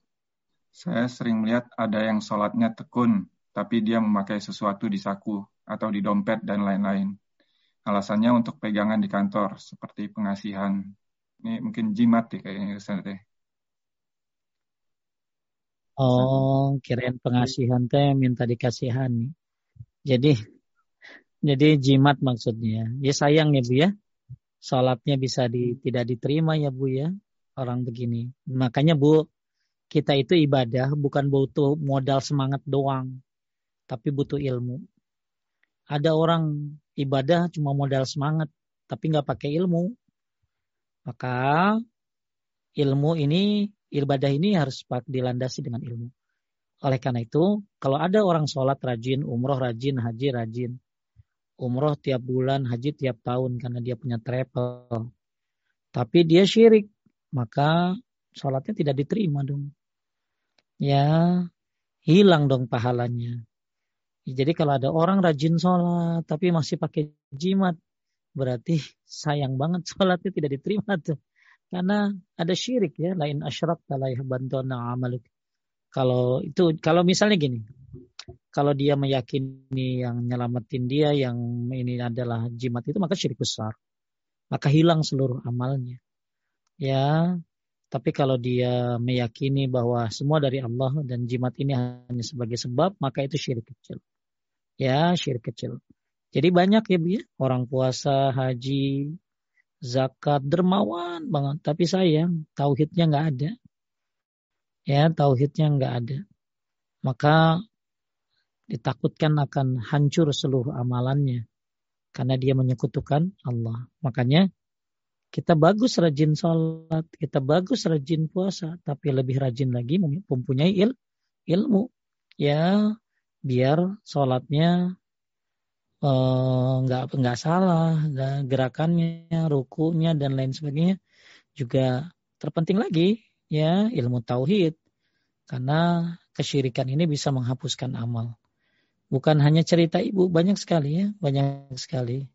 Saya sering melihat ada yang sholatnya tekun, tapi dia memakai sesuatu di saku atau di dompet dan lain-lain. Alasannya untuk pegangan di kantor, seperti pengasihan. Ini mungkin jimat ya kayaknya ya. Oh, kirain pengasihan teh minta dikasihan. Jadi jadi jimat maksudnya. Ya sayang ya Bu ya. Salatnya bisa di, tidak diterima ya Bu ya. Orang begini. Makanya Bu, kita itu ibadah bukan butuh modal semangat doang. Tapi butuh ilmu. Ada orang ibadah cuma modal semangat. Tapi nggak pakai ilmu. Maka ilmu ini, ibadah ini harus dilandasi dengan ilmu. Oleh karena itu, kalau ada orang sholat rajin, umroh rajin, haji rajin, umroh tiap bulan, haji tiap tahun karena dia punya travel, tapi dia syirik, maka sholatnya tidak diterima dong. Ya, hilang dong pahalanya. Jadi kalau ada orang rajin sholat tapi masih pakai jimat, berarti sayang banget sholatnya tidak diterima tuh. Karena ada syirik ya, lain asyrak la yahbantuna amaluk. Kalau itu kalau misalnya gini, kalau dia meyakini yang nyelamatin dia yang ini adalah jimat itu maka syirik besar. Maka hilang seluruh amalnya. Ya, tapi kalau dia meyakini bahwa semua dari Allah dan jimat ini hanya sebagai sebab, maka itu syirik kecil. Ya, syirik kecil. Jadi banyak ya, ya orang puasa, haji, zakat, dermawan banget. Tapi sayang, tauhidnya nggak ada. Ya, tauhidnya nggak ada. Maka ditakutkan akan hancur seluruh amalannya. Karena dia menyekutukan Allah. Makanya kita bagus rajin sholat, kita bagus rajin puasa, tapi lebih rajin lagi mempunyai il, ilmu. Ya, biar sholatnya Eh, nggak uh, nggak salah gerakannya rukunya dan lain sebagainya juga terpenting lagi ya ilmu tauhid. Karena kesyirikan ini bisa menghapuskan amal. Bukan hanya cerita ibu banyak sekali ya banyak sekali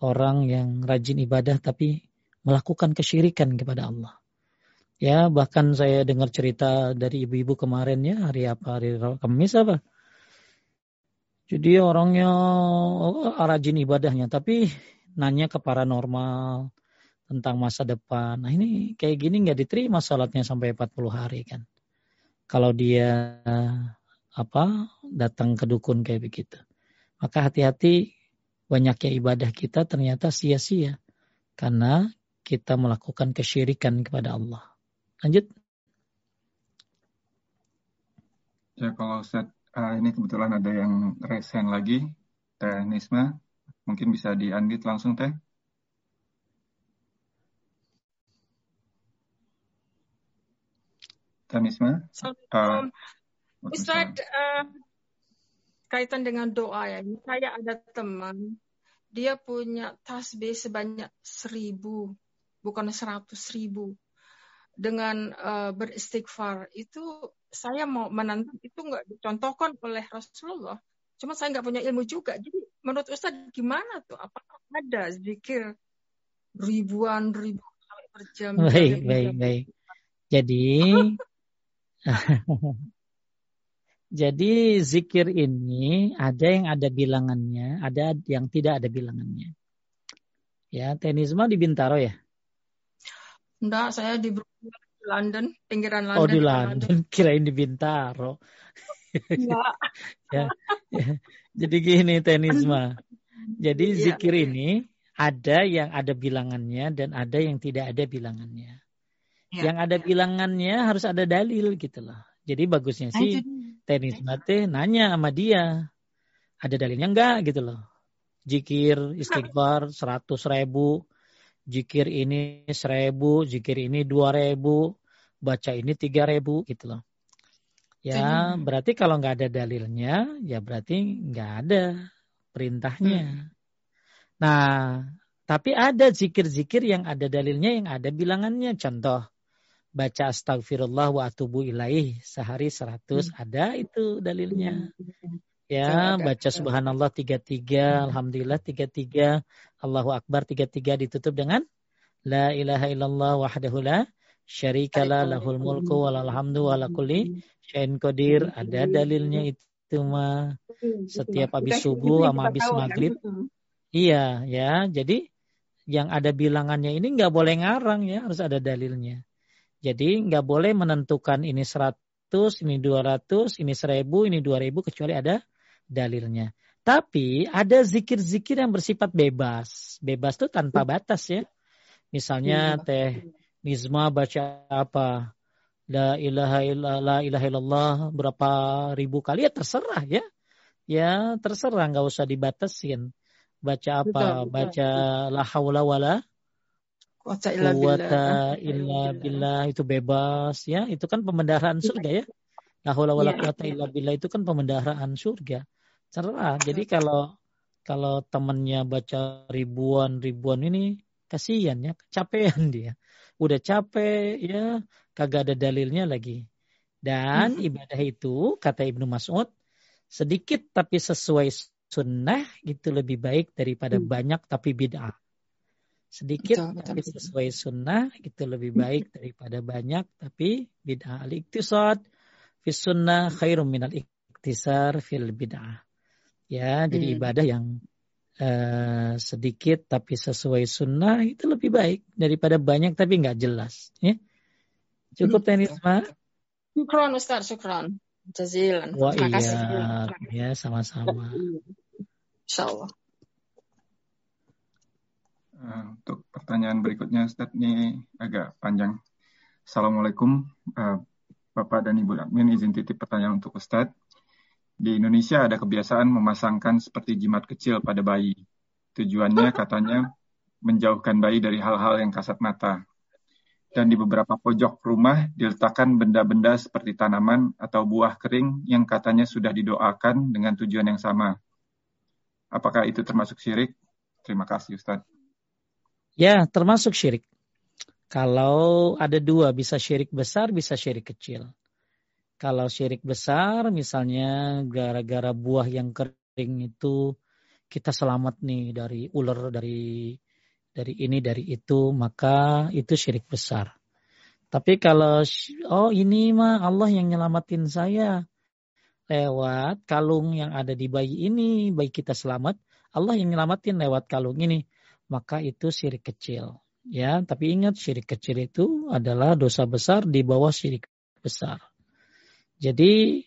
orang yang rajin ibadah tapi melakukan kesyirikan kepada Allah. Ya bahkan saya dengar cerita dari ibu-ibu kemarin ya hari apa hari Kamis apa jadi orangnya oh, rajin ibadahnya, tapi nanya ke paranormal tentang masa depan. Nah ini kayak gini nggak diterima salatnya sampai 40 hari kan. Kalau dia apa datang ke dukun kayak begitu. Maka hati-hati banyaknya ibadah kita ternyata sia-sia karena kita melakukan kesyirikan kepada Allah. Lanjut. Ya kalau Ustaz Uh, ini kebetulan ada yang resen lagi, Teh Nisma. Mungkin bisa diandit langsung, Teh. Teh Nisma. Uh, Ustaz, uh, kaitan dengan doa ya. Saya ada teman, dia punya tasbih sebanyak seribu, bukan seratus ribu. Dengan uh, beristighfar, itu saya mau menantang itu nggak dicontohkan oleh Rasulullah. Cuma saya nggak punya ilmu juga. Jadi menurut Ustaz gimana tuh? Apakah ada zikir ribuan ribu kali per jam? Baik, baik, baik. Jadi Jadi zikir ini ada yang ada bilangannya, ada yang tidak ada bilangannya. Ya, tenisma di Bintaro ya? Enggak, saya di Brooklyn. London, pinggiran London. Oh di London, kirain di Bintaro. ya, ya. Jadi gini tenis mah. Jadi iya. zikir ini ada yang ada bilangannya dan ada yang tidak ada bilangannya. Ya. Yang ada bilangannya harus ada dalil gitu loh. Jadi bagusnya nah, sih tenis mate nanya sama dia. Ada dalilnya enggak gitu loh. Jikir istighfar seratus ribu. Jikir ini seribu. Jikir ini dua ribu. Baca ini tiga ribu gitu loh. Ya berarti kalau nggak ada dalilnya ya berarti nggak ada perintahnya. Hmm. Nah tapi ada zikir-zikir yang ada dalilnya yang ada bilangannya. Contoh baca astagfirullah wa atubu ilaih sehari seratus hmm. ada itu dalilnya. Hmm. Ya, baca subhanallah tiga tiga, hmm. alhamdulillah tiga tiga, Allahu akbar tiga tiga ditutup dengan la ilaha illallah wahdahu la syarikalah lahul mulku walal hamdu wala kulli syai'in qadir. Ada dalilnya itu mah setiap habis subuh sama habis maghrib. Iya, ya. Jadi yang ada bilangannya ini nggak boleh ngarang ya, harus ada dalilnya. Jadi nggak boleh menentukan ini 100, ini 200, ini 1000, ini 2000 kecuali ada dalilnya. Tapi ada zikir-zikir yang bersifat bebas. Bebas itu tanpa batas ya. Misalnya iya. teh Nizma baca apa? La ilaha illallah, la ilaha illallah berapa ribu kali ya terserah ya. Ya terserah nggak usah dibatasin. Baca apa? Baca la haula wala Wata illa illa billah itu bebas ya itu kan pemendaraan surga ya la haula wala iya. illa billah itu kan pemendaraan surga cerah jadi kalau kalau temannya baca ribuan ribuan ini kasihan ya kecapean dia. Udah capek ya kagak ada dalilnya lagi. Dan hmm. ibadah itu kata Ibnu Mas'ud sedikit tapi sesuai sunnah itu lebih baik daripada hmm. banyak tapi bid'ah. Sedikit betul, tapi betul. sesuai sunnah itu lebih baik daripada banyak tapi bid'ah. Al iktisad fi sunnah khairum minal iktisar fil bid'ah ya jadi hmm. ibadah yang uh, sedikit tapi sesuai sunnah itu lebih baik daripada banyak tapi nggak jelas ya cukup hmm. tenis ma syukron Ustaz syukron jazilan Wah, terima iya. kasih ya sama-sama insyaallah Eh, untuk pertanyaan berikutnya, Ustaz, ini agak panjang. Assalamualaikum, uh, Bapak dan Ibu admin, izin titip pertanyaan untuk Ustaz. Di Indonesia ada kebiasaan memasangkan seperti jimat kecil pada bayi. Tujuannya katanya menjauhkan bayi dari hal-hal yang kasat mata. Dan di beberapa pojok rumah diletakkan benda-benda seperti tanaman atau buah kering yang katanya sudah didoakan dengan tujuan yang sama. Apakah itu termasuk syirik? Terima kasih Ustadz. Ya, termasuk syirik. Kalau ada dua, bisa syirik besar, bisa syirik kecil. Kalau syirik besar, misalnya gara-gara buah yang kering itu kita selamat nih dari ular, dari dari ini, dari itu, maka itu syirik besar. Tapi kalau oh ini mah Allah yang nyelamatin saya lewat kalung yang ada di bayi ini, bayi kita selamat, Allah yang nyelamatin lewat kalung ini maka itu syirik kecil. Ya, tapi ingat syirik kecil itu adalah dosa besar di bawah syirik besar. Jadi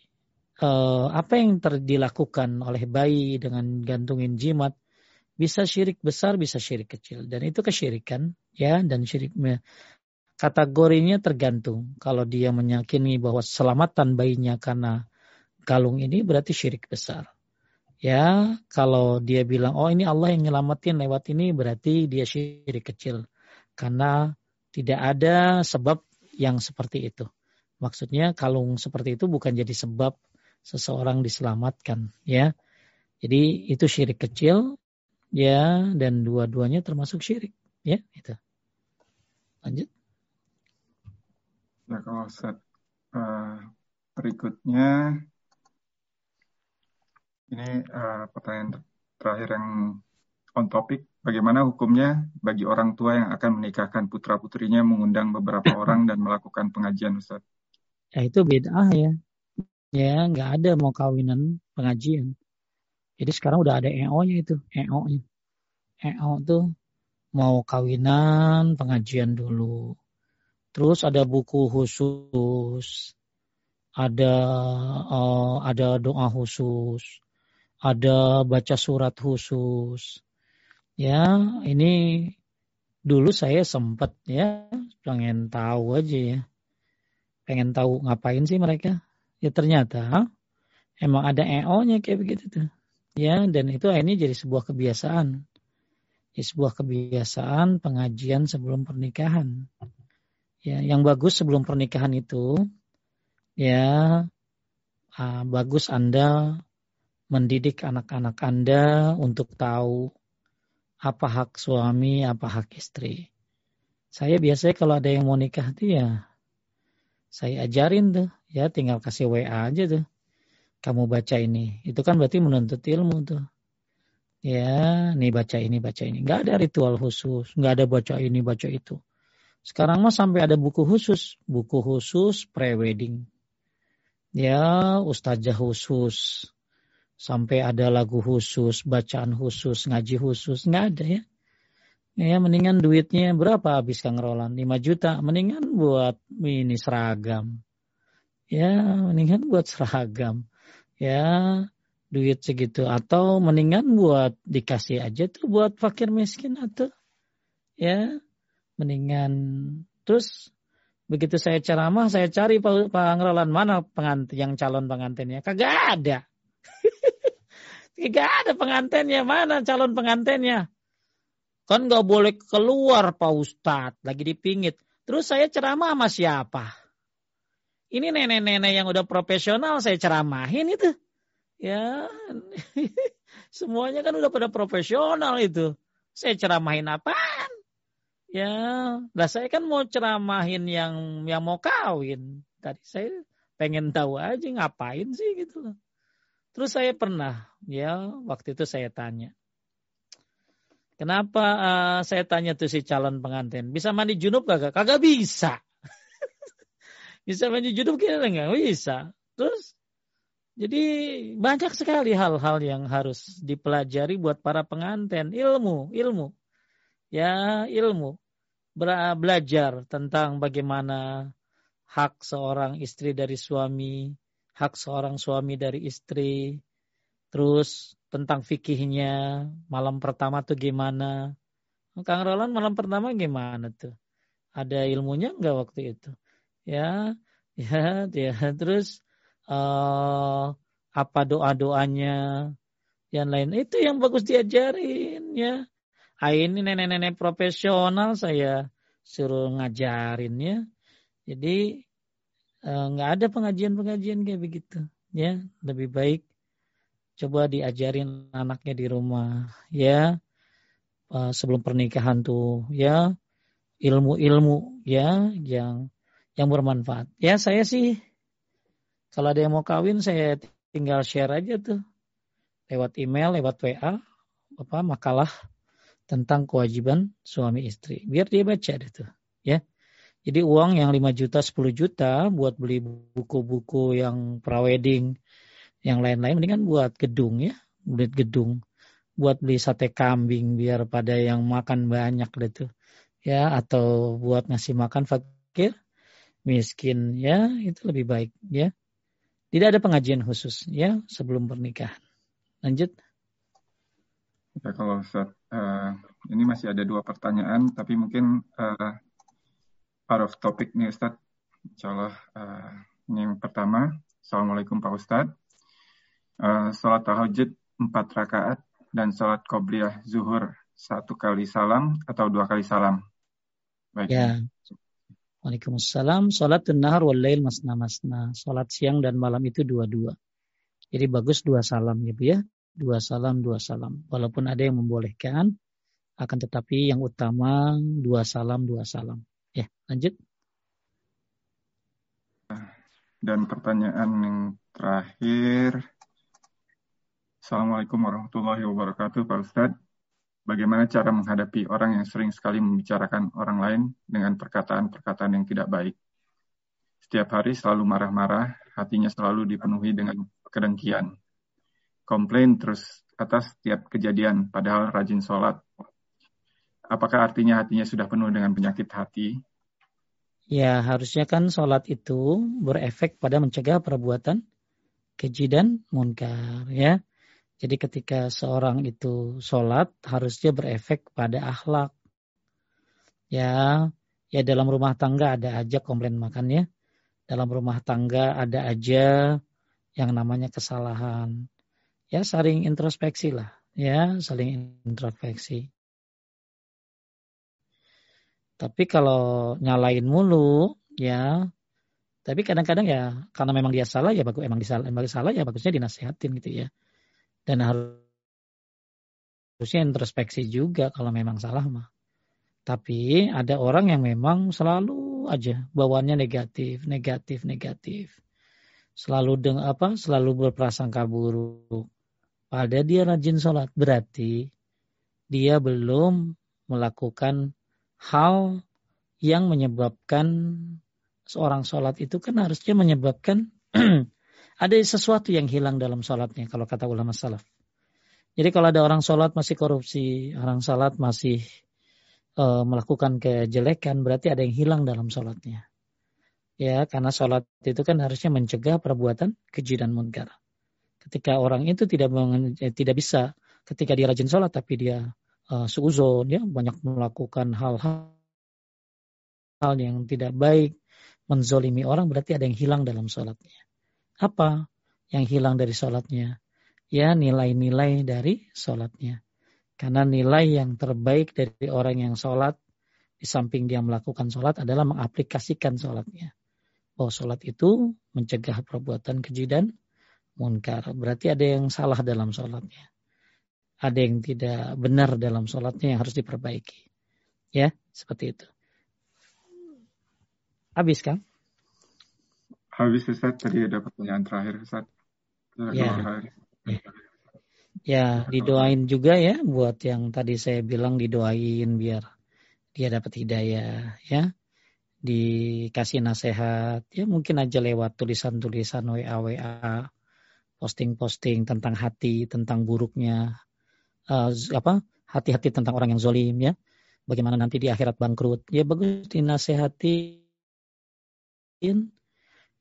eh, apa yang terdilakukan oleh bayi dengan gantungin jimat bisa syirik besar, bisa syirik kecil dan itu kesyirikan ya dan syirik kategorinya tergantung. Kalau dia meyakini bahwa selamatan bayinya karena kalung ini berarti syirik besar. Ya, kalau dia bilang, oh ini Allah yang nyelamatin lewat ini, berarti dia syirik kecil. Karena tidak ada sebab yang seperti itu. Maksudnya kalung seperti itu bukan jadi sebab seseorang diselamatkan. Ya, jadi itu syirik kecil, ya, dan dua-duanya termasuk syirik. Ya, itu. Lanjut. Ya, kalau set, uh, berikutnya ini uh, pertanyaan terakhir yang on topic. Bagaimana hukumnya bagi orang tua yang akan menikahkan putra putrinya mengundang beberapa orang dan melakukan pengajian, Ustaz? Ya itu beda ya. Ya nggak ada mau kawinan pengajian. Jadi sekarang udah ada EO-nya itu, EO-nya. EO tuh mau kawinan pengajian dulu. Terus ada buku khusus, ada uh, ada doa khusus, ada baca surat khusus. Ya, ini dulu saya sempat ya pengen tahu aja ya. Pengen tahu ngapain sih mereka. Ya ternyata emang ada EO-nya kayak begitu tuh. Ya, dan itu akhirnya jadi sebuah kebiasaan. Ya, sebuah kebiasaan pengajian sebelum pernikahan. Ya, yang bagus sebelum pernikahan itu ya uh, bagus Anda mendidik anak-anak Anda untuk tahu apa hak suami, apa hak istri. Saya biasanya kalau ada yang mau nikah tuh ya saya ajarin tuh, ya tinggal kasih WA aja tuh. Kamu baca ini, itu kan berarti menuntut ilmu tuh. Ya, nih baca ini, baca ini. Nggak ada ritual khusus, nggak ada baca ini, baca itu. Sekarang mah sampai ada buku khusus, buku khusus pre-wedding. Ya, ustazah khusus, sampai ada lagu khusus, bacaan khusus, ngaji khusus, nggak ada ya. Ya mendingan duitnya berapa habis Kang Roland? 5 juta, mendingan buat ini seragam. Ya, mendingan buat seragam. Ya, duit segitu atau mendingan buat dikasih aja tuh buat fakir miskin atau ya mendingan terus begitu saya ceramah saya cari Pak Roland mana pengantin yang calon pengantinnya kagak ada Tidak ada pengantinnya. Mana calon pengantinnya? Kan nggak boleh keluar Pak Ustadz. Lagi dipingit. Terus saya ceramah sama siapa? Ini nenek-nenek yang udah profesional saya ceramahin itu. Ya, semuanya kan udah pada profesional itu. Saya ceramahin apaan? Ya, lah saya kan mau ceramahin yang yang mau kawin. Tadi saya pengen tahu aja ngapain sih gitu. Terus saya pernah, ya waktu itu saya tanya, kenapa uh, saya tanya tuh si calon pengantin, bisa mandi junub kagak? Kagak bisa. bisa mandi junub kira nggak bisa. Terus jadi banyak sekali hal-hal yang harus dipelajari buat para pengantin, ilmu, ilmu. Ya, ilmu. Belajar tentang bagaimana hak seorang istri dari suami, hak seorang suami dari istri, terus tentang fikihnya, malam pertama tuh gimana. Kang Roland malam pertama gimana tuh? Ada ilmunya enggak waktu itu? Ya, ya, ya. Terus uh, apa doa-doanya, yang lain itu yang bagus diajarin ya. Ah, ini nenek-nenek profesional saya suruh ngajarin ya. Jadi Eh, nggak ada pengajian-pengajian kayak begitu ya lebih baik coba diajarin anaknya di rumah ya. Uh, sebelum pernikahan tuh ya. Ilmu-ilmu ya yang yang bermanfaat. Ya saya sih kalau ada yang mau kawin saya tinggal share aja tuh. Lewat email lewat WA apa makalah tentang kewajiban suami istri. Biar dia baca deh tuh ya. Jadi uang yang 5 juta, 10 juta buat beli buku-buku yang prawedding, yang lain-lain mendingan buat gedung ya, buat gedung. Buat beli sate kambing biar pada yang makan banyak gitu. Ya, atau buat ngasih makan fakir, miskin ya, itu lebih baik ya. Tidak ada pengajian khusus ya sebelum pernikahan. Lanjut. Ya, kalau Ustaz, uh, ini masih ada dua pertanyaan, tapi mungkin uh, part of topik nih Ustadz. Insya Allah uh, ini yang pertama. Assalamualaikum Pak Ustadz. Uh, salat tahajud empat rakaat dan salat qobliyah zuhur satu kali salam atau dua kali salam. Baik. Ya. Waalaikumsalam. Salat nahar wal lail masna masna. Salat siang dan malam itu dua-dua. Jadi bagus dua salam ya Bu ya. Dua salam, dua salam. Walaupun ada yang membolehkan, akan tetapi yang utama dua salam, dua salam. Ya, lanjut. Dan pertanyaan yang terakhir. Assalamualaikum warahmatullahi wabarakatuh Pak Ustadz. Bagaimana cara menghadapi orang yang sering sekali membicarakan orang lain dengan perkataan-perkataan yang tidak baik? Setiap hari selalu marah-marah, hatinya selalu dipenuhi dengan kedengkian. Komplain terus atas setiap kejadian, padahal rajin sholat, apakah artinya hatinya sudah penuh dengan penyakit hati? Ya, harusnya kan sholat itu berefek pada mencegah perbuatan keji dan munkar, ya. Jadi ketika seorang itu sholat, harusnya berefek pada akhlak. Ya, ya dalam rumah tangga ada aja komplain makannya. Dalam rumah tangga ada aja yang namanya kesalahan. Ya, saling introspeksi lah. Ya, saling introspeksi. Tapi kalau nyalain mulu, ya. Tapi kadang-kadang ya karena memang dia salah ya bagus emang disalah, emang salah ya bagusnya dinasehatin gitu ya. Dan harusnya introspeksi juga kalau memang salah mah. Tapi ada orang yang memang selalu aja bawaannya negatif, negatif, negatif. Selalu deng apa? Selalu berprasangka buruk. Pada dia rajin sholat berarti dia belum melakukan hal yang menyebabkan seorang sholat itu kan harusnya menyebabkan ada sesuatu yang hilang dalam sholatnya kalau kata ulama salaf. Jadi kalau ada orang sholat masih korupsi, orang sholat masih uh, melakukan kejelekan, berarti ada yang hilang dalam sholatnya. Ya, karena sholat itu kan harusnya mencegah perbuatan keji dan munkar. Ketika orang itu tidak eh, tidak bisa, ketika dia rajin sholat tapi dia uh, suuzon, ya banyak melakukan hal-hal hal yang tidak baik, menzolimi orang berarti ada yang hilang dalam sholatnya. Apa yang hilang dari sholatnya? Ya nilai-nilai dari sholatnya. Karena nilai yang terbaik dari orang yang sholat, di samping dia melakukan sholat adalah mengaplikasikan sholatnya. Bahwa sholat itu mencegah perbuatan keji dan munkar. Berarti ada yang salah dalam sholatnya. Ada yang tidak benar dalam sholatnya yang harus diperbaiki. Ya, seperti itu. Habis kan? Habis Ustaz, tadi ada pertanyaan terakhir Ustaz. Ya. ya, didoain juga ya buat yang tadi saya bilang didoain biar dia dapat hidayah ya. Dikasih nasihat ya mungkin aja lewat tulisan-tulisan WA WA posting-posting tentang hati, tentang buruknya uh, apa hati-hati tentang orang yang zolim ya. Bagaimana nanti di akhirat bangkrut. Ya bagus dinasehati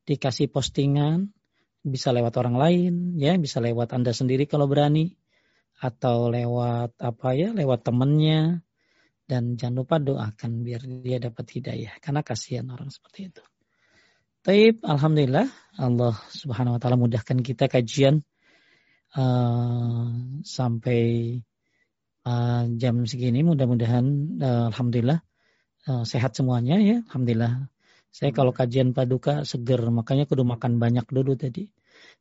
dikasih postingan, bisa lewat orang lain, ya, bisa lewat Anda sendiri kalau berani, atau lewat apa ya, lewat temennya, dan jangan lupa doakan biar dia dapat hidayah, karena kasihan orang seperti itu. Taib, Alhamdulillah, Allah Subhanahu Wa Taala mudahkan kita kajian uh, sampai uh, jam segini. Mudah-mudahan, uh, Alhamdulillah, uh, sehat semuanya ya, Alhamdulillah saya kalau kajian paduka seger, makanya kudu makan banyak dulu tadi.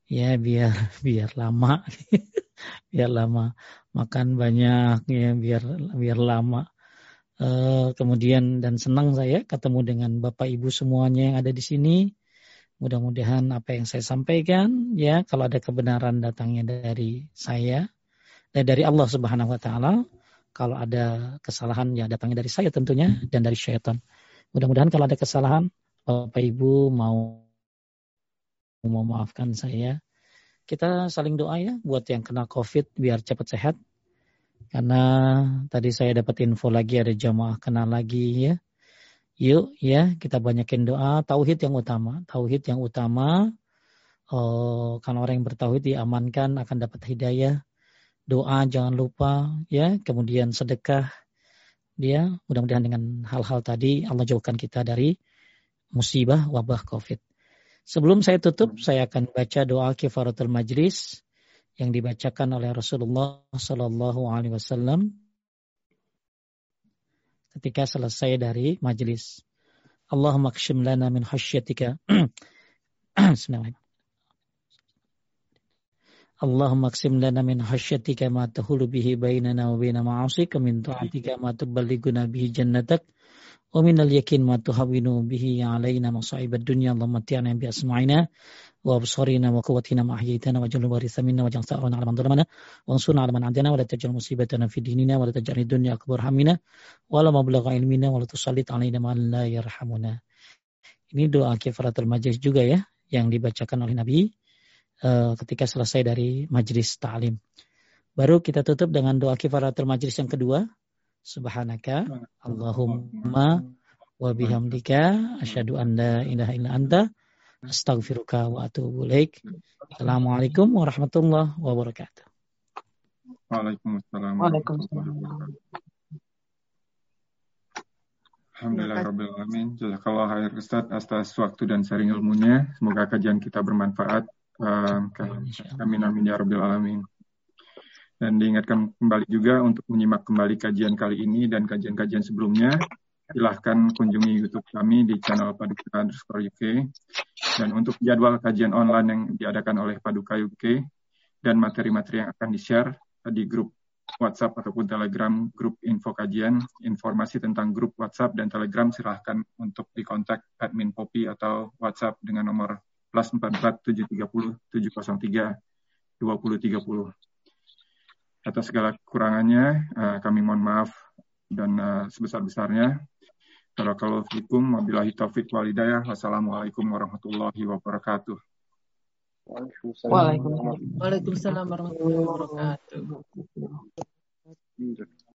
Ya biar biar lama, biar lama makan banyak ya biar biar lama. Uh, kemudian dan senang saya ketemu dengan bapak ibu semuanya yang ada di sini. Mudah-mudahan apa yang saya sampaikan ya kalau ada kebenaran datangnya dari saya dan dari Allah Subhanahu wa taala. Kalau ada kesalahan ya datangnya dari saya tentunya dan dari syaitan. Mudah-mudahan kalau ada kesalahan, Bapak Ibu mau memaafkan saya. Kita saling doa ya buat yang kena COVID biar cepat sehat. Karena tadi saya dapat info lagi ada jamaah kena lagi ya. Yuk ya kita banyakin doa tauhid yang utama. Tauhid yang utama oh, karena orang yang bertauhid diamankan akan dapat hidayah. Doa jangan lupa ya, kemudian sedekah dia mudah-mudahan dengan hal-hal tadi Allah jauhkan kita dari musibah wabah Covid. Sebelum saya tutup, saya akan baca doa kifaratul majlis yang dibacakan oleh Rasulullah Sallallahu Alaihi Wasallam ketika selesai dari majlis. Allahumma kshim lana min Allah qsim lana min khasyatika ma tahulu bihi bainana wa baina ma'asika min ta'atika ma tuballighuna bihi jannatak wa min al-yakin ma tuhawinu bihi alaina masa'ibad dunya. Allahumma ti'ana bi asma'ina wa absarina wa kuwatina ma wa waj'al waritha minna wa jangsa 'ala man wa sunah 'ala man 'adana wa la taj'al musibatana fi dinina wa la taj'al ad-dunya akbar hamina wa la mablaqa ilmina wa la tusallit alayna ma la yarhamuna. Ini doa kifaratul majlis juga ya yang dibacakan oleh Nabi ketika selesai dari majlis ta'lim. Baru kita tutup dengan doa kifaratul majlis yang kedua. Subhanaka Allahumma wa bihamdika asyhadu an la ilaha illa anta astaghfiruka wa atubu ilaik. Assalamualaikum warahmatullahi wabarakatuh. Waalaikumsalam. Waalaikumsalam. Alhamdulillah Rabbil Alamin. Jazakallah khair Ustaz atas waktu dan sharing ilmunya. Semoga kajian kita bermanfaat. Um, amin amin ya Rabbil Alamin. Dan diingatkan kembali juga untuk menyimak kembali kajian kali ini dan kajian-kajian sebelumnya. Silahkan kunjungi YouTube kami di channel Paduka underscore UK. Dan untuk jadwal kajian online yang diadakan oleh Paduka UK dan materi-materi yang akan di-share di grup WhatsApp ataupun Telegram grup info kajian, informasi tentang grup WhatsApp dan Telegram silahkan untuk dikontak admin Popi atau WhatsApp dengan nomor plus 44 730 703 2030. Atas segala kekurangannya, uh, kami mohon maaf dan uh, sebesar-besarnya. Barakallahu wabillahi taufiq walidayah. Wassalamualaikum warahmatullahi wabarakatuh. Waalaikumsalam warahmatullahi wabarakatuh.